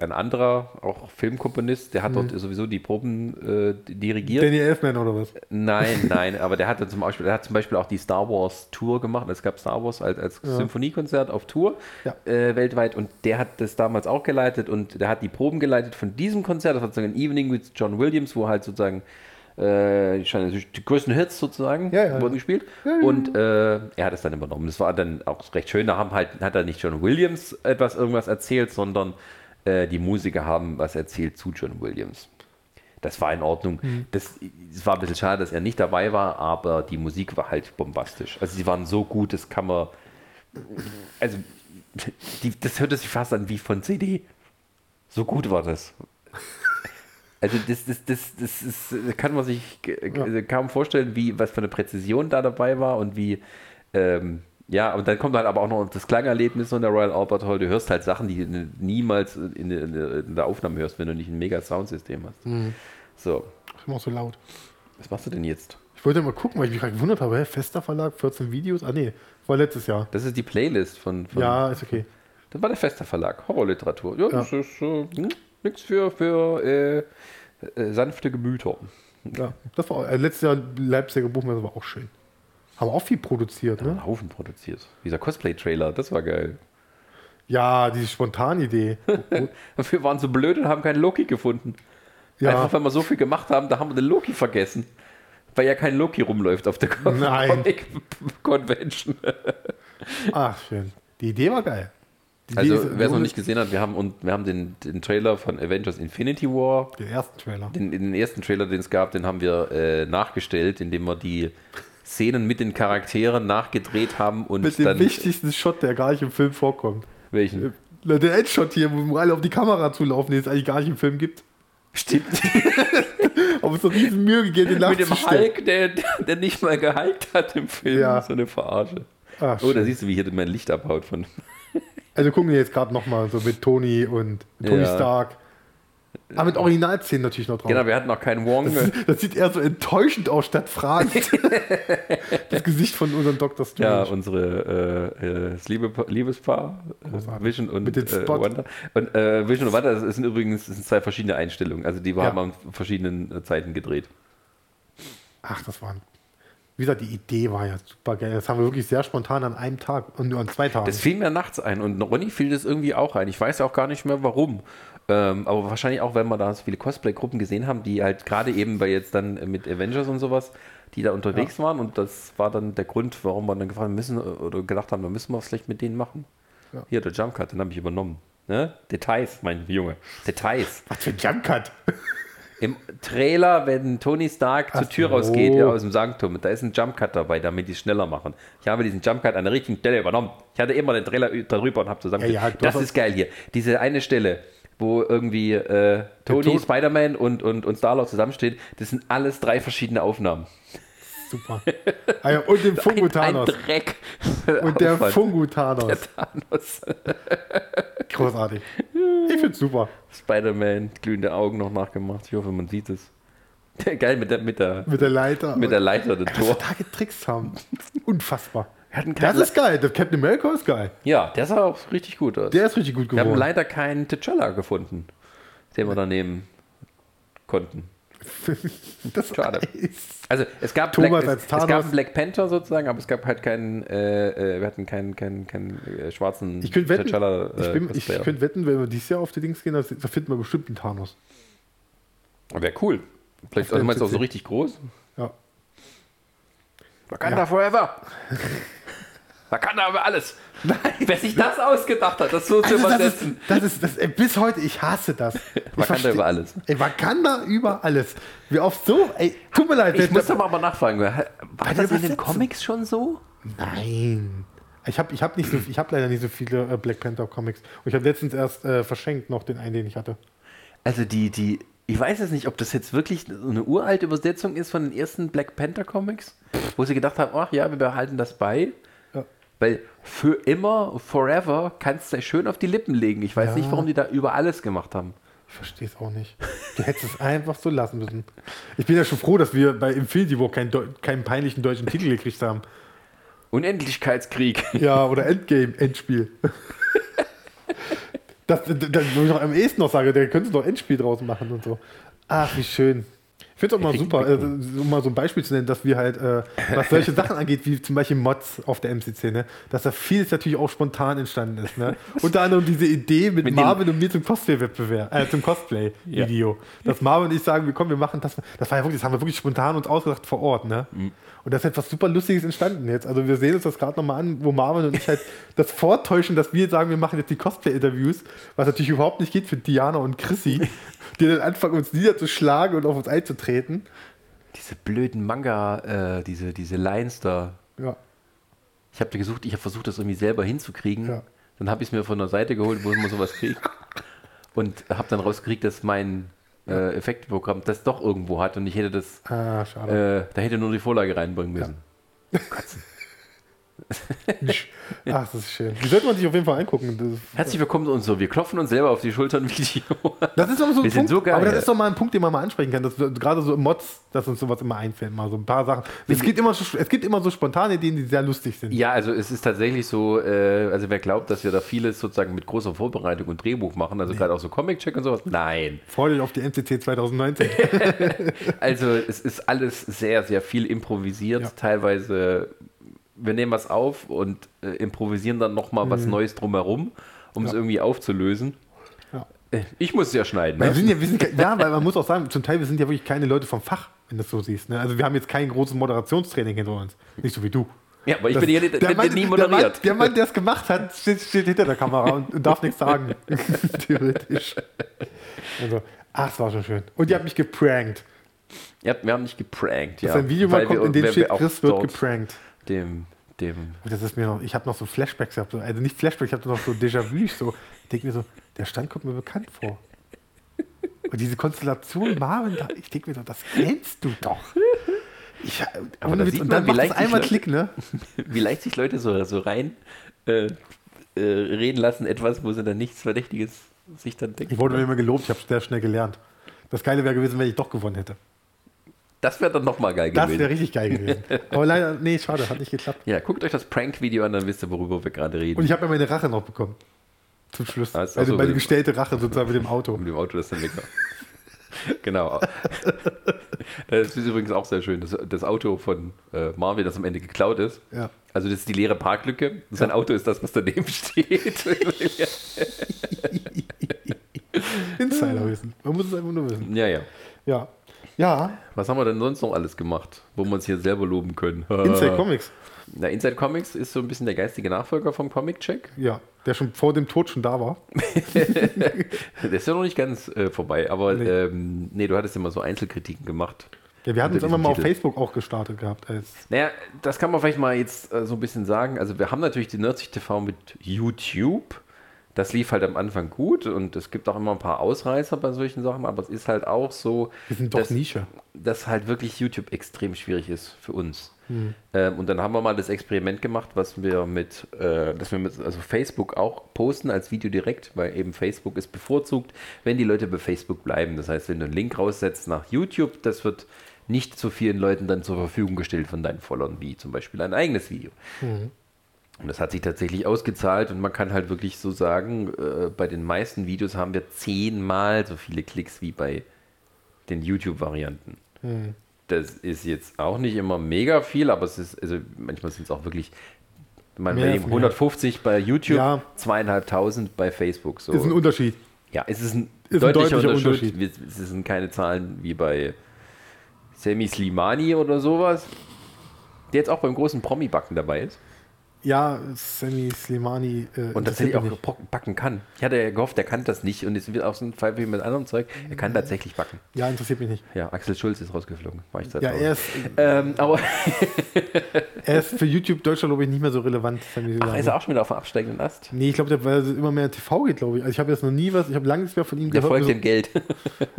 ein anderer, auch Filmkomponist, der hat dort sowieso die Proben äh, dirigiert. Danny Elfman oder was? Nein, nein, aber der hatte zum Beispiel, der hat zum Beispiel auch die Star Wars Tour gemacht. Es gab Star Wars als, als Symphoniekonzert auf Tour Ja. äh, weltweit und der hat das damals auch geleitet und der hat die Proben geleitet von diesem Konzert. Das war sozusagen ein Evening with John Williams, wo halt sozusagen äh, die größten Hits sozusagen Ja, ja. wurden gespielt. Und äh, er hat es dann übernommen. Das war dann auch recht schön. Da haben halt, hat er nicht John Williams etwas irgendwas erzählt, sondern äh, die Musiker haben was erzählt zu John Williams. Das war in Ordnung. Das, es war ein bisschen schade, dass er nicht dabei war, aber die Musik war halt bombastisch. Also sie waren so gut, das kann man. Also, die, das hörte sich fast an wie von CD. So gut war das. Also das, das, das, das ist, kann man sich äh, kaum vorstellen, wie was für eine Präzision da dabei war und wie ähm, ja, und dann kommt halt aber auch noch das Klangerlebnis von der Royal Albert Hall. Du hörst halt Sachen, die du niemals in, in, in der Aufnahme hörst, wenn du nicht ein mega Soundsystem hast. So, Ach, immer so laut. was machst du denn jetzt? Ich wollte mal gucken, weil ich mich gerade gewundert habe. Hä, Fester Verlag, 14 Videos? Ah, nee, war letztes Jahr. Das ist die Playlist von. von Ja, ist okay. Das war der Fester Verlag, Horrorliteratur. Ja, das ist äh, hm, nichts für, für äh, äh, sanfte Gemüter. Ja, das war äh, letztes Jahr Leipziger Buchmesse war auch schön. Haben auch viel produziert, ne? Einen Haufen produziert. Dieser Cosplay-Trailer, das war geil. Ja, diese Spontanidee. Wir waren so blöd und haben keinen Loki gefunden. Ja. Einfach, weil wir so viel gemacht haben, da haben wir den Loki vergessen. Weil ja kein Loki rumläuft auf der. Comic-Convention. Ach, schön. Die Idee war geil. Also, wer es noch nicht gesehen hat, wir haben, und, wir haben den, den Trailer von Avengers Infinity War, Den ersten Trailer. den, den ersten Trailer, den es gab, den haben wir äh, nachgestellt, indem wir die Szenen mit den Charakteren nachgedreht haben und Mit dem wichtigsten Shot, der gar nicht im Film vorkommt. Welchen? Na, Der Endshot hier, wo alle auf die Kamera zulaufen, den es eigentlich gar nicht im Film gibt. Stimmt. Aber es so riesen Mühe gegeben, den mit dem. Hulk, der, der nicht mal gehalten hat im Film. Ja. So eine Verarsche. Ach, Oh, da siehst du, wie hier mein Licht abhaut von. Also gucken wir jetzt gerade nochmal so mit Tony und Tony Ja. Stark. Aber mit Originalszenen natürlich noch drauf. Genau, wir hatten noch keinen Wong. Das, das sieht eher so enttäuschend aus statt fragend. das Gesicht von unserem Dr. Ja, Strange. unsere äh, äh, das Liebe, Liebespaar, äh, Großartig. Vision und Mit dem äh. Wanda. Und äh, Vision und Wanda, das sind übrigens das sind zwei verschiedene Einstellungen. Also die Ja. haben an verschiedenen äh, Zeiten gedreht. Ach, das waren. Wie gesagt, die Idee war ja super geil. Das haben wir wirklich sehr spontan an einem Tag und nur an zwei Tagen. Das fiel mir nachts ein und Ronny fiel das irgendwie auch ein. Ich weiß auch gar nicht mehr warum. Ähm, aber wahrscheinlich auch, wenn wir da so viele Cosplay-Gruppen gesehen haben, die halt gerade eben bei jetzt dann mit Avengers und sowas, die da unterwegs waren und das war dann der Grund, warum wir dann gefragt müssen oder gedacht haben, da müssen wir was vielleicht mit denen machen. Ja. Hier, der Jump Cut, den habe ich übernommen. Ne? Details, mein Junge. Details. Was für ein Jumpcut. Im Trailer, wenn Tony Stark zur Ach Tür so. rausgeht, ja, aus dem Sanktum, da ist ein Jumpcut dabei, damit die es schneller machen. Ich habe diesen Jumpcut an der richtigen Stelle übernommen. Ich hatte immer den Trailer darüber und habe zusammen. Ja, ja, das ist geil hier. Diese eine Stelle, wo irgendwie äh, Tony, Spider-Man und, und, und Star-Lord zusammenstehen, das sind alles drei verschiedene Aufnahmen. Super. Ah und den Fungu Ein, ein Thanos. Dreck. Und der. Fungu Der Thanos. Thanos. Großartig. Ich find's super. Spider-Man, glühende Augen noch nachgemacht. Ich hoffe, man sieht es. Geil mit der, mit der, Mit der Leiter. mit der Leiter, der Was Tor. da getrickst haben. Unfassbar. Das ist geil. Der Captain America ist geil. Ja, der sah auch richtig gut aus. Der ist richtig gut Wir haben geworden. leider keinen T'Challa gefunden, den wir da nehmen konnten. Das Schade. ist Also es gab, Thomas Black, als es, es gab Black Panther sozusagen, aber es gab halt keinen, äh, äh, wir hatten keinen, keinen, keinen äh, schwarzen Ich könnte wetten, T'Challa. ich, Äh, bin, ich Cosplayer. könnte wetten, wenn wir dieses Jahr auf die Dings gehen, da finden wir bestimmt einen Thanos. Wäre cool. Vielleicht also meinst du auch so richtig groß? Ja. Wakanda Ja. forever! Wakanda über alles! Nein! Wer sich das ausgedacht hat, das so zu Also das ist, übersetzen. das ist das, ey, bis heute, ich hasse das. Wakanda über alles. Ey, Wakanda über alles. Wie oft so? Ey, tut mir leid. Ich muss aber mal nachfragen, war das in den übersetzen? Comics schon so? Nein. Ich habe ich hab nicht so, ich hab leider nicht so viele äh, Black Panther Comics. Und ich habe letztens erst äh, verschenkt noch den einen, den ich hatte. Also die, die, ich weiß jetzt nicht, ob das jetzt wirklich eine uralte Übersetzung ist von den ersten Black Panther Comics, wo sie gedacht haben, ach ja, wir behalten das bei. Weil für immer, forever, kannst du schön auf die Lippen legen. Ich weiß Ja. nicht, warum die da über alles gemacht haben. Ich verstehe es auch nicht. Du hättest es einfach so lassen müssen. Ich bin ja schon froh, dass wir bei Infinity War keinen, keinen peinlichen deutschen Titel gekriegt haben. Unendlichkeitskrieg. Ja, oder Endgame, Endspiel. Das, das, das, wo ich noch am ehesten noch sage, der könnte doch Endspiel draus machen und so. Ach, wie schön. Ich finde es auch mal super, äh, um mal so ein Beispiel zu nennen, dass wir halt, äh, was solche Sachen angeht, wie zum Beispiel Mods auf der MCC, ne, dass da vieles natürlich auch spontan entstanden ist. Ne? Unter anderem diese Idee mit, Mit Marvin und mir zum Cosplay-Wettbewerb, äh, zum Cosplay-Video. Dass Marvin und ich sagen, wir kommen, wir machen das. Das war ja wirklich, das haben wir wirklich spontan uns ausgedacht vor Ort, ne? Mhm. Und da ist etwas super Lustiges entstanden jetzt. Also wir sehen uns das gerade nochmal an, wo Marvin und ich halt das vortäuschen, dass wir sagen, wir machen jetzt die Cosplay-Interviews, was natürlich überhaupt nicht geht für Diana und Chrissy, die dann anfangen, uns niederzuschlagen und auf uns einzutreten. Diese blöden Manga, äh, diese, diese Lines da. Ja. Ich habe gesucht, ich habe versucht, das irgendwie selber hinzukriegen. Ja. Dann habe ich es mir von der Seite geholt, wo man sowas kriegt. Und habe dann rausgekriegt, dass mein äh, Effektprogramm das doch irgendwo hat und ich hätte das, Ah, schade. äh, da hätte nur die Vorlage reinbringen müssen. Kotzen. Ach, das ist schön. Die sollte man sich auf jeden Fall angucken. Das, Herzlich willkommen zu uns so. Wir klopfen uns selber auf die Schultern Video. das ist aber so ein Punkt, so aber das ist doch mal ein Punkt, den man mal ansprechen kann. Dass gerade so im Mods, dass uns sowas immer einfällt, mal so ein paar Sachen. Es gibt immer, so- es gibt immer so spontane Ideen, die sehr lustig sind. Ja, also es ist tatsächlich so, äh, also wer glaubt, dass wir da vieles sozusagen mit großer Vorbereitung und Drehbuch machen, also gerade auch so Comic-Check und sowas, nein. Freut euch auf die MCC 2019. Also es ist alles sehr, sehr viel improvisiert. Ja. Teilweise, wir nehmen was auf und äh, improvisieren dann nochmal was Neues drumherum, um es Mhm. Ja. irgendwie aufzulösen. Ja. Äh, Ich muss es ja schneiden. Ne? wir sind ja, wir sind, ja, weil man muss auch sagen, zum Teil, wir sind ja wirklich keine Leute vom Fach, wenn du das so siehst. Ne? Also wir haben jetzt kein großes Moderationstraining hinter uns. Nicht so wie du. Ja, aber ich Das- bin ja der Mann, nie Der Mann, moderiert. der Mann, der es gemacht hat, steht, steht hinter der Kamera und, und darf nichts sagen. Theoretisch. Also, ach, es war schon schön. Und ihr habt mich geprankt. Ja, wir haben nicht geprankt. Ja, ein Video mal kommt, wir- in dem steht, Chris wird dort geprankt. Dem, dem, das ist mir noch, ich habe noch so Flashbacks gehabt, so, also nicht Flashbacks, ich habe noch so Déjà-vu, so, ich denke mir so, der Stand kommt mir bekannt vor. Und diese Konstellation Marvin, ich denke mir so, das kennst du doch. Ich, Aber da sieht und man, dann wie leicht sich einmal Leute- Klick, ne? wie leicht sich Leute so, so rein äh, äh, reden lassen, etwas, wo sie dann nichts Verdächtiges sich dann denken. Ich wurde mir immer gelobt, ich habe sehr schnell gelernt. Das Geile wäre gewesen, wenn ich doch gewonnen hätte. Das wäre dann nochmal geil Das gewesen. wäre richtig geil gewesen. Aber leider, nee, schade, hat nicht geklappt. Ja, guckt euch das Prank-Video an, dann wisst ihr, worüber wir gerade reden. Und ich habe ja meine Rache noch bekommen. Zum Schluss. Also so meine gestellte Rache sozusagen mit dem Auto. mit dem Auto, das dann weg war. genau. Das ist übrigens auch sehr schön. Das, das Auto von äh, Marvin, das am Ende geklaut ist. Ja. Also das ist die leere Parklücke. Sein Auto ist das, was daneben steht. Insiderwissen. Man muss es einfach nur wissen. ja, ja. Ja. Ja, Was haben wir denn sonst noch alles gemacht, wo wir uns hier selber loben können? Inside Comics. Na, Inside Comics ist so ein bisschen der geistige Nachfolger vom Comic Check. Ja, der schon vor dem Tod schon da war. Der ist ja noch nicht ganz äh, vorbei, aber Nee. Ähm, nee, du hattest immer so Einzelkritiken gemacht. Ja, wir hatten Unter immer mal auf Titel. Facebook auch gestartet gehabt. Als Naja, das kann man vielleicht mal jetzt äh, so ein bisschen sagen. Also wir haben natürlich die Nerdsich TV mit YouTube. Das lief halt am Anfang gut und es gibt auch immer ein paar Ausreißer bei solchen Sachen, aber es ist halt auch so, dass, Nische. dass halt wirklich YouTube extrem schwierig ist für uns. Ähm, und dann haben wir mal das Experiment gemacht, was wir mit, äh, dass wir mit also Facebook auch posten als Video direkt, weil eben Facebook ist bevorzugt, wenn die Leute bei Facebook bleiben. Das heißt, wenn du einen Link raussetzt nach YouTube, das wird nicht so vielen Leuten dann zur Verfügung gestellt von deinen Followern, wie zum Beispiel ein eigenes Video. Und das hat sich tatsächlich ausgezahlt und man kann halt wirklich so sagen, äh, bei den meisten Videos haben wir zehnmal so viele Klicks wie bei den YouTube-Varianten. Das ist jetzt auch nicht immer mega viel, aber es ist, also manchmal sind es auch wirklich, man Mehr, eben ja. 150 bei YouTube, Ja. zweieinhalbtausend bei Facebook. So. Ist ein Unterschied. Ja, es ist ein, Ist ein deutlicher, deutlicher Unterschied. Unterschied. Es sind keine Zahlen wie bei Sammy Slimani oder sowas, der jetzt auch beim großen Promi-Backen dabei ist. Ja, Sammy Slimani. Äh, Und tatsächlich auch Brocken backen kann. Ich hatte ja gehofft, er kann das nicht. Und jetzt wird auch so ein Fall wie mit anderem Zeug. Er kann tatsächlich backen. nicht. Ja, interessiert mich nicht. Ja, Axel Schulz ist rausgeflogen. War ich Ja, Tausend. er ist, ähm, aber er ist für YouTube Deutschland, glaube ich, nicht mehr so relevant. Sammy ach, ist er auch schon wieder auf dem absteigenden Ast? Nee, ich glaube, der weil er immer mehr TV geht, glaube ich. Also ich habe jetzt noch nie was, ich habe lange nichts mehr von ihm Der gehört. folgt dem Geld.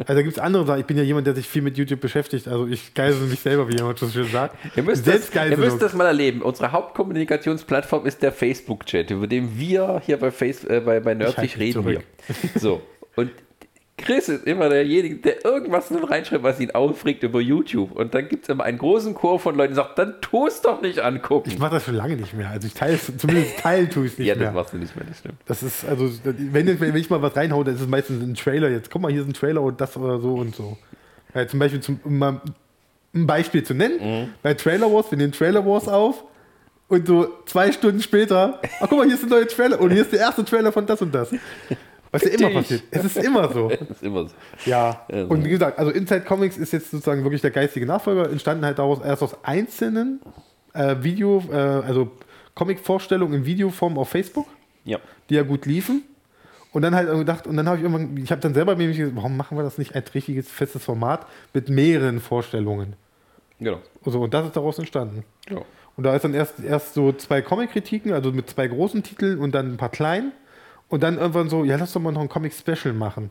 Also da gibt es andere Sachen. Ich bin ja jemand, der sich viel mit YouTube beschäftigt. Also ich geisel mich selber, wie jemand schon schön sagt. Ihr müsst, das, ihr müsst das mal erleben. Unsere Hauptkommunikationsplattform ist der Facebook-Chat, über den wir hier bei, Face, äh, bei, bei mich reden. Wir. So. Und Chris ist immer derjenige, der irgendwas reinschreibt, was ihn aufregt über YouTube. Und dann gibt es immer einen großen Chor von Leuten, die sagen, dann tu es doch nicht angucken. Ich mache das schon lange nicht mehr. Also ich teile es, zumindest teilen tue ich es nicht ja, mehr. das machst du nicht mehr, das stimmt. Das ist, also, wenn, wenn ich mal was reinhaue, dann ist es meistens ein Trailer. Jetzt, guck mal, hier ist ein Trailer und das oder so und so. Ja, zum Beispiel, zum, um mal ein Beispiel zu nennen, Mhm. bei Trailer Wars, wir nehmen Trailer Wars auf und so zwei Stunden später, ach guck mal, hier ist ein neuer Trailer und hier ist der erste Trailer von das und das. Was ja immer passiert. Es ist immer so. Das ist immer so. Ja. Also. Und wie gesagt, also Inside Comics ist jetzt sozusagen wirklich der geistige Nachfolger, entstanden halt daraus erst aus einzelnen äh, Video, äh, also Comic-Vorstellungen in Videoform auf Facebook Ja. die ja gut liefen. Und dann halt gedacht, und dann habe ich irgendwann, ich habe dann selber mir gesagt, warum machen wir das nicht als richtiges festes Format mit mehreren Vorstellungen? Genau. Also, und das ist daraus entstanden. Ja. Und da ist dann erst, erst so zwei Comic-Kritiken, also mit zwei großen Titeln und dann ein paar kleinen. Und dann irgendwann so, ja, lass doch mal noch ein Comic-Special machen.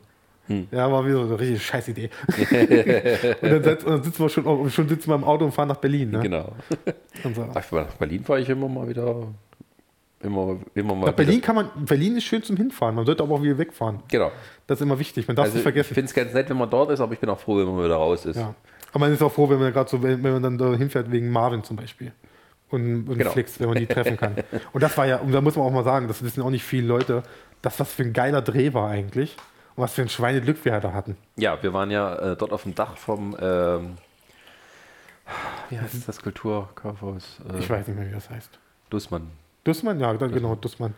Hm. Ja, war wieder so eine richtige Scheißidee. und, dann setz, und dann sitzen wir schon, schon sitzen wir im Auto und fahren nach Berlin. Ne? Genau. Und so. Ach, Nach Berlin fahre ich immer mal wieder. Immer, immer mal Nach Berlin kann man, Berlin ist schön zum Hinfahren, man sollte aber auch wieder wegfahren. Genau. Das ist immer wichtig, man darf es Also nicht ich vergessen. finde es ganz nett, wenn man dort ist, aber ich bin auch froh, wenn man wieder raus ist. Ja. Aber man ist auch froh, wenn man gerade so, wenn, wenn man dann da hinfährt wegen Marvin zum Beispiel. Und, und Genau. Flix, wenn man die treffen kann. Und das war ja, und da muss man auch mal sagen, das wissen auch nicht viele Leute, dass das für ein geiler Dreh war eigentlich. Und was für ein Schweineglück wir da hatten. Ja, wir waren ja äh, dort auf dem Dach vom, ähm, wie heißt das Kulturkaufhaus? Äh, Ich weiß nicht mehr, wie das heißt. Dussmann. Dussmann? Ja, dann, genau, Dussmann.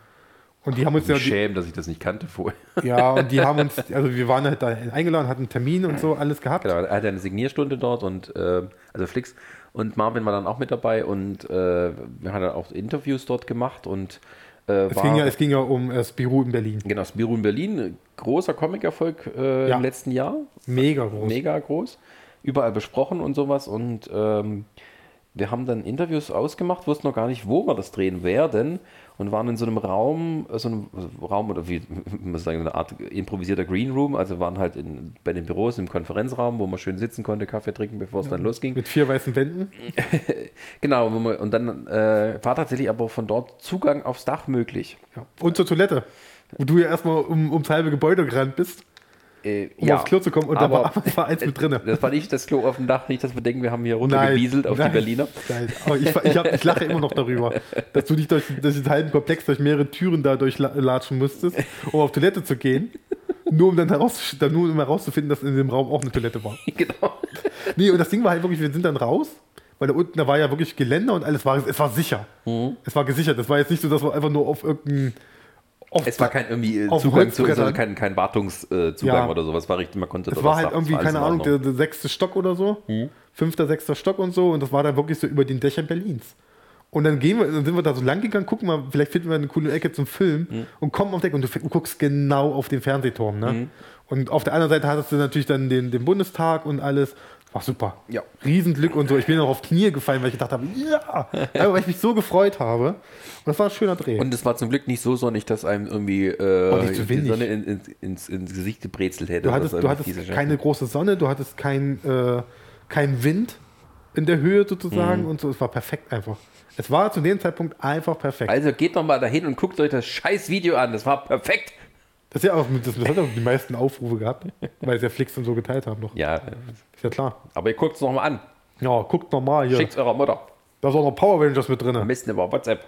Und die haben uns ja, Ich die, schäme, dass ich das nicht kannte vorher. ja, und die haben uns, also wir waren halt da eingeladen, hatten einen Termin und so, alles gehabt. Genau, er hatte eine Signierstunde dort und äh, also Flix und Marvin war dann auch mit dabei und äh, wir haben dann auch Interviews dort gemacht und äh, Es war, ging, ja, es ging ja um äh, Spirou in Berlin. genau, Spirou in Berlin, großer Comic-Erfolg äh, Ja. im letzten Jahr. Mega groß. mega groß, überall besprochen und sowas. Und ähm, wir haben dann Interviews ausgemacht, wussten noch gar nicht, wo wir das drehen werden und waren in so einem Raum, äh, so einem Raum oder wie man sagen, eine Art improvisierter Green Room, also waren halt in, bei den Büros im Konferenzraum, wo man schön sitzen konnte, Kaffee trinken, bevor es dann losging. Mit vier weißen Wänden. Genau, wo man, und dann äh, war tatsächlich aber von dort Zugang aufs Dach möglich. Ja. Und zur Toilette. Wo du ja erstmal um, ums halbe Gebäude gerannt bist, Äh, um aufs Klo zu kommen. Und da aber- war, war eins mit drinne. Das war nicht das Klo auf dem Dach, nicht, dass wir denken, wir haben hier runtergebieselt auf nein, die Berliner. Nein. Aber ich, ich, hab, ich lache immer noch darüber, dass du dich durch, den halben Komplex durch mehrere Türen da durchlatschen musstest, um auf Toilette zu gehen. Nur um dann, heraus, dann nur um herauszufinden, dass in dem Raum auch eine Toilette war. genau. Nee, und das Ding war halt wirklich, wir sind dann raus, weil da unten, da war ja wirklich Geländer und alles war, es war sicher. Mhm. Es war gesichert. Es war jetzt nicht so, dass wir einfach nur auf irgendein. Auf, Es war kein irgendwie äh, Zugang zu, also kein, kein Wartungszugang Ja. oder sowas. War richtig, man konnte Es war halt irgendwie, keine in Ahnung, der, der sechste Stock oder so. Mhm. Fünfter, sechster Stock und so. Und das war dann wirklich so über den Dächern Berlins. Und dann gehen wir, dann sind wir da so lang gegangen, gucken mal, vielleicht finden wir eine coole Ecke zum Film Mhm. und kommen auf Deck und du, du guckst genau auf den Fernsehturm. Ne? Und auf der anderen Seite hattest du natürlich dann den, den Bundestag und alles. War super. Ja. Riesenglück und so. Ich bin auch auf Knie gefallen, weil ich gedacht habe, ja, ja weil ich mich so gefreut habe. Und das war ein schöner Dreh. Und es war zum Glück nicht so sonnig, dass einem irgendwie äh, nicht zu die. Sonne in, in, ins, ins Gesicht gebrezelt hätte. Du hattest, du hattest keine große Sonne, du hattest keinen äh, kein Wind in der Höhe sozusagen Mhm. und so. Es war perfekt einfach. Es war zu dem Zeitpunkt einfach perfekt. Also geht doch mal dahin und guckt euch das scheiß Video an. Das war perfekt. Das, ist ja auch, das, hat auch die meisten Aufrufe gehabt, weil sie ja Flix und so geteilt haben noch. Ja, Ist ja klar. aber ihr guckt es nochmal an. Ja, guckt nochmal hier. Schickt eurer Mutter. Da ist auch noch Power Rangers mit Am drin. besten über WhatsApp.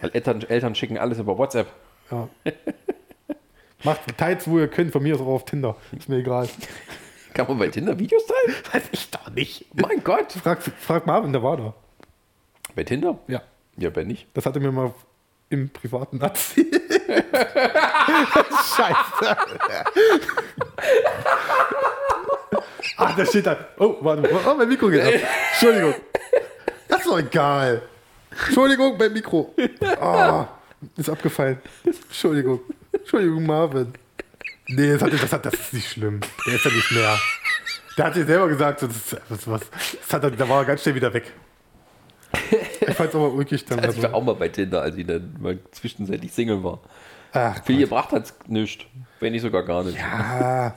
Weil Eltern, Eltern schicken alles über WhatsApp. Ja. Macht Teils, wo ihr könnt, von mir aus auch auf Tinder. Ist mir egal. Kann man bei Tinder Videos teilen? Weiß ich doch nicht. Mein Gott. Frag, frag Marvin, der war da. Bei Tinder? Ja. Ja, bei nicht. Das hat er mir mal im privaten erzählt. Scheiße. Ach, da steht da. Oh, warte. Oh, mein Mikro geht ab. Entschuldigung. Das ist doch egal. Entschuldigung, mein Mikro. Ah, ist abgefallen. Entschuldigung. Entschuldigung, Marvin. Nee, das, hat, das, hat, das ist nicht schlimm. Der ist ja nicht mehr. Der hat dir selber gesagt, das, das, was, das hat, da war er ganz schnell wieder weg. Ich fand's aber ulkig dann. Also ich war auch mal bei Tinder, als ich dann mal zwischenzeitlich Single war. ach, Viel gebracht hat's nichts. Wenn nicht sogar gar nicht. Ah.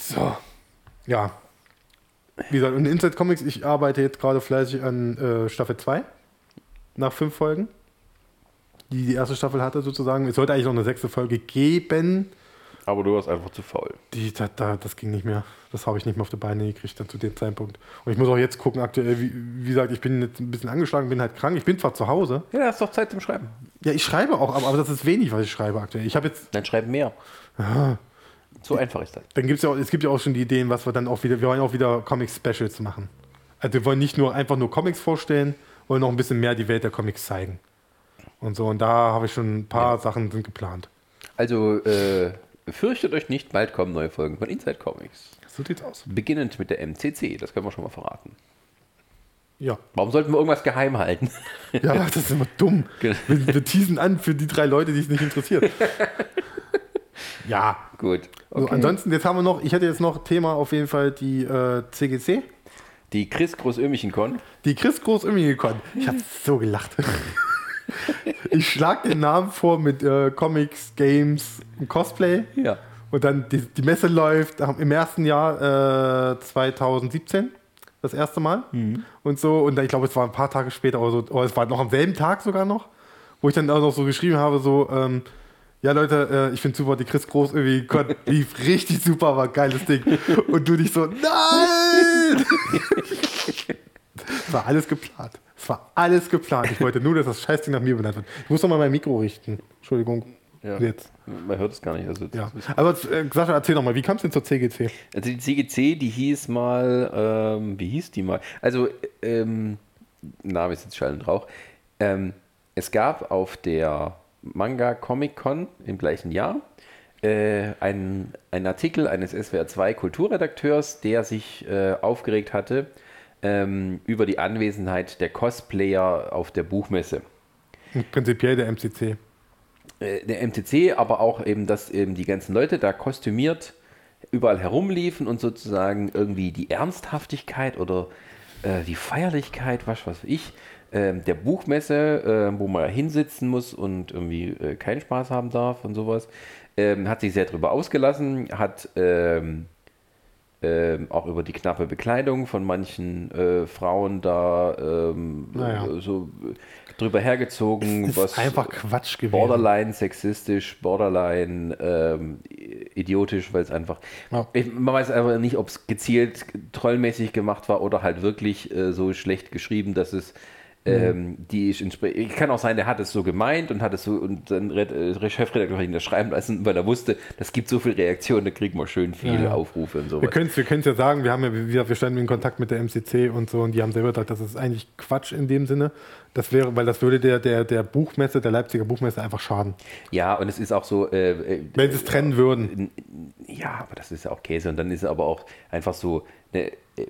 So. Ja. Wie gesagt, und Inside Comics, ich arbeite jetzt gerade fleißig an äh, Staffel 2. Nach fünf Folgen. Die die erste Staffel hatte sozusagen. Es sollte eigentlich noch eine sechste Folge geben. Aber du warst einfach zu faul. Die, da, da, das ging nicht mehr. Das habe ich nicht mehr auf die Beine gekriegt dann zu dem Zeitpunkt. Und ich muss auch jetzt gucken, aktuell, wie, wie gesagt, ich bin jetzt ein bisschen angeschlagen, bin halt krank. Ich bin zwar zu Hause. Ja, da hast doch Zeit zum Schreiben. Ja, ich schreibe auch, aber, aber das ist wenig, was ich schreibe aktuell. Ich habe jetzt Dann schreib mehr. So einfach ist das. Dann gibt's ja auch, es gibt ja auch schon die Ideen, was wir dann auch wieder, wir wollen auch wieder Comic-Specials machen. Also wir wollen nicht nur einfach nur Comics vorstellen, wollen noch ein bisschen mehr die Welt der Comics zeigen. Und so, und da habe ich schon ein paar Sachen sind geplant. Also, äh, fürchtet euch nicht, bald kommen neue Folgen von Inside Comics. So sieht's aus. Beginnend mit der MCC, das können wir schon mal verraten. Ja. Warum sollten wir irgendwas geheim halten? Ja, das ist immer dumm. Genau. Wir, wir teasen an für die drei Leute, die es nicht interessiert. Ja. Gut. So, ansonsten, jetzt haben wir noch, ich hätte jetzt noch Thema auf jeden Fall die äh, CGC. Die Chris Groß-Ömichen-Con. Die Chris Groß gekommen. Ich habe so gelacht. Ich schlag den Namen vor mit äh, Comics, Games und Cosplay. Ja. Und dann die, die Messe läuft im ersten Jahr äh, 2017 das erste Mal. Und so. Und dann, ich glaube, es war ein paar Tage später oder so, oder es war noch am selben Tag sogar noch, wo ich dann auch noch so geschrieben habe, so, ähm, ja Leute, äh, ich finde super, die Chris Groß irgendwie Gott, lief richtig super, war ein geiles Ding. Und du dich so, nein! War alles geplant. Es war alles geplant. Ich wollte nur, dass das Scheißding nach mir benannt wird. Ich muss noch mal mein Mikro richten. Entschuldigung. Ja. Jetzt. Man hört es gar nicht. Also, Ja. Aber äh, Sascha, erzähl noch mal, wie kam es denn zur CGC? also die CGC, die hieß mal, ähm, wie hieß die mal? Also, ähm, Name ist jetzt Schall und Rauch. Ähm, es gab auf der Manga Comic Con im gleichen Jahr äh, einen, einen Artikel eines SWR 2 Kulturredakteurs, der sich äh, aufgeregt hatte ähm, über die Anwesenheit der Cosplayer auf der Buchmesse. Und prinzipiell der MCC. äh, der MTC, aber auch eben, dass eben die ganzen Leute da kostümiert überall herumliefen und sozusagen irgendwie die Ernsthaftigkeit oder äh, die Feierlichkeit, was weiß ich, ähm, der Buchmesse, äh, wo man hinsitzen muss und irgendwie äh, keinen Spaß haben darf und sowas, ähm, hat sich sehr darüber ausgelassen, hat ähm, ähm, auch über die knappe Bekleidung von manchen äh, Frauen da ähm, Naja. so drüber hergezogen, Ist was einfach Quatsch gewesen. borderline sexistisch, borderline ähm, idiotisch, weil es einfach. Ja. Ich, man weiß einfach nicht, ob es gezielt trollmäßig gemacht war oder halt wirklich äh, so schlecht geschrieben, dass es. Ähm, die ich kann auch sein, der hat es so gemeint und hat es so und dann Red, äh, Chefredakteur hat ihn das schreiben lassen, weil er wusste, das gibt so viel Reaktionen, da kriegt man schön viele Ja. Aufrufe und Wir sowas. können es wir können's ja sagen, wir, haben ja, gesagt, wir standen in Kontakt mit der MCC und so und die haben selber gesagt, das ist eigentlich Quatsch in dem Sinne. Das wäre, weil das würde der, der, der Buchmesse, der Leipziger Buchmesse einfach schaden. Ja, und es ist auch so. Äh, äh, Wenn sie es trennen würden. Ja, aber das ist ja auch Käse. Und dann ist es aber auch einfach so, ne, äh,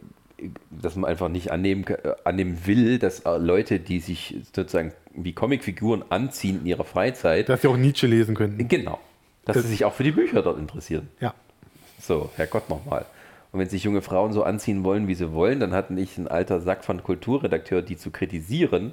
dass man einfach nicht annehmen, äh, annehmen will, dass äh, Leute, die sich sozusagen wie Comicfiguren anziehen in ihrer Freizeit, Dass sie auch Nietzsche lesen könnten. genau, dass Das- sie sich auch für die Bücher dort interessieren. Ja. So, Herrgott nochmal. Und wenn sich junge Frauen so anziehen wollen, wie sie wollen, dann hat nicht ein alter Sack von Kulturredakteur, die zu kritisieren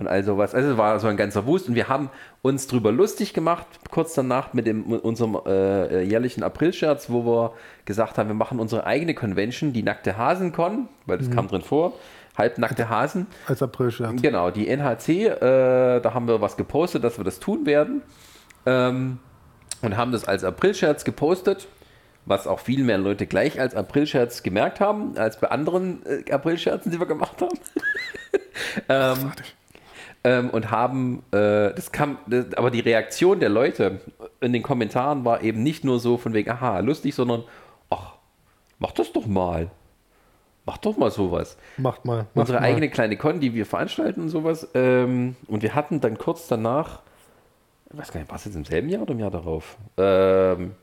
und all sowas. Also es war so ein ganzer Wust und wir haben uns drüber lustig gemacht, kurz danach mit, dem, mit unserem äh, jährlichen Aprilscherz, wo wir gesagt haben, wir machen unsere eigene Convention, die Nackte Hasen-Con, weil das kam drin vor, halbnackte Hasen. Als April-Scherz. Genau, die NHC, äh, da haben wir was gepostet, dass wir das tun werden. Ähm, und haben das als Aprilscherz gepostet, was auch viel mehr Leute gleich als Aprilscherz gemerkt haben, als bei anderen äh, Aprilscherzen, die wir gemacht haben. ähm, ähm, und haben, äh, das kam, das, aber die Reaktion der Leute in den Kommentaren war eben nicht nur so von wegen, aha, lustig, sondern, ach, mach das doch mal. Mach doch mal sowas Macht mal. Macht unsere mal. eigene kleine Con, die wir veranstalten und sowas. Ähm, und wir hatten dann kurz danach, ich weiß gar nicht, war es jetzt im selben Jahr oder im Jahr darauf? Ähm,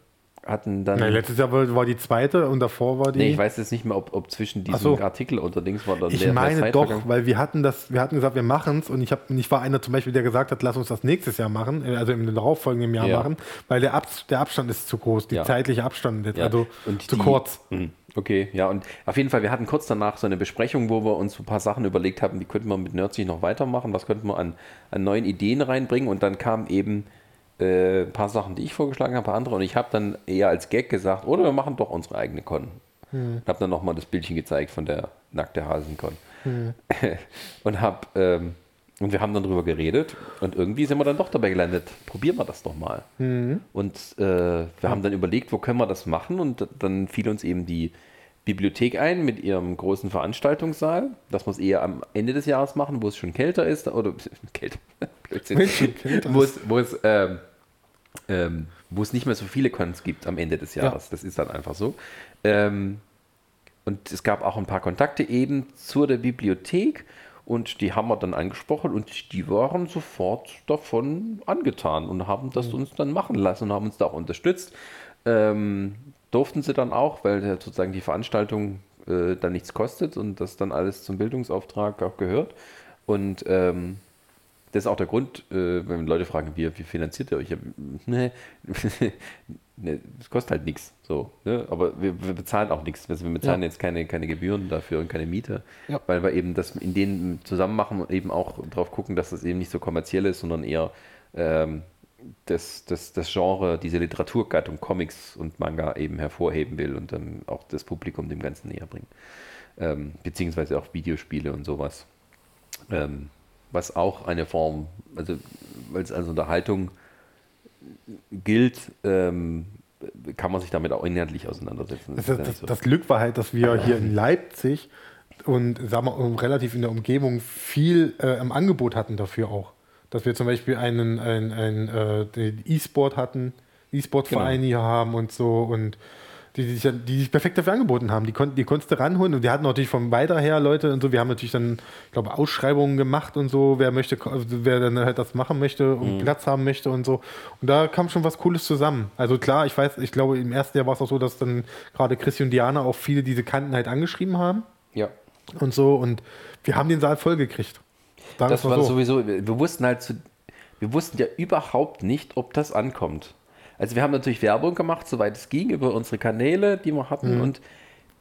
hatten dann. Nein, letztes Jahr war, die zweite und davor war die. Nee, ich weiß jetzt nicht mehr, ob, ob zwischen diesem so. Artikel oder Dings war dann Ich der- der meine Zeit doch, weil wir hatten das, wir hatten gesagt, wir machen es und ich, hab, ich war einer zum Beispiel, der gesagt hat, lass uns das nächstes Jahr machen, äh, also im darauffolgenden Jahr Ja. machen, weil der, Ab, der Abstand ist zu groß, die Ja. zeitliche Abstand ist Ja, also und zu die- kurz. Mhm, Okay, ja, und auf jeden Fall, wir hatten kurz danach so eine Besprechung, wo wir uns so ein paar Sachen überlegt haben, wie könnten wir mit Nerdsy noch weitermachen, was könnten wir an, an neuen Ideen reinbringen und dann kamen eben äh, ein paar Sachen, die ich vorgeschlagen habe, ein paar andere und ich habe dann eher als Gag gesagt, oder wir machen doch unsere eigene Con. Hm. Ich habe dann nochmal das Bildchen gezeigt von der nackte Hasen-Con. und hab, ähm, und wir haben dann drüber geredet und irgendwie sind wir dann doch dabei gelandet. Probieren wir das doch mal. Und äh, wir haben dann überlegt, wo können wir das machen und dann fiel uns eben die Bibliothek ein mit ihrem großen Veranstaltungssaal, dass wir es eher am Ende des Jahres machen, wo es schon kälter ist oder kälter, Blödsinn, wo es, wo es ähm, ähm, wo es nicht mehr so viele Cons gibt am Ende des Jahres. Ja. Das ist dann einfach so. Ähm, und es gab auch ein paar Kontakte eben zu der Bibliothek und die haben wir dann angesprochen und die waren sofort davon angetan und haben das uns dann machen lassen und haben uns da auch unterstützt. Ähm, durften sie dann auch, weil sozusagen die Veranstaltung äh, dann nichts kostet und das dann alles zum Bildungsauftrag auch gehört. Und ähm, das ist auch der Grund, äh, wenn Leute fragen, wie, wie finanziert ihr euch? Ne, ne, es kostet halt nichts. So, ne? Aber wir, wir bezahlen auch nichts. Also wir bezahlen Ja. jetzt keine, keine Gebühren dafür und keine Miete, Ja. weil wir eben das in denen zusammen machen und eben auch drauf gucken, dass das eben nicht so kommerziell ist, sondern eher ähm, das, das, das Genre, diese Literaturgattung Comics und Manga eben hervorheben will und dann auch das Publikum dem Ganzen näher bringen. Ähm, beziehungsweise auch Videospiele und sowas. Ähm, was auch eine Form, also weil es als Unterhaltung gilt, ähm, kann man sich damit auch inhaltlich auseinandersetzen. Das, das, nicht so. das Glück war halt, dass wir hier in Leipzig und sagen wir, um, relativ in der Umgebung viel äh, im Angebot hatten dafür auch. Dass wir zum Beispiel einen, einen, einen äh, E-Sport hatten, E-Sport-Verein hier haben und so und die, die, sich, die sich perfekt dafür angeboten haben. Die, konnten, die konntest du ranholen und wir hatten natürlich von weiter her Leute und so. Wir haben natürlich dann, ich glaube, Ausschreibungen gemacht und so, wer möchte, wer dann halt das machen möchte und Platz haben möchte und so. Und da kam schon was Cooles zusammen. Also klar, ich weiß, ich glaube, im ersten Jahr war es auch so, dass dann gerade Chris und Diana auch viele diese Kanten halt angeschrieben haben ja. und so und wir haben den Saal voll gekriegt. Sagen Das war so. sowieso, wir wussten halt, zu, wir wussten ja überhaupt nicht, ob das ankommt. Also wir haben natürlich Werbung gemacht, soweit es ging, über unsere Kanäle, die wir hatten. Und,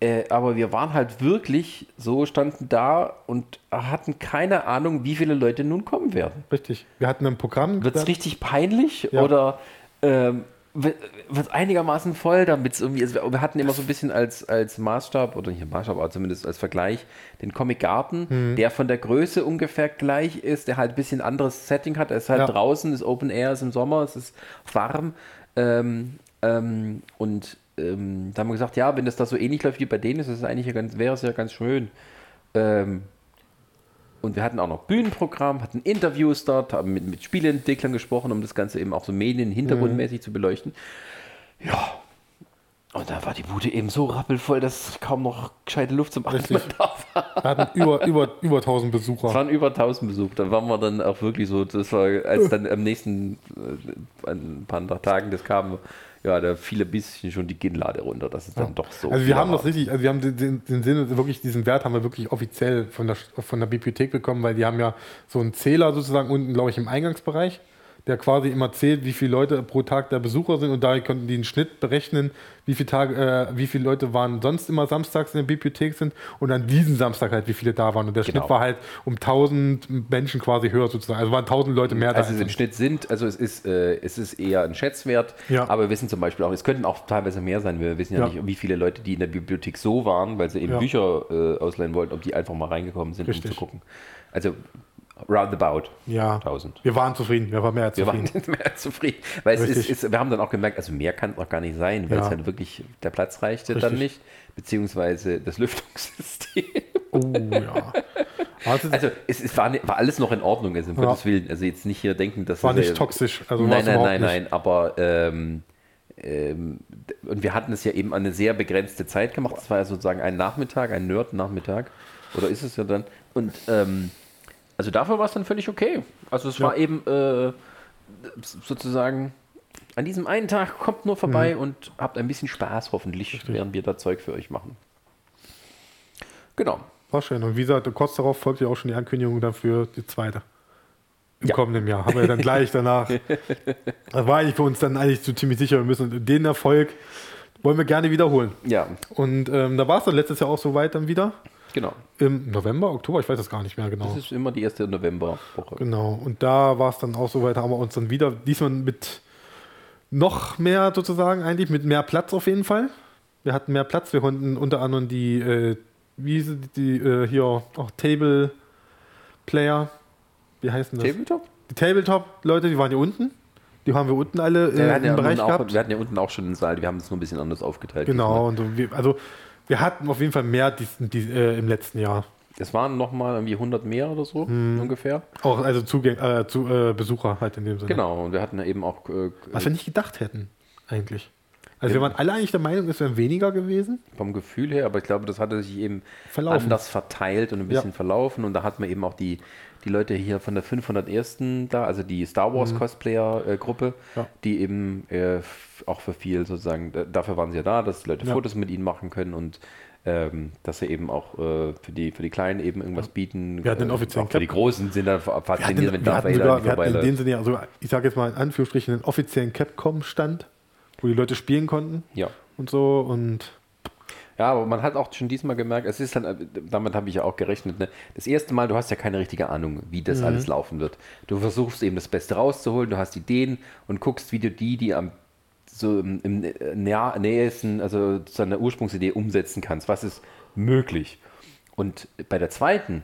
äh, aber wir waren halt wirklich so, standen da und hatten keine Ahnung, wie viele Leute nun kommen werden. Richtig. Wir hatten ein Programm. Wird es richtig peinlich Ja. oder ähm, wird es einigermaßen voll, damit es irgendwie, also wir hatten immer so ein bisschen als, als Maßstab, oder nicht Maßstab, aber zumindest als Vergleich, den Comic Garten, Mhm. der von der Größe ungefähr gleich ist, der halt ein bisschen anderes Setting hat. Er ist halt Ja. draußen, ist Open Air, ist im Sommer, es ist warm. Ähm, ähm, und ähm, da haben wir gesagt, ja, wenn das da so ähnlich läuft wie bei denen, ist es eigentlich ganz, wäre es ja ganz schön. Ähm, und wir hatten auch noch Bühnenprogramm, hatten Interviews dort, haben mit, mit Spieleentwicklern gesprochen, um das Ganze eben auch so medien-hintergrundmäßig zu beleuchten. Ja. Und da war die Bude eben so rappelvoll, dass kaum noch gescheite Luft zum Atmen Richtig. da war. Wir hatten über, über, über 1000 Es Besucher. waren über 1000 Besuch. Da waren wir dann auch wirklich so, das war, als dann am nächsten, äh, ein paar Tagen das kam, ja, da fiel ein bisschen schon die Kinnlade runter. Das ist dann doch so. Also wir haben das richtig, also wir haben den, den, den Sinn, wirklich diesen Wert haben wir wirklich offiziell von der, von der Bibliothek bekommen, weil die haben ja so einen Zähler sozusagen unten, glaube ich, im Eingangsbereich, der quasi immer zählt, wie viele Leute pro Tag der Besucher sind und da konnten die einen Schnitt berechnen, wie viele Tage, äh, wie viele Leute waren sonst immer samstags in der Bibliothek sind und an diesem Samstag halt, wie viele da waren. Und der Genau. Schnitt war halt um 1000 Menschen quasi höher sozusagen. Also waren 1000 Leute mehr Also da. es im Schnitt sind, also es ist, äh, es ist eher ein Schätzwert, Ja. aber wir wissen zum Beispiel auch, es könnten auch teilweise mehr sein. Wir wissen ja, Ja. nicht, wie viele Leute, die in der Bibliothek so waren, weil sie eben Ja. Bücher äh, ausleihen wollten, ob die einfach mal reingekommen sind, um Richtig. zu gucken. Also roundabout ja, 1000. wir waren zufrieden, wir waren mehr als Wir zufrieden. waren nicht mehr zufrieden. Weil es ist, ist, wir haben dann auch gemerkt, also mehr kann es noch gar nicht sein, weil Ja. es halt wirklich, der Platz reichte dann Richtig. nicht, beziehungsweise das Lüftungssystem. Oh ja. Also, Also es, es war, war alles noch in Ordnung, also um Ja. Gottes Willen. Also jetzt nicht hier denken, dass war es, nicht äh, toxisch. Also nein, nein, nein, nicht. nein, aber ähm, ähm, und wir hatten es ja eben an eine sehr begrenzte Zeit gemacht. Das war ja sozusagen ein Nachmittag, ein Nerd-Nachmittag. Oder ist es ja dann? Und ähm, also dafür war es dann völlig okay. Also es Ja. war eben äh, sozusagen an diesem einen Tag kommt nur vorbei und habt ein bisschen Spaß, hoffentlich, während wir da Zeug für euch machen. Genau. War schön. Und wie gesagt, kurz darauf folgt ja auch schon die Ankündigung dafür, die zweite. Im Ja. kommenden Jahr. Haben wir dann gleich danach. Das war eigentlich für uns dann eigentlich so ziemlich sicher, wir müssen den Erfolg wollen wir gerne wiederholen. Ja, Und ähm, da war es dann letztes Jahr auch so weit dann wieder. Genau. Im November, Oktober, ich weiß das gar nicht mehr genau. Das ist immer die erste Novemberwoche. Genau. Und da war es dann auch so weit, haben wir uns dann wieder, diesmal mit noch mehr sozusagen eigentlich, mit mehr Platz auf jeden Fall. Wir hatten mehr Platz, wir konnten unter anderem die, äh, wie hieß es, die äh, hier auch Table Player, wie heißen das? Tabletop? Die Tabletop-Leute, die waren hier unten. Die haben wir unten alle äh, Ja, hatten ja im Bereich auch, gehabt. wir hatten ja unten auch schon einen Saal, wir haben es nur ein bisschen anders aufgeteilt. Genau, und wir, also wir hatten auf jeden Fall mehr dies, dies, äh, im letzten Jahr. Es waren nochmal irgendwie 100 mehr oder so Hm. ungefähr. Auch also Zugäng äh, zu, äh, Besucher halt in dem Sinne. Genau, und wir hatten ja eben auch äh, Was wir nicht gedacht hätten, eigentlich. Also wir waren alle eigentlich der Meinung, es wären weniger gewesen. vom Gefühl her, aber ich glaube, das hatte sich eben Verlaufen. anders verteilt und ein bisschen verlaufen. Und da hatten wir eben auch die, die Leute hier von der 501. da, also die Star Wars Cosplayer-Gruppe, Mhm. Ja. die eben äh, auch für viel sozusagen, da- dafür waren sie ja da, dass die Leute Ja. Fotos mit ihnen machen können und ähm, dass sie eben auch äh, für, die, für die Kleinen eben irgendwas bieten. Wir hatten den Äh, offiziellen auch für die Großen sind dann Wir hatten, fasziniert, wenn wir hatten, sogar, wir hatten in dem. Sinne ja, also ich sage jetzt mal in Anführungsstrichen, einen offiziellen Capcom-Stand, wo die Leute spielen konnten Ja. und so und Ja, aber man hat auch schon diesmal gemerkt, es ist dann, äh, damit habe ich ja auch gerechnet, ne? das erste Mal, du hast ja keine richtige Ahnung, wie das Mhm. alles laufen wird. Du versuchst eben das Beste rauszuholen, du hast Ideen und guckst, wie du die, die am so im, im nähesten, also zu einer Ursprungsidee umsetzen kannst. Was ist möglich? Und bei der zweiten,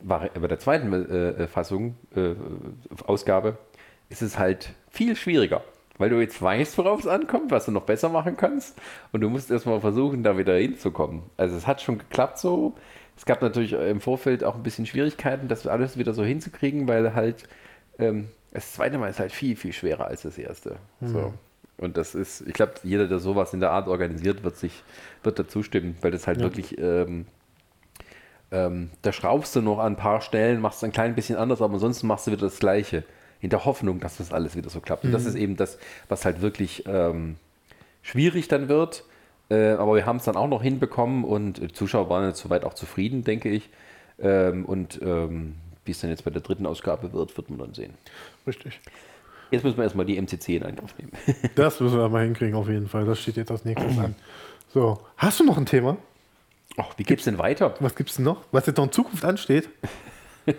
bei der zweiten äh, Fassung, äh, Ausgabe, ist es halt viel schwieriger. Weil du jetzt weißt, worauf es ankommt, was du noch besser machen kannst. Und du musst erstmal versuchen, da wieder hinzukommen. Also es hat schon geklappt so. Es gab natürlich im Vorfeld auch ein bisschen Schwierigkeiten, das alles wieder so hinzukriegen, weil halt ähm, das zweite Mal ist halt viel, viel schwerer als das erste. So. Und das ist, ich glaube, jeder, der sowas in der Art organisiert, wird sich, wird dazu stimmen, weil das halt wirklich, ähm, ähm, da schraubst du noch an ein paar Stellen, machst ein klein bisschen anders, aber ansonsten machst du wieder das Gleiche. In der Hoffnung, dass das alles wieder so klappt. Und das ist eben das, was halt wirklich ähm, schwierig dann wird. Äh, aber wir haben es dann auch noch hinbekommen und die Zuschauer waren jetzt soweit auch zufrieden, denke ich. Ähm, und ähm, wie es dann jetzt bei der dritten Ausgabe wird, wird man dann sehen. richtig. Jetzt müssen wir erstmal die MCC in Angriff nehmen. Das müssen wir mal hinkriegen auf jeden Fall. Das steht jetzt als nächstes an. So, hast du noch ein Thema? Ach, wie geht's denn weiter? Was gibt's denn noch? Was jetzt noch in Zukunft ansteht?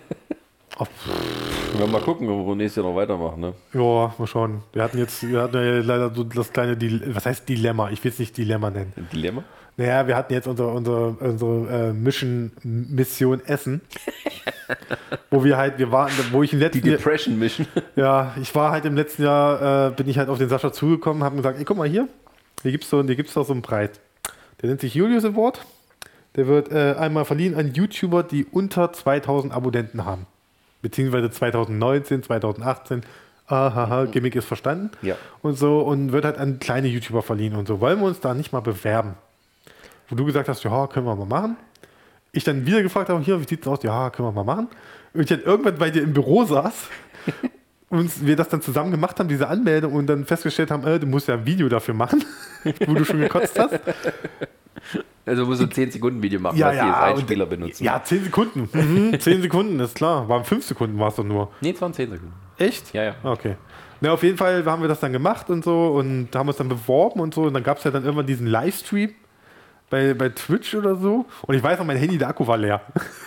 Oh, mal gucken, wo wir nächstes Jahr noch weitermachen. Ne? ja, mal schauen. Wir hatten jetzt, wir hatten ja leider so das kleine, Dil was heißt Dilemma? Ich will es nicht Dilemma nennen. Ein Dilemma? Naja, wir hatten jetzt unsere, unsere, unsere äh, Mission, Mission Essen. wo wir halt, wir waren, wo ich im Die letzten Jahr, Depression Mission. ja, ich war halt im letzten Jahr, äh, bin ich halt auf den Sascha zugekommen, habe gesagt, ey, guck mal hier, hier gibt's so, hier gibt's doch so einen Preis. Der nennt sich Julius Award. Der wird äh, einmal verliehen an YouTuber, die unter 2000 Abonnenten haben. Beziehungsweise 2019, 2018. Ahaha, Gimmick ist verstanden. Ja. Und so, und wird halt an kleine YouTuber verliehen und so. Wollen wir uns da nicht mal bewerben? Wo du gesagt hast, ja, können wir mal machen. Ich dann wieder gefragt habe, hier, wie sieht's aus? Ja, können wir mal machen. Und ich dann irgendwann bei dir im Büro saß und wir das dann zusammen gemacht haben, diese Anmeldung, und dann festgestellt haben, äh, du musst ja ein Video dafür machen, wo du schon gekotzt hast. Also muss so ein 10 Sekunden Video machen, Ja, was die ja, als Einspieler benutzen. Ja, 10 Sekunden. Mhm, 10 Sekunden, ist klar. Waren 5 Sekunden, war es doch nur. Nee, es waren 10 Sekunden. Echt? Ja, ja. Okay. Na, auf jeden Fall haben wir das dann gemacht und so und haben uns dann beworben und so. Und dann gab es ja dann irgendwann diesen Livestream bei, bei Twitch oder so. Und ich weiß noch, mein Handy, der Akku war leer.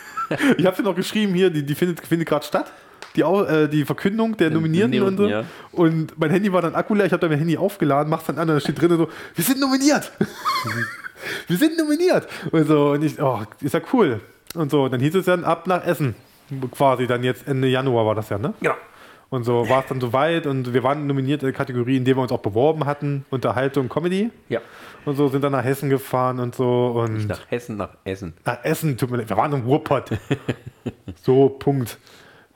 ich habe dir noch geschrieben, hier, die, die findet, findet gerade statt. Die, äh, die Verkündung der Nominierten und so. ja. Und mein Handy war dann Akku leer. Ich habe dann mein Handy aufgeladen, mach's dann an und da steht drin so, wir sind nominiert. wir sind nominiert. Und so, und ich, oh, ist ja cool. Und so, dann hieß es dann ab nach Essen. Quasi dann jetzt Ende Januar war das ja, ne? Genau. Und so war es dann soweit und wir waren nominiert in der Kategorie, in der wir uns auch beworben hatten, Unterhaltung, Comedy. Ja. Und so sind dann nach Hessen gefahren und so und Nach Hessen, nach Essen. nach Essen, tut mir leid, wir waren im Ruhrpott. so, Punkt.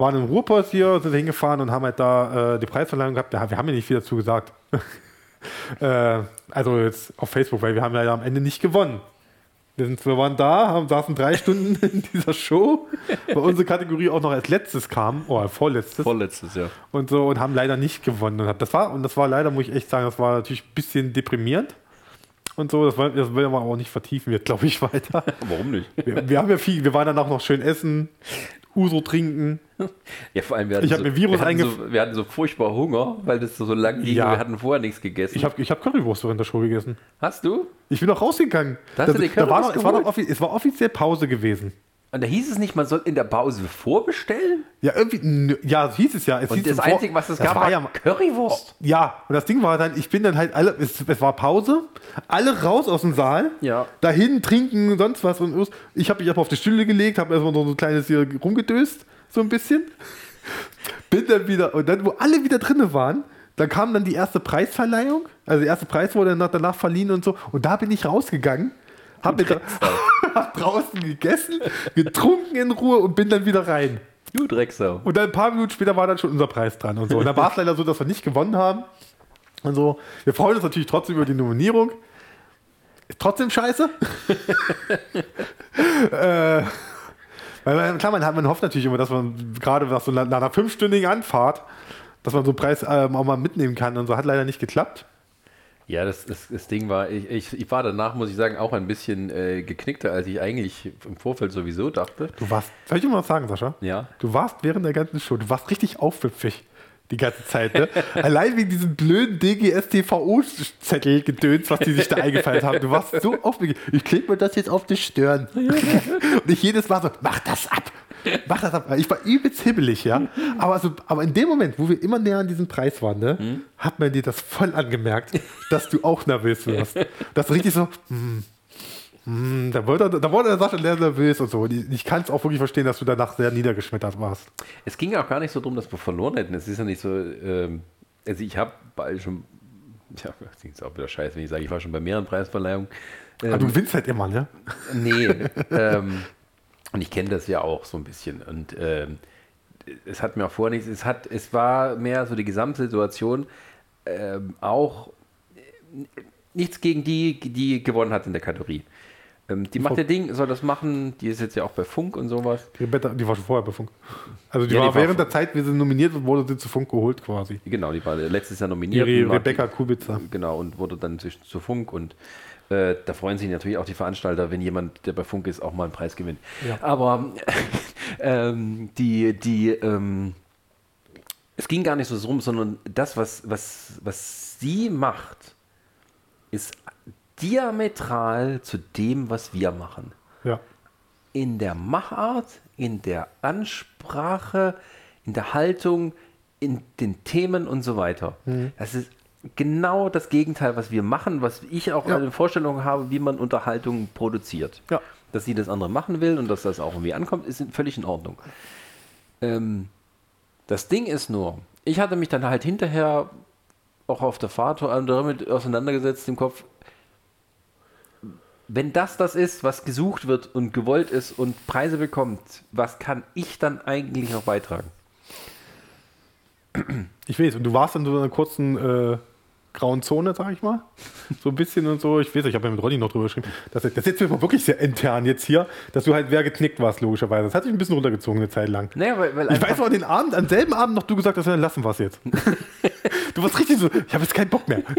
Waren im Ruhrpott hier, sind hingefahren und haben halt da äh, die Preisverleihung gehabt. Ja, wir haben ja nicht viel dazu gesagt. äh, also jetzt auf Facebook, weil wir haben ja am Ende nicht gewonnen. Wir, sind, wir waren da, haben, saßen drei Stunden in dieser Show, weil unsere Kategorie auch noch als letztes kam, oder vorletztes. Vorletztes, ja. Und so und haben leider nicht gewonnen. Und das war, und das war leider, muss ich echt sagen, das war natürlich ein bisschen deprimierend. Und so, das wollen, das wollen wir auch nicht vertiefen, wird, glaube ich, weiter. Warum nicht? Wir, wir haben ja viel, wir waren dann auch noch schön essen, Uso trinken. Ja, vor allem, wir hatten, Ich so, mir Virus wir, hatten so, wir hatten so furchtbar Hunger, weil das so lang ging Ja. wir hatten vorher nichts gegessen. Ich habe ich hab Currywurst während der Show gegessen. Hast du? Ich bin auch rausgegangen. Da da war noch, es, war noch es war offiziell Pause gewesen. Und da hieß es nicht, man soll in der Pause vorbestellen? Ja, irgendwie, ja, hieß es ja. Es Und das Einzige, was es gab, war war ja, Currywurst. ja, und das Ding war dann, ich bin dann halt alle, es, es war Pause, alle raus aus dem Saal, Ja. dahin trinken, sonst was. Und ich habe mich einfach auf die Stühle gelegt, habe erstmal so ein kleines hier rumgedöst, so ein bisschen. Bin dann wieder, und dann, wo alle wieder drinne waren, dann kam dann die erste Preisverleihung. Also der erste Preis wurde danach, danach verliehen und so. Und da bin ich rausgegangen, habe hab draußen gegessen, getrunken in Ruhe und bin dann wieder rein. Du Drecksau. Und dann ein paar Minuten später war dann schon unser Preis dran und so. Und dann war es leider so, dass wir nicht gewonnen haben. Und so. Wir freuen uns natürlich trotzdem über die Nominierung. Ist trotzdem scheiße. äh, weil man, klar, man, hat, man hofft natürlich immer, dass man gerade nach so einer, nach einer fünfstündigen Anfahrt, dass man so einen Preis ähm, auch mal mitnehmen kann. Und so hat leider nicht geklappt. Ja, das, das, das Ding war, ich, ich, ich war danach, muss ich sagen, auch ein bisschen äh, geknickter, als ich eigentlich im Vorfeld sowieso dachte. Du warst, soll ich dir mal was sagen, Sascha? Ja. Du warst während der ganzen Show, du warst richtig aufwüpfig die ganze Zeit. Ne? Allein wegen diesem blöden DGSTVO-Zettel gedöns, was die sich da eingefallen haben. Du warst so aufwüpfig. Ich klebe mir das jetzt auf die Stirn. Und ich jedes Mal so, mach das ab. Mach das ab. Ich war übelst hibbelig, ja. Aber, so, aber in dem Moment, wo wir immer näher an diesem Preis waren, ne, hat man dir das voll angemerkt, dass du auch nervös wirst. Das ist richtig so, hm, hm, da wurde, da wurde der Sascha sehr nervös und so. Und ich, ich kann es auch wirklich verstehen, dass du danach sehr niedergeschmettert warst. Es ging ja auch gar nicht so darum, dass wir verloren hätten. Es ist ja nicht so, ähm, also ich habe schon, ja, das ist auch wieder scheiße, wenn ich sage, ich war schon bei mehreren Preisverleihungen. Aber du gewinnst halt immer, ne? Nee, ähm, und ich kenne das ja auch so ein bisschen. Und ähm, es hat mir auch vorher nichts, es, hat, es war mehr so die Gesamtsituation, ähm, auch äh, nichts gegen die, die gewonnen hat in der Kategorie. Ähm, die macht ihr Ding, soll das machen, die ist jetzt ja auch bei Funk und sowas. Die, die war schon vorher bei Funk. Also die Ja, die war war während vor- der Zeit, wie sie nominiert wurde, sie zu Funk geholt quasi. Genau, die war letztes Jahr Die nominiert. Re und war- Rebecca Kubica. Genau, und wurde dann zu Funk und äh, da freuen sich natürlich auch die Veranstalter, wenn jemand, der bei Funk ist, auch mal einen Preis gewinnt. Ja. Aber ähm, die, die, ähm, es ging gar nicht so drum, sondern das, was, was, was sie macht, ist diametral zu dem, was wir machen. Ja. In der Machart, in der Ansprache, in der Haltung, in den Themen und so weiter. Mhm. Das ist genau das Gegenteil, was wir machen, was ich auch Ja. eine Vorstellung habe, wie man Unterhaltung produziert. Ja. Dass sie das andere machen will und dass das auch irgendwie ankommt, ist völlig in Ordnung. Ähm, das Ding ist nur, ich hatte mich dann halt hinterher auch auf der Fahrt damit auseinandergesetzt im Kopf, wenn das das ist, was gesucht wird und gewollt ist und Preise bekommt, was kann ich dann eigentlich noch beitragen? Ich weiß, und du warst in so einer kurzen äh, grauen Zone, sag ich mal. So ein bisschen und so. Ich weiß, ich habe ja mit Ronny noch drüber geschrieben. Das, das ist jetzt mal wirklich sehr intern jetzt hier, dass du halt wer geknickt warst, logischerweise. Das hat sich ein bisschen runtergezogen eine Zeit lang. Naja, weil, weil Ich weiß noch, den Abend, am selben Abend noch du gesagt hast, ja, lassen wir es jetzt. du warst richtig so, ich habe jetzt keinen Bock mehr.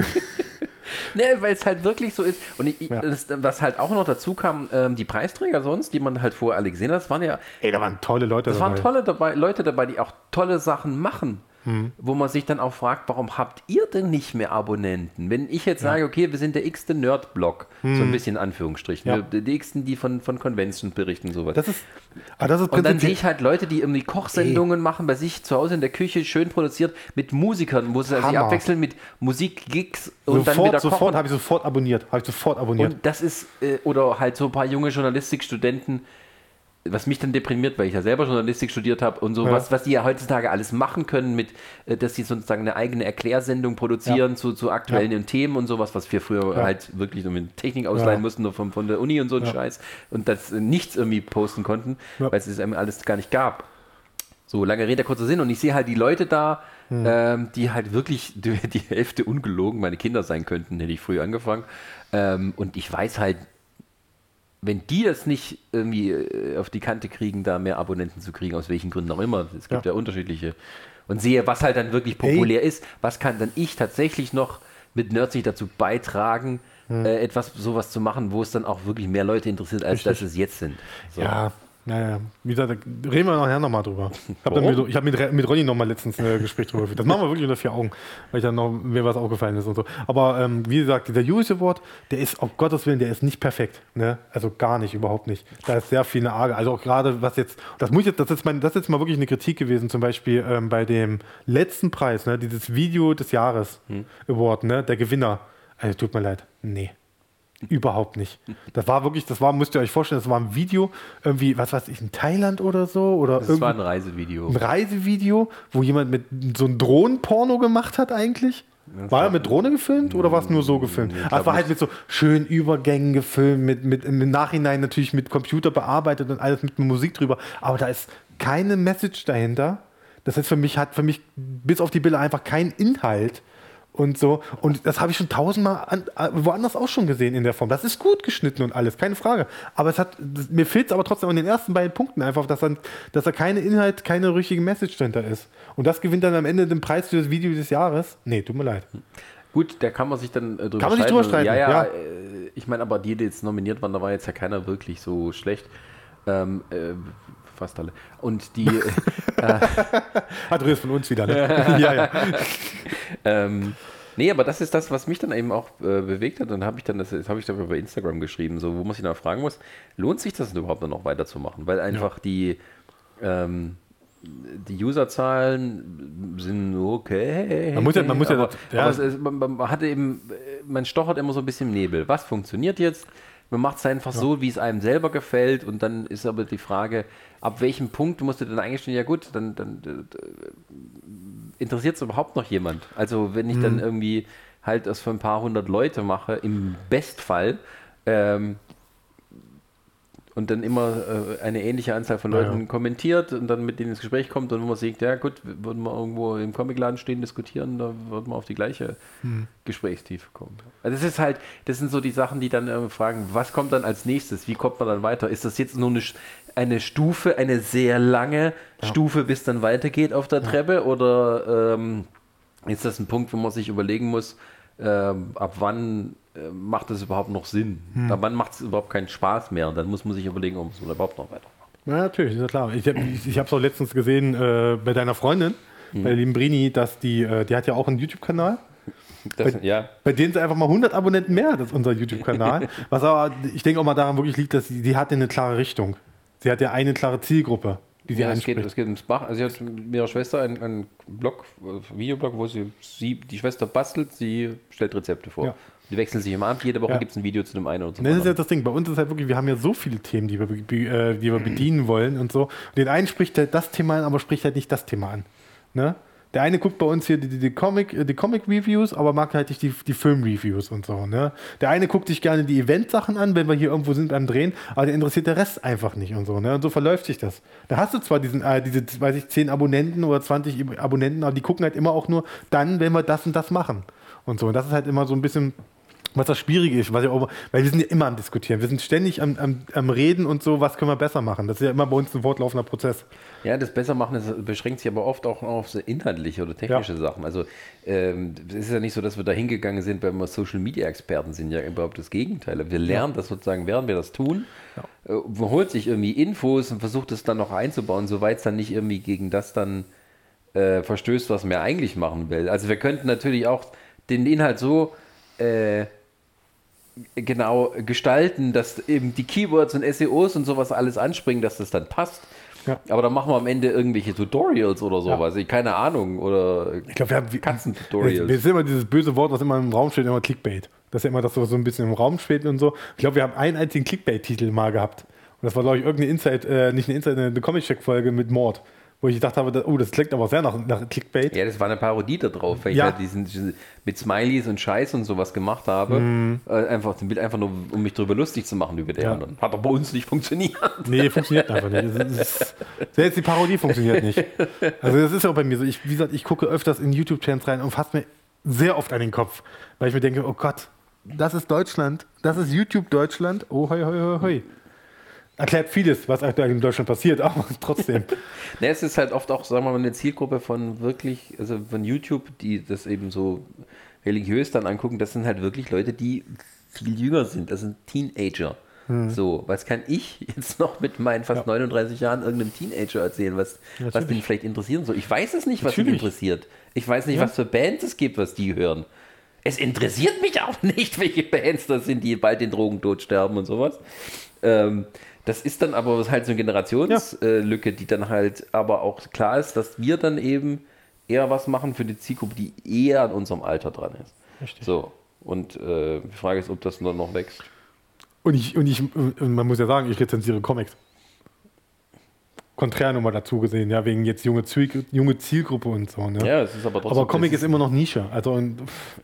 Nee, weil es halt wirklich so ist. Und ich, Ja. das, was halt auch noch dazu kam, ähm, die Preisträger sonst, die man halt vorher alle gesehen hat, das waren ja, Ey, da waren tolle Leute das waren tolle dabei, Leute dabei, die auch tolle Sachen machen. Wo man sich dann auch fragt, warum habt ihr denn nicht mehr Abonnenten? Wenn ich jetzt sage, okay, wir sind der x-te Nerd-Blog, so ein bisschen in Anführungsstrichen, Ja. wir- die x-ten, die von, von Conventions berichten und sowas. Das ist, ah, das ist Und dann sehe ich halt Leute, die irgendwie Kochsendungen machen, bei sich zu Hause in der Küche, schön produziert, mit Musikern, wo sie sich abwechseln mit Musikgigs und dann sofort, wieder sofort kochen. habe ich sofort abonniert. Habe ich sofort abonniert. Und das ist, äh, oder halt so ein paar junge Journalistikstudenten, was mich dann deprimiert, weil ich ja selber Journalistik studiert habe und so, Ja. was, was die ja heutzutage alles machen können, mit, äh, dass sie sozusagen eine eigene Erklärsendung produzieren Ja. zu, zu aktuellen Themen und sowas, was wir früher Ja. halt wirklich nur mit Technik ausleihen Ja. mussten, nur von, von der Uni und so ein Ja. Scheiß und das äh, nichts irgendwie posten konnten, Ja. weil es einem alles gar nicht gab. So, lange Rede, kurzer Sinn. Und ich sehe halt die Leute da, Hm. ähm, die halt wirklich die, die Hälfte ungelogen meine Kinder sein könnten, hätte ich früh angefangen. Ähm, und ich weiß halt, wenn die das nicht irgendwie äh, auf die Kante kriegen, da mehr Abonnenten zu kriegen, aus welchen Gründen auch immer, es gibt ja, Ja. unterschiedliche, und sehe, was halt dann wirklich populär ist, was kann dann ich tatsächlich noch mit Nerdsy dazu beitragen, Hm. äh, etwas sowas zu machen, wo es dann auch wirklich mehr Leute interessiert, als Richtig. dass es jetzt sind. So. Ja, naja, wie gesagt, da reden wir nachher nochmal drüber. Ich habe mit, ich hab mit, mit Ronny nochmal letztens ein Gespräch drüber geführt. Das machen wir wirklich unter vier Augen, weil ich dann noch mir was aufgefallen ist und so. Aber ähm, wie gesagt, dieser Use Award, der ist auf Gottes Willen, der ist nicht perfekt. Ne? Also gar nicht, überhaupt nicht. Da ist sehr viel eine Arge. Also auch gerade was jetzt, das muss jetzt, das ist, mein, das ist jetzt mal wirklich eine Kritik gewesen, zum Beispiel ähm, bei dem letzten Preis, ne? dieses Video des Jahres Award, ne? der Gewinner. Also tut mir leid, nee. Überhaupt nicht. Das war wirklich, das war, müsst ihr euch vorstellen, das war ein Video, irgendwie, was weiß ich, in Thailand oder so, oder Das war ein Reisevideo. ein Reisevideo, wo jemand mit so ein Drohnenporno gemacht hat eigentlich. War er mit Drohne gefilmt oder war es nur so gefilmt? Nee, es war halt mit so schönen Übergängen gefilmt, mit, mit im Nachhinein natürlich mit Computer bearbeitet und alles mit Musik drüber. Aber da ist keine Message dahinter. Das heißt, für mich hat für mich bis auf die Bilder einfach kein Inhalt und so. Und das habe ich schon tausendmal an, äh, woanders auch schon gesehen in der Form. Das ist gut geschnitten und alles, keine Frage. Aber es hat, mir fehlt es aber trotzdem an den ersten beiden Punkten einfach, dass, dann, dass da keine Inhalt, keine richtige Message dahinter ist. Und das gewinnt dann am Ende den Preis für das Video des Jahres. Nee, tut mir leid. Gut, da kann man sich dann äh, drüber Kann man sich drüber streiten, Ja, ja, ja. Äh, ich meine, aber die, die jetzt nominiert waren, da war jetzt ja keiner wirklich so schlecht. Ähm, äh, fast alle. Und die, Andreas von uns wieder, ne? ja, ja. ähm, nee, aber das ist das, was mich dann eben auch äh, bewegt hat. Und habe ich dann, das, das habe ich dann über Instagram geschrieben, so, wo man sich dann fragen muss, lohnt sich das denn überhaupt noch weiterzumachen? Weil einfach die, ähm, die Userzahlen sind okay. Man muss ja- man muss ja- aber, ja. aber es ist, man, man hatte eben, äh, man stochert immer so ein bisschen im Nebel. Was funktioniert jetzt? Man macht es einfach so, wie es einem selber gefällt. Und dann ist aber die Frage, ab welchem Punkt musst du dann eingestehen, ja gut, dann, dann äh, interessiert es überhaupt noch jemand? Also wenn ich Mhm. dann irgendwie halt das für ein paar hundert Leute mache, im Bestfall, ähm, und dann immer äh, eine ähnliche Anzahl von Ja, Leuten ja. kommentiert und dann mit denen ins Gespräch kommt und wo man sieht, ja gut, würden wir irgendwo im Comicladen stehen, diskutieren, da würden wir auf die gleiche Hm. Gesprächstiefe kommen. Also das ist halt, das sind so die Sachen, die dann äh, fragen, was kommt dann als nächstes? Wie kommt man dann weiter? Ist das jetzt nur eine, eine Stufe, eine sehr lange Stufe, bis dann weitergeht auf der Treppe? Oder ähm, ist das ein Punkt, wo man sich überlegen muss, ähm, ab wann äh, macht das überhaupt noch Sinn? Hm. Ab wann macht es überhaupt keinen Spaß mehr? Und dann muss man sich überlegen, ob man es überhaupt noch weitermacht. Ja, natürlich, ist ja klar. Ich habe ich, ich es auch letztens gesehen äh, bei deiner Freundin, Mhm. bei der lieben Brini, dass die, äh, die hat ja auch einen YouTube-Kanal. Das, ja, Bei denen ist einfach mal 100 Abonnenten mehr, das ist unser YouTube-Kanal. Was aber, ich denke auch mal daran wirklich liegt, dass sie, die hat ja eine klare Richtung. Sie hat ja eine klare Zielgruppe, die sie ja es, geht, es geht ums Bach. Also sie hat mit ihrer Schwester einen, einen Blog, äh, Videoblog, wo sie, sie, die Schwester bastelt, sie stellt Rezepte vor. Ja. Die wechseln sich immer ab, jede Woche Ja. gibt es ein Video zu dem einen oder zum Das ist ja das Ding. Bei uns ist halt wirklich, wir haben ja so viele Themen, die wir, äh, die wir bedienen wollen und so. Und den einen spricht halt das Thema an, aber spricht halt nicht das Thema an. Ne? Der eine guckt bei uns hier die, die, die Comic, äh, die Comic-Reviews, aber mag halt nicht die, die Film-Reviews und so. Ne? Der eine guckt sich gerne die Event-Sachen an, wenn wir hier irgendwo sind beim Drehen, aber der interessiert der Rest einfach nicht und so. Ne? Und so verläuft sich das. Da hast du zwar diesen, äh, diese, weiß ich, 10 Abonnenten oder 20 Abonnenten, aber die gucken halt immer auch nur dann, wenn wir das und das machen. Und so. Und das ist halt immer so ein bisschen was das Schwierige ist, was ja auch, weil wir sind ja immer am Diskutieren, wir sind ständig am, am, am Reden und so, was können wir besser machen. Das ist ja immer bei uns ein fortlaufender Prozess. Ja, das Bessermachen das beschränkt sich aber oft auch auf inhaltliche oder technische Ja. Sachen. Also ähm, es ist ja nicht so, dass wir da hingegangen sind, weil wir Social Media Experten sind, ja überhaupt das Gegenteil. Wir lernen das sozusagen, während wir das tun. Äh, man holt sich irgendwie Infos und versucht es dann noch einzubauen, soweit es dann nicht irgendwie gegen das dann äh, verstößt, was man eigentlich machen will. Also wir könnten natürlich auch den Inhalt so äh, genau gestalten, dass eben die Keywords und SEOs und sowas alles anspringen, dass das dann passt. Ja. Aber dann machen wir am Ende irgendwelche Tutorials oder sowas. Ich keine Ahnung. Oder Ich glaube, wir haben Katzentutorials. Wir sind immer dieses böse Wort, was immer im Raum steht, immer Clickbait. Das ist ja immer das, was so ein bisschen im Raum steht und so. Ich glaube, wir haben einen einzigen Clickbait-Titel mal gehabt. Und das war, glaube ich, irgendeine Inside, äh, nicht eine Inside, eine Comic-Check-Folge mit Mord. Wo ich gedacht habe, oh, das klingt aber sehr nach, nach Clickbait. Ja, das war eine Parodie da drauf, weil Ja. ich halt diesen, mit Smileys und Scheiß und sowas gemacht habe. Mhm. Äh, einfach, einfach nur, um mich darüber lustig zu machen über die Ja. anderen. Hat doch bei uns nicht funktioniert. Nee, funktioniert einfach nicht. Es ist, selbst die Parodie funktioniert nicht. Also das ist ja auch bei mir so. Ich, wie gesagt, ich gucke öfters in YouTube-Channels rein und fasse mir sehr oft an den Kopf, weil ich mir denke, oh Gott, das ist Deutschland. Das ist YouTube Deutschland. Oh, hoi, hoi, hoi, hoi. Erklärt vieles, was aktuell in Deutschland passiert, aber trotzdem. Ne, es ist halt oft auch, sagen wir mal, eine Zielgruppe von wirklich, also von YouTube, die das eben so religiös dann angucken, das sind halt wirklich Leute, die viel jünger sind. Das sind Teenager. So, was kann ich jetzt noch mit meinen fast Ja. 39 Jahren irgendeinem Teenager erzählen, was, was den vielleicht interessieren soll? Ich weiß es nicht, was ihn interessiert. Ich weiß nicht, Ja. was für Bands es gibt, was die hören. Es interessiert mich auch nicht, welche Bands das sind, die bald den Drogentod sterben und sowas. Ähm, das ist dann aber halt so eine Generationslücke, die dann halt aber auch klar ist, dass wir dann eben eher was machen für die Zielgruppe, die eher an unserem Alter dran ist. Richtig. So. Und äh, die Frage ist, ob das nur noch wächst. Und, ich, und, ich, und man muss ja sagen, ich rezensiere Comics. Konträr nochmal dazu gesehen, ja, wegen jetzt junge, Ziel, junge Zielgruppe und so. Ne? Ja, es ist aber trotzdem. aber Comic es ist immer noch Nische. Also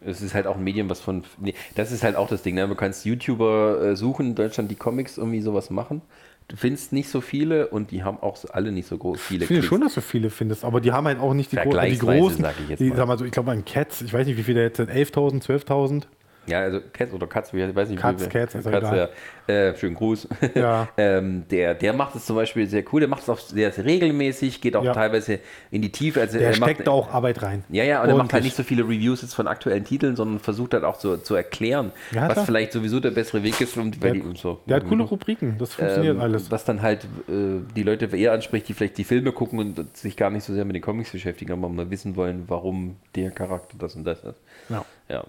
Es ist halt auch ein Medium, was von. Nee, das ist halt auch das Ding. Ne? Du kannst YouTuber äh, suchen in Deutschland, die Comics irgendwie sowas machen. Du findest nicht so viele und die haben auch alle nicht so groß viele ich finde Klicks. schon, dass du viele findest, aber die haben halt auch nicht die, gro die großen. sag ich jetzt die, mal. sag mal so, ich glaube, ein Cats, ich weiß nicht, wie viele jetzt sind, 11.000, 12.000. Ja, also Cats oder Katz, ich weiß nicht. Katz, wie, ist Katz, egal. ja. Äh, schönen Gruß. Ja. ähm, der, der macht es zum Beispiel sehr cool. Der macht es auch sehr, sehr regelmäßig, geht auch Ja. teilweise in die Tiefe. Also Der er macht, steckt da auch Arbeit rein. Ja, ja, und er macht halt nicht so viele Reviews jetzt von aktuellen Titeln, sondern versucht halt auch zu, zu erklären, Ja, was klar. vielleicht sowieso der bessere Weg ist. Und, weil Der, die, und so. der hat coole Rubriken, das funktioniert Ähm, alles. Was dann halt äh, die Leute eher anspricht, die vielleicht die Filme gucken und sich gar nicht so sehr mit den Comics beschäftigen, aber mal wissen wollen, warum der Charakter das und das ist. Ja, Ja.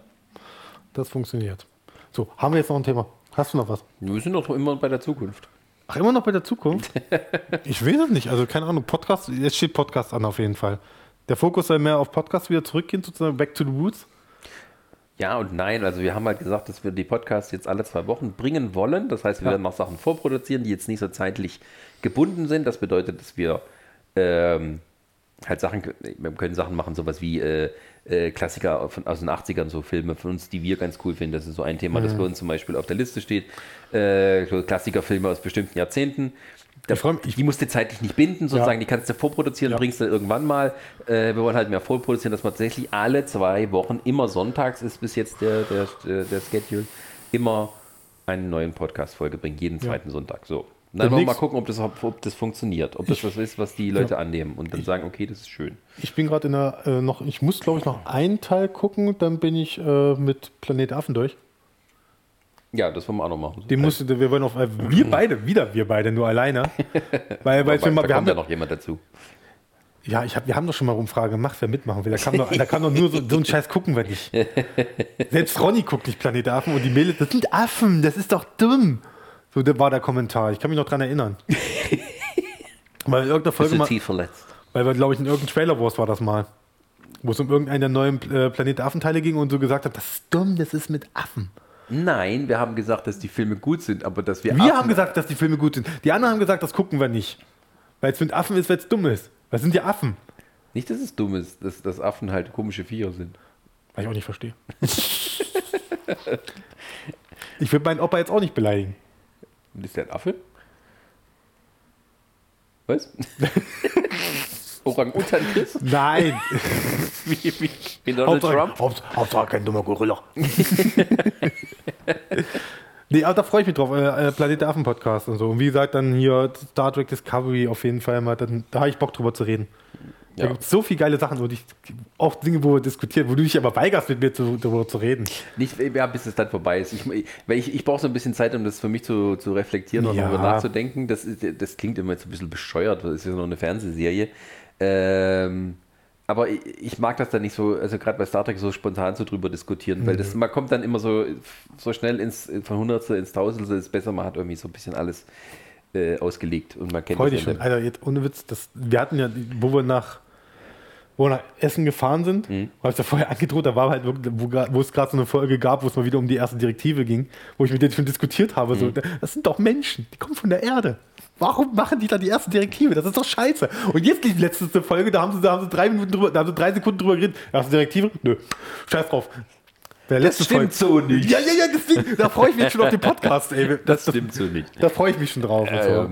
Das funktioniert. So, haben wir jetzt noch ein Thema? Hast du noch was? Wir sind doch immer bei der Zukunft. Ach, immer noch bei der Zukunft? ich weiß es nicht. Also, keine Ahnung, Podcast, jetzt steht Podcast an auf jeden Fall. Der Fokus soll mehr auf Podcast wieder zurückgehen, sozusagen back to the roots. Ja und nein, also wir haben halt gesagt, dass wir die Podcasts jetzt alle zwei Wochen bringen wollen. Das heißt, wir Ja. werden noch Sachen vorproduzieren, die jetzt nicht so zeitlich gebunden sind. Das bedeutet, dass wir ähm, halt Sachen, wir können Sachen machen, sowas wie äh, äh, Klassiker von, aus den 80ern, so Filme von uns, die wir ganz cool finden. Das ist so ein Thema, Mhm. das bei uns zum Beispiel auf der Liste steht. Äh, Klassikerfilme aus bestimmten Jahrzehnten. Da, Ich mich- die musst du zeitlich nicht binden, sozusagen, Ja. die kannst du vorproduzieren, Ja. bringst du irgendwann mal. Äh, wir wollen halt mehr vorproduzieren, dass wir tatsächlich alle zwei Wochen, immer sonntags ist bis jetzt der, der, der, der Schedule, immer einen neuen Podcast-Folge bringen, jeden zweiten Sonntag. So. Und dann wollen wir mal gucken, ob das, ob das funktioniert, ob das was ist, was die Leute annehmen und dann sagen, okay, das ist schön. Ich bin gerade in der, äh, noch, ich muss glaube ich noch einen Teil gucken, dann bin ich äh, mit Planet Affen durch. Ja, das wollen wir auch noch machen. Den musste, wir wollen auf, äh, wir beide, wieder wir beide, nur alleine. Weil, weil da wir, mal, wir kommt haben ja ja, noch jemand dazu. ja, ich hab, wir haben doch schon mal Umfrage gemacht, wer mitmachen will. Da kann doch, da kann doch nur so, so ein Scheiß gucken wir nicht. Selbst Ronny guckt nicht Planet Affen und die Mädels, das sind Affen, das ist doch dumm. So war der Kommentar. Ich kann mich noch dran erinnern. Weil in irgendeiner Bist Folge mal, tief verletzt? weil wir, glaube ich, in irgendeinem Trailer Wars war das mal. Wo es um irgendeinen der neuen äh, Planet Affen-Teile ging und so gesagt hat, das ist dumm, das ist mit Affen. Nein, wir haben gesagt, dass die Filme gut sind, aber dass wir. Wir Affen- haben gesagt, dass die Filme gut sind. Die anderen haben gesagt, das gucken wir nicht. Weil es mit Affen ist, weil es dumm ist. Das sind ja Affen. Nicht, dass es dumm ist, dass, dass Affen halt komische Viecher sind. Was ich auch nicht verstehe. ich würde meinen Opa jetzt auch nicht beleidigen. Und ist der ein Affe? Was? Orang-Utan Chris? Nein. Wie, wie, wie Donald Trump? Hauptsache, Hauptsache kein dummer Gorilla. nee, aber da freue ich mich drauf. Äh, äh, Planet der Affen Podcast und so. Und wie gesagt, dann hier Star Trek Discovery auf jeden Fall mal. Dann, da habe ich Bock drüber zu reden. Da Ja. gibt es so viele geile Sachen, wo ich, auch Dinge, wo wir diskutieren, wo du dich aber weigerst, mit mir zu, darüber zu reden. Nicht, ja, bis es dann vorbei ist. Ich, weil ich, ich brauche so ein bisschen Zeit, um das für mich zu, zu reflektieren und Ja. darüber nachzudenken. Das, ist, das klingt immer jetzt ein bisschen bescheuert, das ist ja noch eine Fernsehserie. Ähm, aber ich, ich mag das dann nicht so, also gerade bei Star Trek so spontan so drüber diskutieren, weil Mhm. das, man kommt dann immer so, so schnell ins, von Hundertstel ins Tausendstel, ist besser, man hat irgendwie so ein bisschen alles äh, ausgelegt und man kennt Freu dich schon. Alter, jetzt ohne Witz, das, wir hatten ja, wo wir nach, wo wir nach Essen gefahren sind, Mhm. habe ich ja vorher angedroht, da war halt wirklich, wo, wo es gerade so eine Folge gab, wo es mal wieder um die erste Direktive ging, wo ich mit denen schon diskutiert habe, Mhm. so, das sind doch Menschen, die kommen von der Erde. Warum machen die da die erste Direktive? Das ist doch scheiße. Und jetzt die letzte Folge, da haben sie, da haben sie drei Minuten drüber, da haben sie drei Sekunden drüber geredet. Erste Direktive? Nö. Scheiß drauf. Der letzte stimmt so nicht. Ja, ja, ja, das Ding, da freue ich mich schon auf den Podcast, ey. Das stimmt so nicht. Da freue ich mich schon drauf. und so.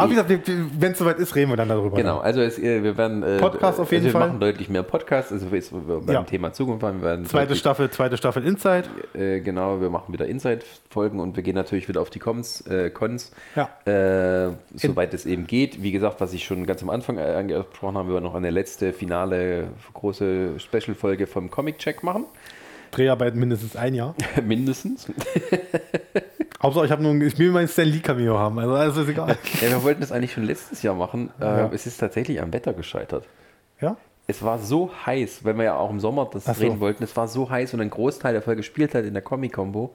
Aber wie gesagt, wenn es soweit ist, reden wir dann darüber. Genau, also es, äh, wir werden äh, Podcast auf jeden also wir Fall. machen deutlich mehr Podcasts, also jetzt beim Ja. Thema Zukunft wir werden Zweite Staffel, zweite Staffel Inside. Äh, genau, wir machen wieder Inside-Folgen und wir gehen natürlich wieder auf die Cons, äh, Cons Ja. äh, soweit es eben geht. Wie gesagt, was ich schon ganz am Anfang äh, angesprochen habe, wir werden noch eine letzte finale große Special-Folge vom Comic-Check machen, Dreharbeit mindestens ein Jahr. mindestens. Hauptsache, ich, hab nur, ich will mein Stan Lee Cameo haben. Also alles ist egal. ja, wir wollten das eigentlich schon letztes Jahr machen. Äh, Ja. Es ist tatsächlich am Wetter gescheitert. Ja? Es war so heiß, wenn wir ja auch im Sommer das Ach so. drehen wollten, es war so heiß und ein Großteil der Folge gespielt hat in der Comic-Combo.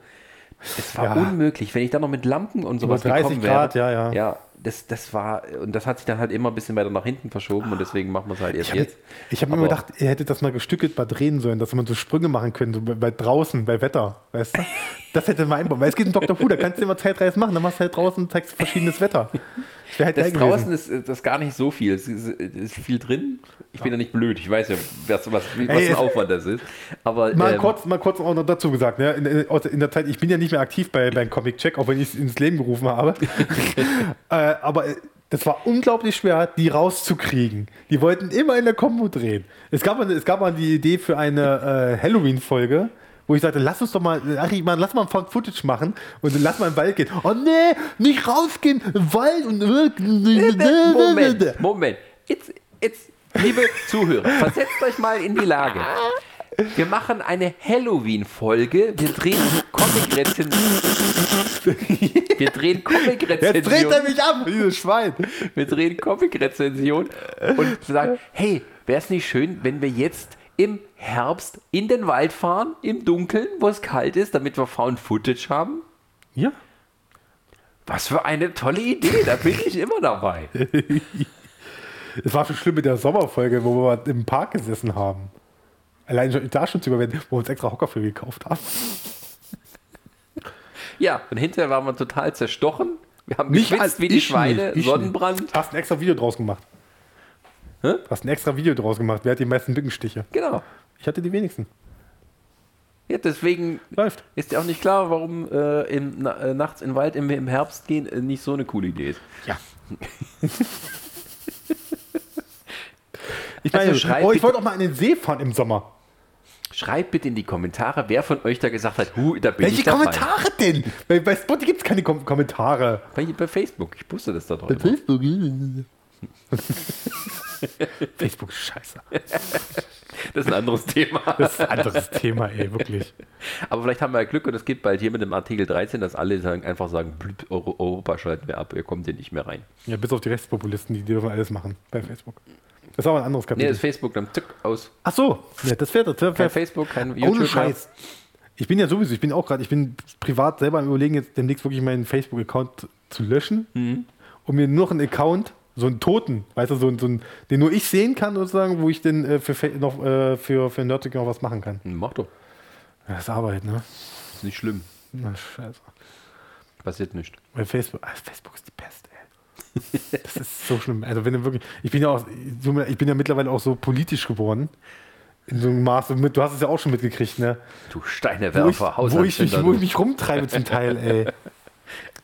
Es war Ja. unmöglich, wenn ich dann noch mit Lampen und sowas 30 gekommen wäre. Grad, ja, ja. Ja, das, das war, und das hat sich dann halt immer ein bisschen weiter nach hinten verschoben und deswegen machen wir es halt erst Ich habe jetzt. ich hab mir immer gedacht, ihr hättet das mal gestückelt mal drehen sollen, dass man so Sprünge machen könnte, so bei, bei draußen, bei Wetter. Weißt du? Das hätte man einbauen. Weil es geht in Dr. Who, da kannst du immer Zeitreise machen, dann machst du halt draußen und zeigst verschiedenes Wetter. Halt Das draußen ist, das gar nicht so viel. Es ist, ist viel drin. Ich bin ja nicht blöd. Ich weiß ja, was, was, was Ey, ein Aufwand das ist. Aber Mal ähm, kurz, mal kurz auch noch dazu gesagt, ne? in, in, der Zeit, ich bin ja nicht mehr aktiv bei, beim Comic Check, auch wenn ich es ins Leben gerufen habe. äh, aber äh, das war unglaublich schwer, die rauszukriegen. Die wollten immer in der Kombo drehen. Es gab, mal- es gab mal die Idee für eine äh, Halloween-Folge, wo ich sagte, lass uns doch mal, ach, ich meine, lass mal ein Found Footage machen und lass mal im Wald gehen. Oh nee, nicht rausgehen, Wald und Moment, Moment. Jetzt, jetzt, liebe Zuhörer, versetzt euch mal in die Lage. Wir machen eine Halloween-Folge. Wir drehen Comic-Rezension. Wir drehen Jetzt dreht Comic-Rezension. er mich ab, dieses Schwein. Wir drehen Comic-Rezension und sagen, hey, wäre es nicht schön, wenn wir jetzt im Herbst in den Wald fahren, im Dunkeln, wo es kalt ist, damit wir Found Footage haben? Ja. Was für eine tolle Idee, da bin ich immer dabei. Es war schon schlimm mit der Sommerfolge, wo wir im Park gesessen haben. Allein schon da schon zu überwinden, wo wir uns extra Hocker für gekauft haben. Ja, und hinterher waren wir total zerstochen. Wir haben Nicht geschwitzt als- wie die Schweine, nicht, ich Sonnenbrand. Du hast ein extra Video draus gemacht. Hä? Du hast ein extra Video draus gemacht. Wer hat die meisten Mückenstiche? Genau. Ich hatte die wenigsten. Ja, deswegen Läuft. ist dir auch nicht klar, warum äh, im, na, äh, nachts in den Wald im, im Herbst gehen äh, nicht so eine coole Idee ist. Ja. ich Also meine, schreib oh, ich wollte auch mal in den See fahren im Sommer. Schreibt bitte in die Kommentare, wer von euch da gesagt hat, hu, da bin Welche ich dabei. Kommentare denn? Bei, bei Spotify gibt es keine Kom Kommentare. Bei, bei Facebook, ich wusste das da drauf. Facebook. Facebook ist scheiße. Das ist ein anderes Thema. Das ist ein anderes Thema, ey, wirklich. Aber vielleicht haben wir ja Glück und es geht bald hier mit dem Artikel 13, dass alle sagen, einfach sagen, Euro- Europa schalten wir ab, ihr kommt hier nicht mehr rein. Ja, bis auf die Rechtspopulisten, die dürfen alles machen bei Facebook. Das ist aber ein anderes Nee, Kapitel. das ist Facebook dann zück aus. Ach so, ja, das wäre das wär, Kein Facebook, kein YouTube. Ohne. Scheiß. Ich bin ja sowieso, ich bin auch gerade, ich bin privat selber am überlegen, jetzt demnächst wirklich meinen Facebook-Account zu löschen Mhm. und mir nur einen Account, so einen Toten, weißt du, so, so einen, den nur ich sehen kann, sozusagen, wo ich denn äh, für, noch, äh, für, für Nerdig noch was machen kann. Hm, Mach doch. Das ist Arbeit, ne? Ist nicht schlimm. Na, scheiße. Passiert nichts. Weil Facebook, ah, Facebook ist die Pest, ey. Das ist so schlimm. Also wenn du wirklich, ich bin ja auch, ich bin ja mittlerweile auch so politisch geworden. In so einem Maße, mit- du hast es ja auch schon mitgekriegt, ne? Du Wo ich, Steinewerfer, wo, ich mich, wo ich mich rumtreibe zum Teil, ey.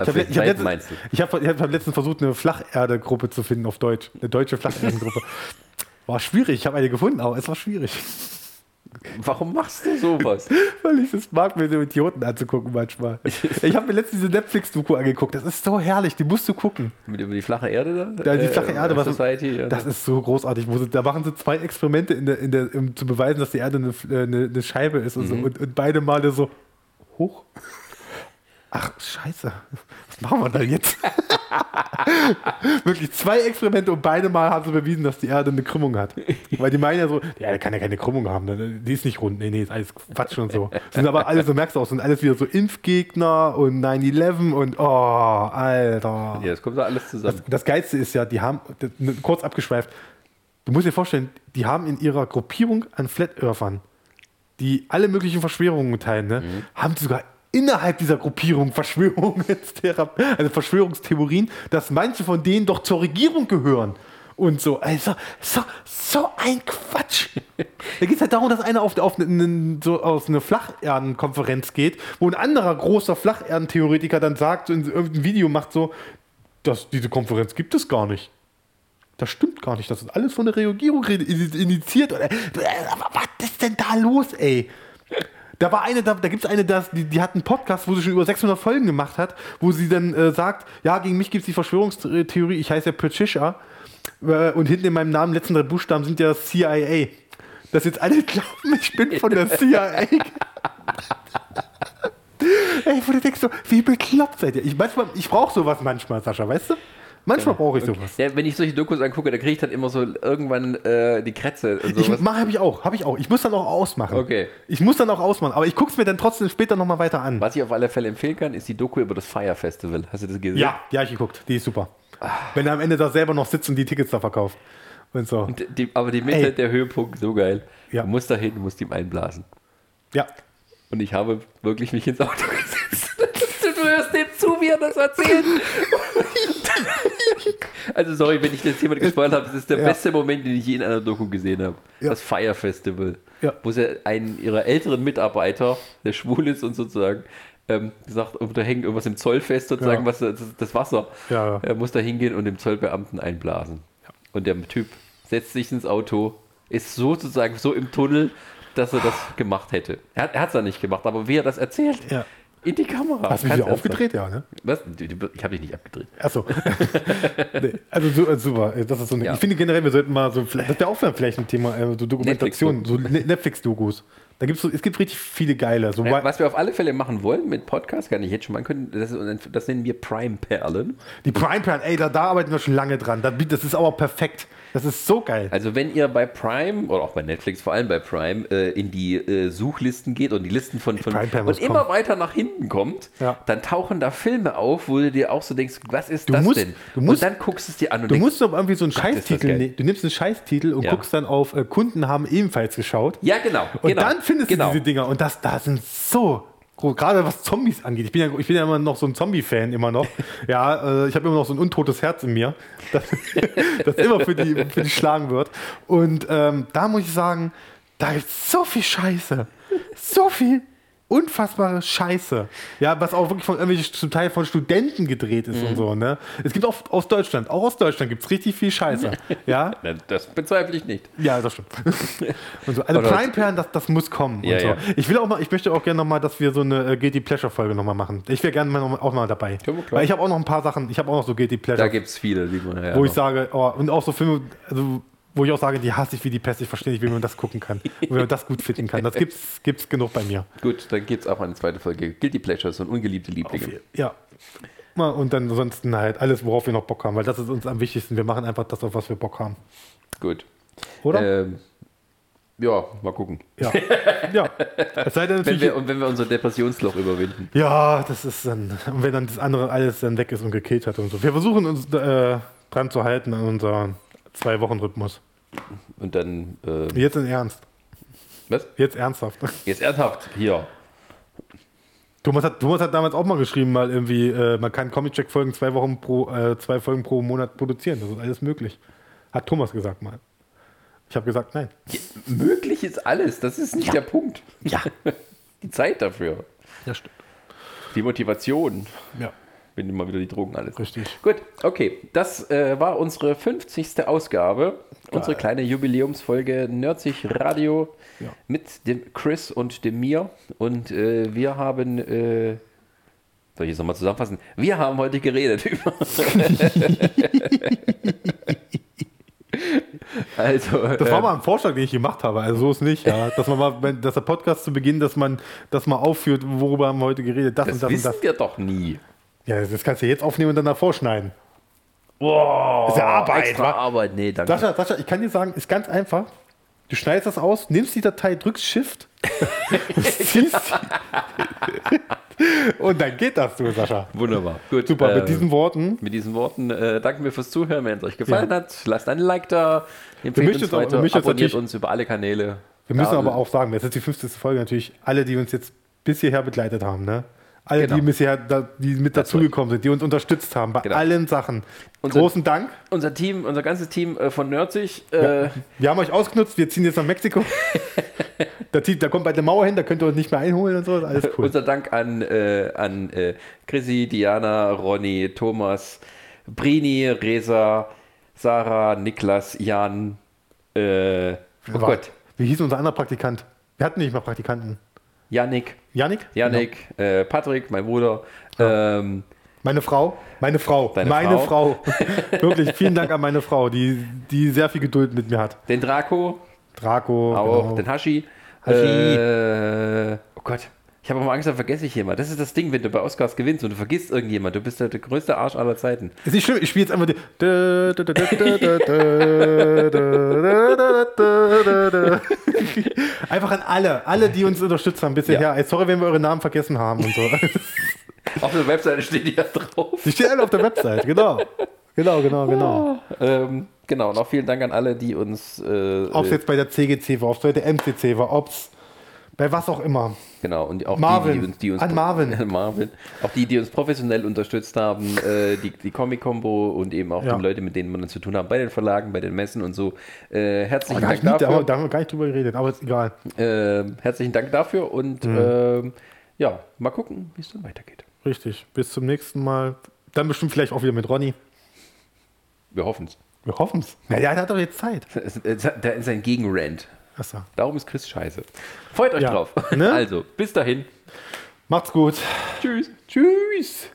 Ich habe hab letztens, ich hab, ich hab letztens versucht, eine Flacherde-Gruppe zu finden auf Deutsch. Eine deutsche Flacherdengruppe. War schwierig, ich habe eine gefunden, aber es war schwierig. Warum machst du sowas? Weil ich es mag, mir so Idioten anzugucken manchmal. Ich habe mir letztens diese Netflix-Doku angeguckt. Das ist so herrlich, die musst du gucken. Mit über die flache Erde da? Ja, die flache Erde, was Society. ja. Das ist so großartig. Da machen sie zwei Experimente, in der, in der, um zu beweisen, dass die Erde eine, äh, eine, eine Scheibe ist und, so. und, und beide Male so hoch. Ach, scheiße. Was machen wir da jetzt? Wirklich zwei Experimente und beide Mal haben sie bewiesen, dass die Erde eine Krümmung hat. Weil die meinen ja so, die Erde kann ja keine Krümmung haben. ne? Die ist nicht rund. Nee, nee, ist alles Quatsch und so. Sind aber alle, so merkst du auch, sind alles wieder so Impfgegner und 9-11 und oh, Alter. ja, das kommt da alles zusammen. Das Geilste ist ja, die haben, das- kurz abgeschweift, du musst dir vorstellen, die haben in ihrer Gruppierung an Flat Earthern, die alle möglichen Verschwörungen teilen, ne, haben sie sogar innerhalb dieser Gruppierung also Verschwörungstheorien, dass manche von denen doch zur Regierung gehören. Und so, also, so, so ein Quatsch. Da geht es halt darum, dass einer auf, auf, eine, so auf eine Flacherdenkonferenz geht, wo ein anderer großer Flacherdentheoretiker dann sagt, so in irgendein Video macht so, das, diese Konferenz gibt es gar nicht. Das stimmt gar nicht. Das ist alles von der Regierung initiiert. Was ist denn da los, ey? Da war eine, da, da gibt es eine, das, die, die hat einen Podcast, wo sie schon über 600 Folgen gemacht hat, wo sie dann äh, sagt, ja, gegen mich gibt es die Verschwörungstheorie, ich heiße ja Patricia äh, und hinten in meinem Namen, letzten drei Buchstaben sind ja CIA. Dass jetzt alle glauben, ich bin von der CIA. Ey, wo du denkst so, wie bekloppt seid ihr? Ich, manchmal, ich brauche sowas manchmal, Sascha, weißt du? Manchmal brauche ich sowas. Ja, wenn ich solche Dokus angucke, da kriege ich dann immer so irgendwann äh, die Krätze und Ich sowas. mache habe ich auch, habe ich auch. Ich muss dann auch ausmachen. Okay. Ich muss dann auch ausmachen, aber ich gucke es mir dann trotzdem später nochmal weiter an. Was ich auf alle Fälle empfehlen kann, ist die Doku über das Fire Festival. Hast du das gesehen? Ja, ja, ich geguckt. Die ist super. Wenn er am Ende da selber noch sitzt und die Tickets da verkauft. Und so. Und die, aber die Mitte, Ey. der Höhepunkt, so geil. Ja. Du musst da hin, du musst ihm einblasen. Ja. Und ich habe wirklich mich ins Auto gesetzt. Du hörst dem zu, wie er das erzählt. Also sorry, wenn ich das jemand gespoilt habe, das ist der Ja. beste Moment, den ich je in einer Doku gesehen habe. Ja. Das Fire Festival. Ja. Wo sie einen ihrer älteren Mitarbeiter, der schwul ist und sozusagen, ähm, gesagt, da hängt irgendwas im Zoll fest, sozusagen, Ja. was das, das Wasser. Ja. Er muss da hingehen und dem Zollbeamten einblasen. Und der Typ setzt sich ins Auto, ist sozusagen so im Tunnel, dass er das gemacht hätte. Er hat es ja nicht gemacht, aber wie er das erzählt, Ja. In die Kamera. Hast du mich wieder aufgedreht? Ja, ne? Was? Ich habe dich nicht abgedreht. Achso. nee, also so, äh, super. Das ist so eine, Ja. Ich finde generell, wir sollten mal so, das wäre auch vielleicht ein Thema, äh, so Dokumentation, so Ne- Netflix-Dokus. Da gibt's so, es gibt richtig viele geile. So, Ja, was wir auf alle Fälle machen wollen mit Podcast, kann ich jetzt schon mal können, das, das nennen wir Prime-Perlen. die Prime Plan, ey, da, da arbeiten wir schon lange dran. Das ist aber perfekt. Das ist so geil. Also wenn ihr bei Prime oder auch bei Netflix, vor allem bei Prime, äh, in die äh, Suchlisten geht und die Listen von, von und muss immer kommen. weiter nach hinten kommt, Ja. dann tauchen da Filme auf, wo du dir auch so denkst, was ist Du das musst- denn? du musst- und dann guckst du es dir an und Du denkst, musst doch irgendwie so einen das Scheißtitel nehmen. Du nimmst einen Scheißtitel und Ja. guckst dann auf äh, Kunden haben ebenfalls geschaut. ja genau, Und genau, dann findest genau. du diese Dinger. Und das, da sind so. Gerade was Zombies angeht. Ich bin ja, ich bin ja immer noch so ein Zombie-Fan, immer noch. Ja, äh, ich habe immer noch so ein untotes Herz in mir, das, das immer für die, für die schlagen wird. Und ähm, da muss ich sagen, da gibt so viel Scheiße. So viel unfassbare Scheiße. Ja, was auch wirklich von irgendwelchen, zum Teil von Studenten gedreht ist Mhm. und so, ne? Es gibt auch aus Deutschland, auch aus Deutschland gibt es richtig viel Scheiße. Ja, Das bezweifle ich nicht. ja, das stimmt. so. Also Oder- Prime Perlen, das, das muss kommen. Ja, so. ja. Ich will auch mal, ich möchte auch gerne nochmal, dass wir so eine äh, Guilty Pleasure Folge nochmal machen. Ich wäre gerne mal auch mal dabei. Weil ich habe auch noch ein paar Sachen, ich habe auch noch so Guilty Da Pleasure, gibt es viele, die man ja wo ich sage, oh, und auch so Filme, also, wo ich auch sage, die hasse ich wie die Pest, ich verstehe nicht, wie man das gucken kann. und wie man das gut finden kann. Das gibt's, gibt's genug bei mir. Gut, dann gibt es auch eine zweite Folge. Guilty Pleasures und ungeliebte Lieblinge. Ja. Mal, Und dann ansonsten halt alles, worauf wir noch Bock haben, weil das ist uns am wichtigsten. Wir machen einfach das, auf was wir Bock haben. Gut. Oder? Ähm, ja, mal gucken. Ja. ja. Es sei denn Wenn wir, und wenn wir unser Depressionsloch überwinden. Ja, das ist dann, und wenn dann das andere alles dann weg ist und gekillt hat und so. Wir versuchen uns äh, dran zu halten an unser Zwei-Wochen-Rhythmus. Und dann, äh, Jetzt in Ernst. was? Jetzt ernsthaft. Jetzt ernsthaft, hier. Thomas hat, Thomas hat damals auch mal geschrieben, mal irgendwie, äh, man kann Comic-Check-Folgen zwei Wochen pro, äh, zwei Folgen pro Monat produzieren. Das ist alles möglich. Hat Thomas gesagt mal. Ich habe gesagt, nein. Möglich ist alles, das ist nicht der Punkt. Ja. Die Zeit dafür, Ja, stimmt. die Motivation, Ja, wenn immer wieder die Drogen alles. richtig. Gut, okay. Das äh, war unsere 50. Ausgabe, unsere kleine Jubiläumsfolge Nerdsich Radio Ja. mit dem Chris und dem mir. Und äh, wir haben, äh, soll ich es nochmal zusammenfassen? Wir haben heute geredet über. also, Das war ähm, mal ein Vorschlag, den ich gemacht habe. Also so ist nicht, ja. Dass man mal, wenn, dass der Podcast zu Beginn, dass man das mal aufführt, worüber haben wir heute geredet, das, das und das und wissen das. wir doch nie. Ja, das kannst du jetzt aufnehmen und dann davor schneiden. Wow, ist ja Arbeit, Extra wa? Arbeit, nee, danke. Sascha, Sascha, ich kann dir sagen, ist ganz einfach. Du schneidest das aus, nimmst die Datei, drückst Shift, ziehst und dann geht das, du, Sascha. Wunderbar. Gut, Super, äh, mit diesen Worten. Mit diesen Worten äh, danken wir fürs Zuhören. Wenn es euch gefallen Ja. hat, lasst ein Like da, empfehlt uns auch- weiter, jetzt abonniert uns über alle Kanäle. Wir müssen Ja, aber auch sagen, das ist die 50. Folge natürlich, alle, die uns jetzt bis hierher begleitet haben, ne? Alle, Genau. die bisher da, die mit dazugekommen sind, die uns unterstützt haben bei Genau. allen Sachen. Unser- Großen Dank. Unser Team, unser ganzes Team äh, von Nerdsig, äh, Wir haben euch ausgenutzt, wir ziehen jetzt nach Mexiko. da, zieht, da kommt bald eine Mauer hin, da könnt ihr uns nicht mehr einholen und so. Alles cool. unser Dank an, äh, an äh, Chrissy, Diana, Ronny, Thomas, Brini, Resa, Sarah, Niklas, Jan, äh, oh Gott, Wie hieß unser anderer Praktikant? Wir hatten nicht mal Praktikanten. Yannick, Janik? Yannick, äh, Patrick, mein Bruder, ähm, Meine Frau, meine Frau, Deine meine Frau. Wirklich, vielen Dank an meine Frau, die, die sehr viel Geduld mit mir hat. den Draco, Draco, auch genau. den Hashi. Hashi. Äh, oh Gott, ich habe immer Angst, dann vergesse ich jemand. Das ist das Ding, wenn du bei Oscars gewinnst und du vergisst irgendjemand. Du bist ja der größte Arsch aller Zeiten. Ist nicht schlimm, ich spiele jetzt einfach die. Einfach an alle, alle, die uns unterstützt haben bisher. Ja. Ey, sorry, wenn wir eure Namen vergessen haben und so. Auf der Webseite steht die ja drauf. Die stehen alle auf der Website, genau. Genau, genau, genau. Ähm, genau, und auch vielen Dank an alle, die uns. Äh, Ob es äh, jetzt bei der CGC war, ob es bei der MCC war, ob es bei was auch immer. Genau, und auch Marvin. die, die uns. Die uns An Marvin. Marvin. Auch die, die uns professionell unterstützt haben, äh, die, die Comic-Combo und eben auch Ja. die Leute, mit denen man zu tun hat, bei den Verlagen, bei den Messen und so. Äh, herzlichen hab Dank da, dafür. haben- da haben wir gar nicht drüber geredet, aber ist egal. Äh, herzlichen Dank dafür und Mhm. ähm, ja, mal gucken, wie es dann weitergeht. Richtig. Bis zum nächsten Mal. Dann bestimmt vielleicht auch wieder mit Ronny. Wir hoffen es. Wir hoffen es. Ja, der hat doch jetzt Zeit. Da ist ein Gegenrand. Achso. Darum ist Chris scheiße. Freut euch Ja. drauf. Ne? Also, bis dahin. Macht's gut. Tschüss. Tschüss.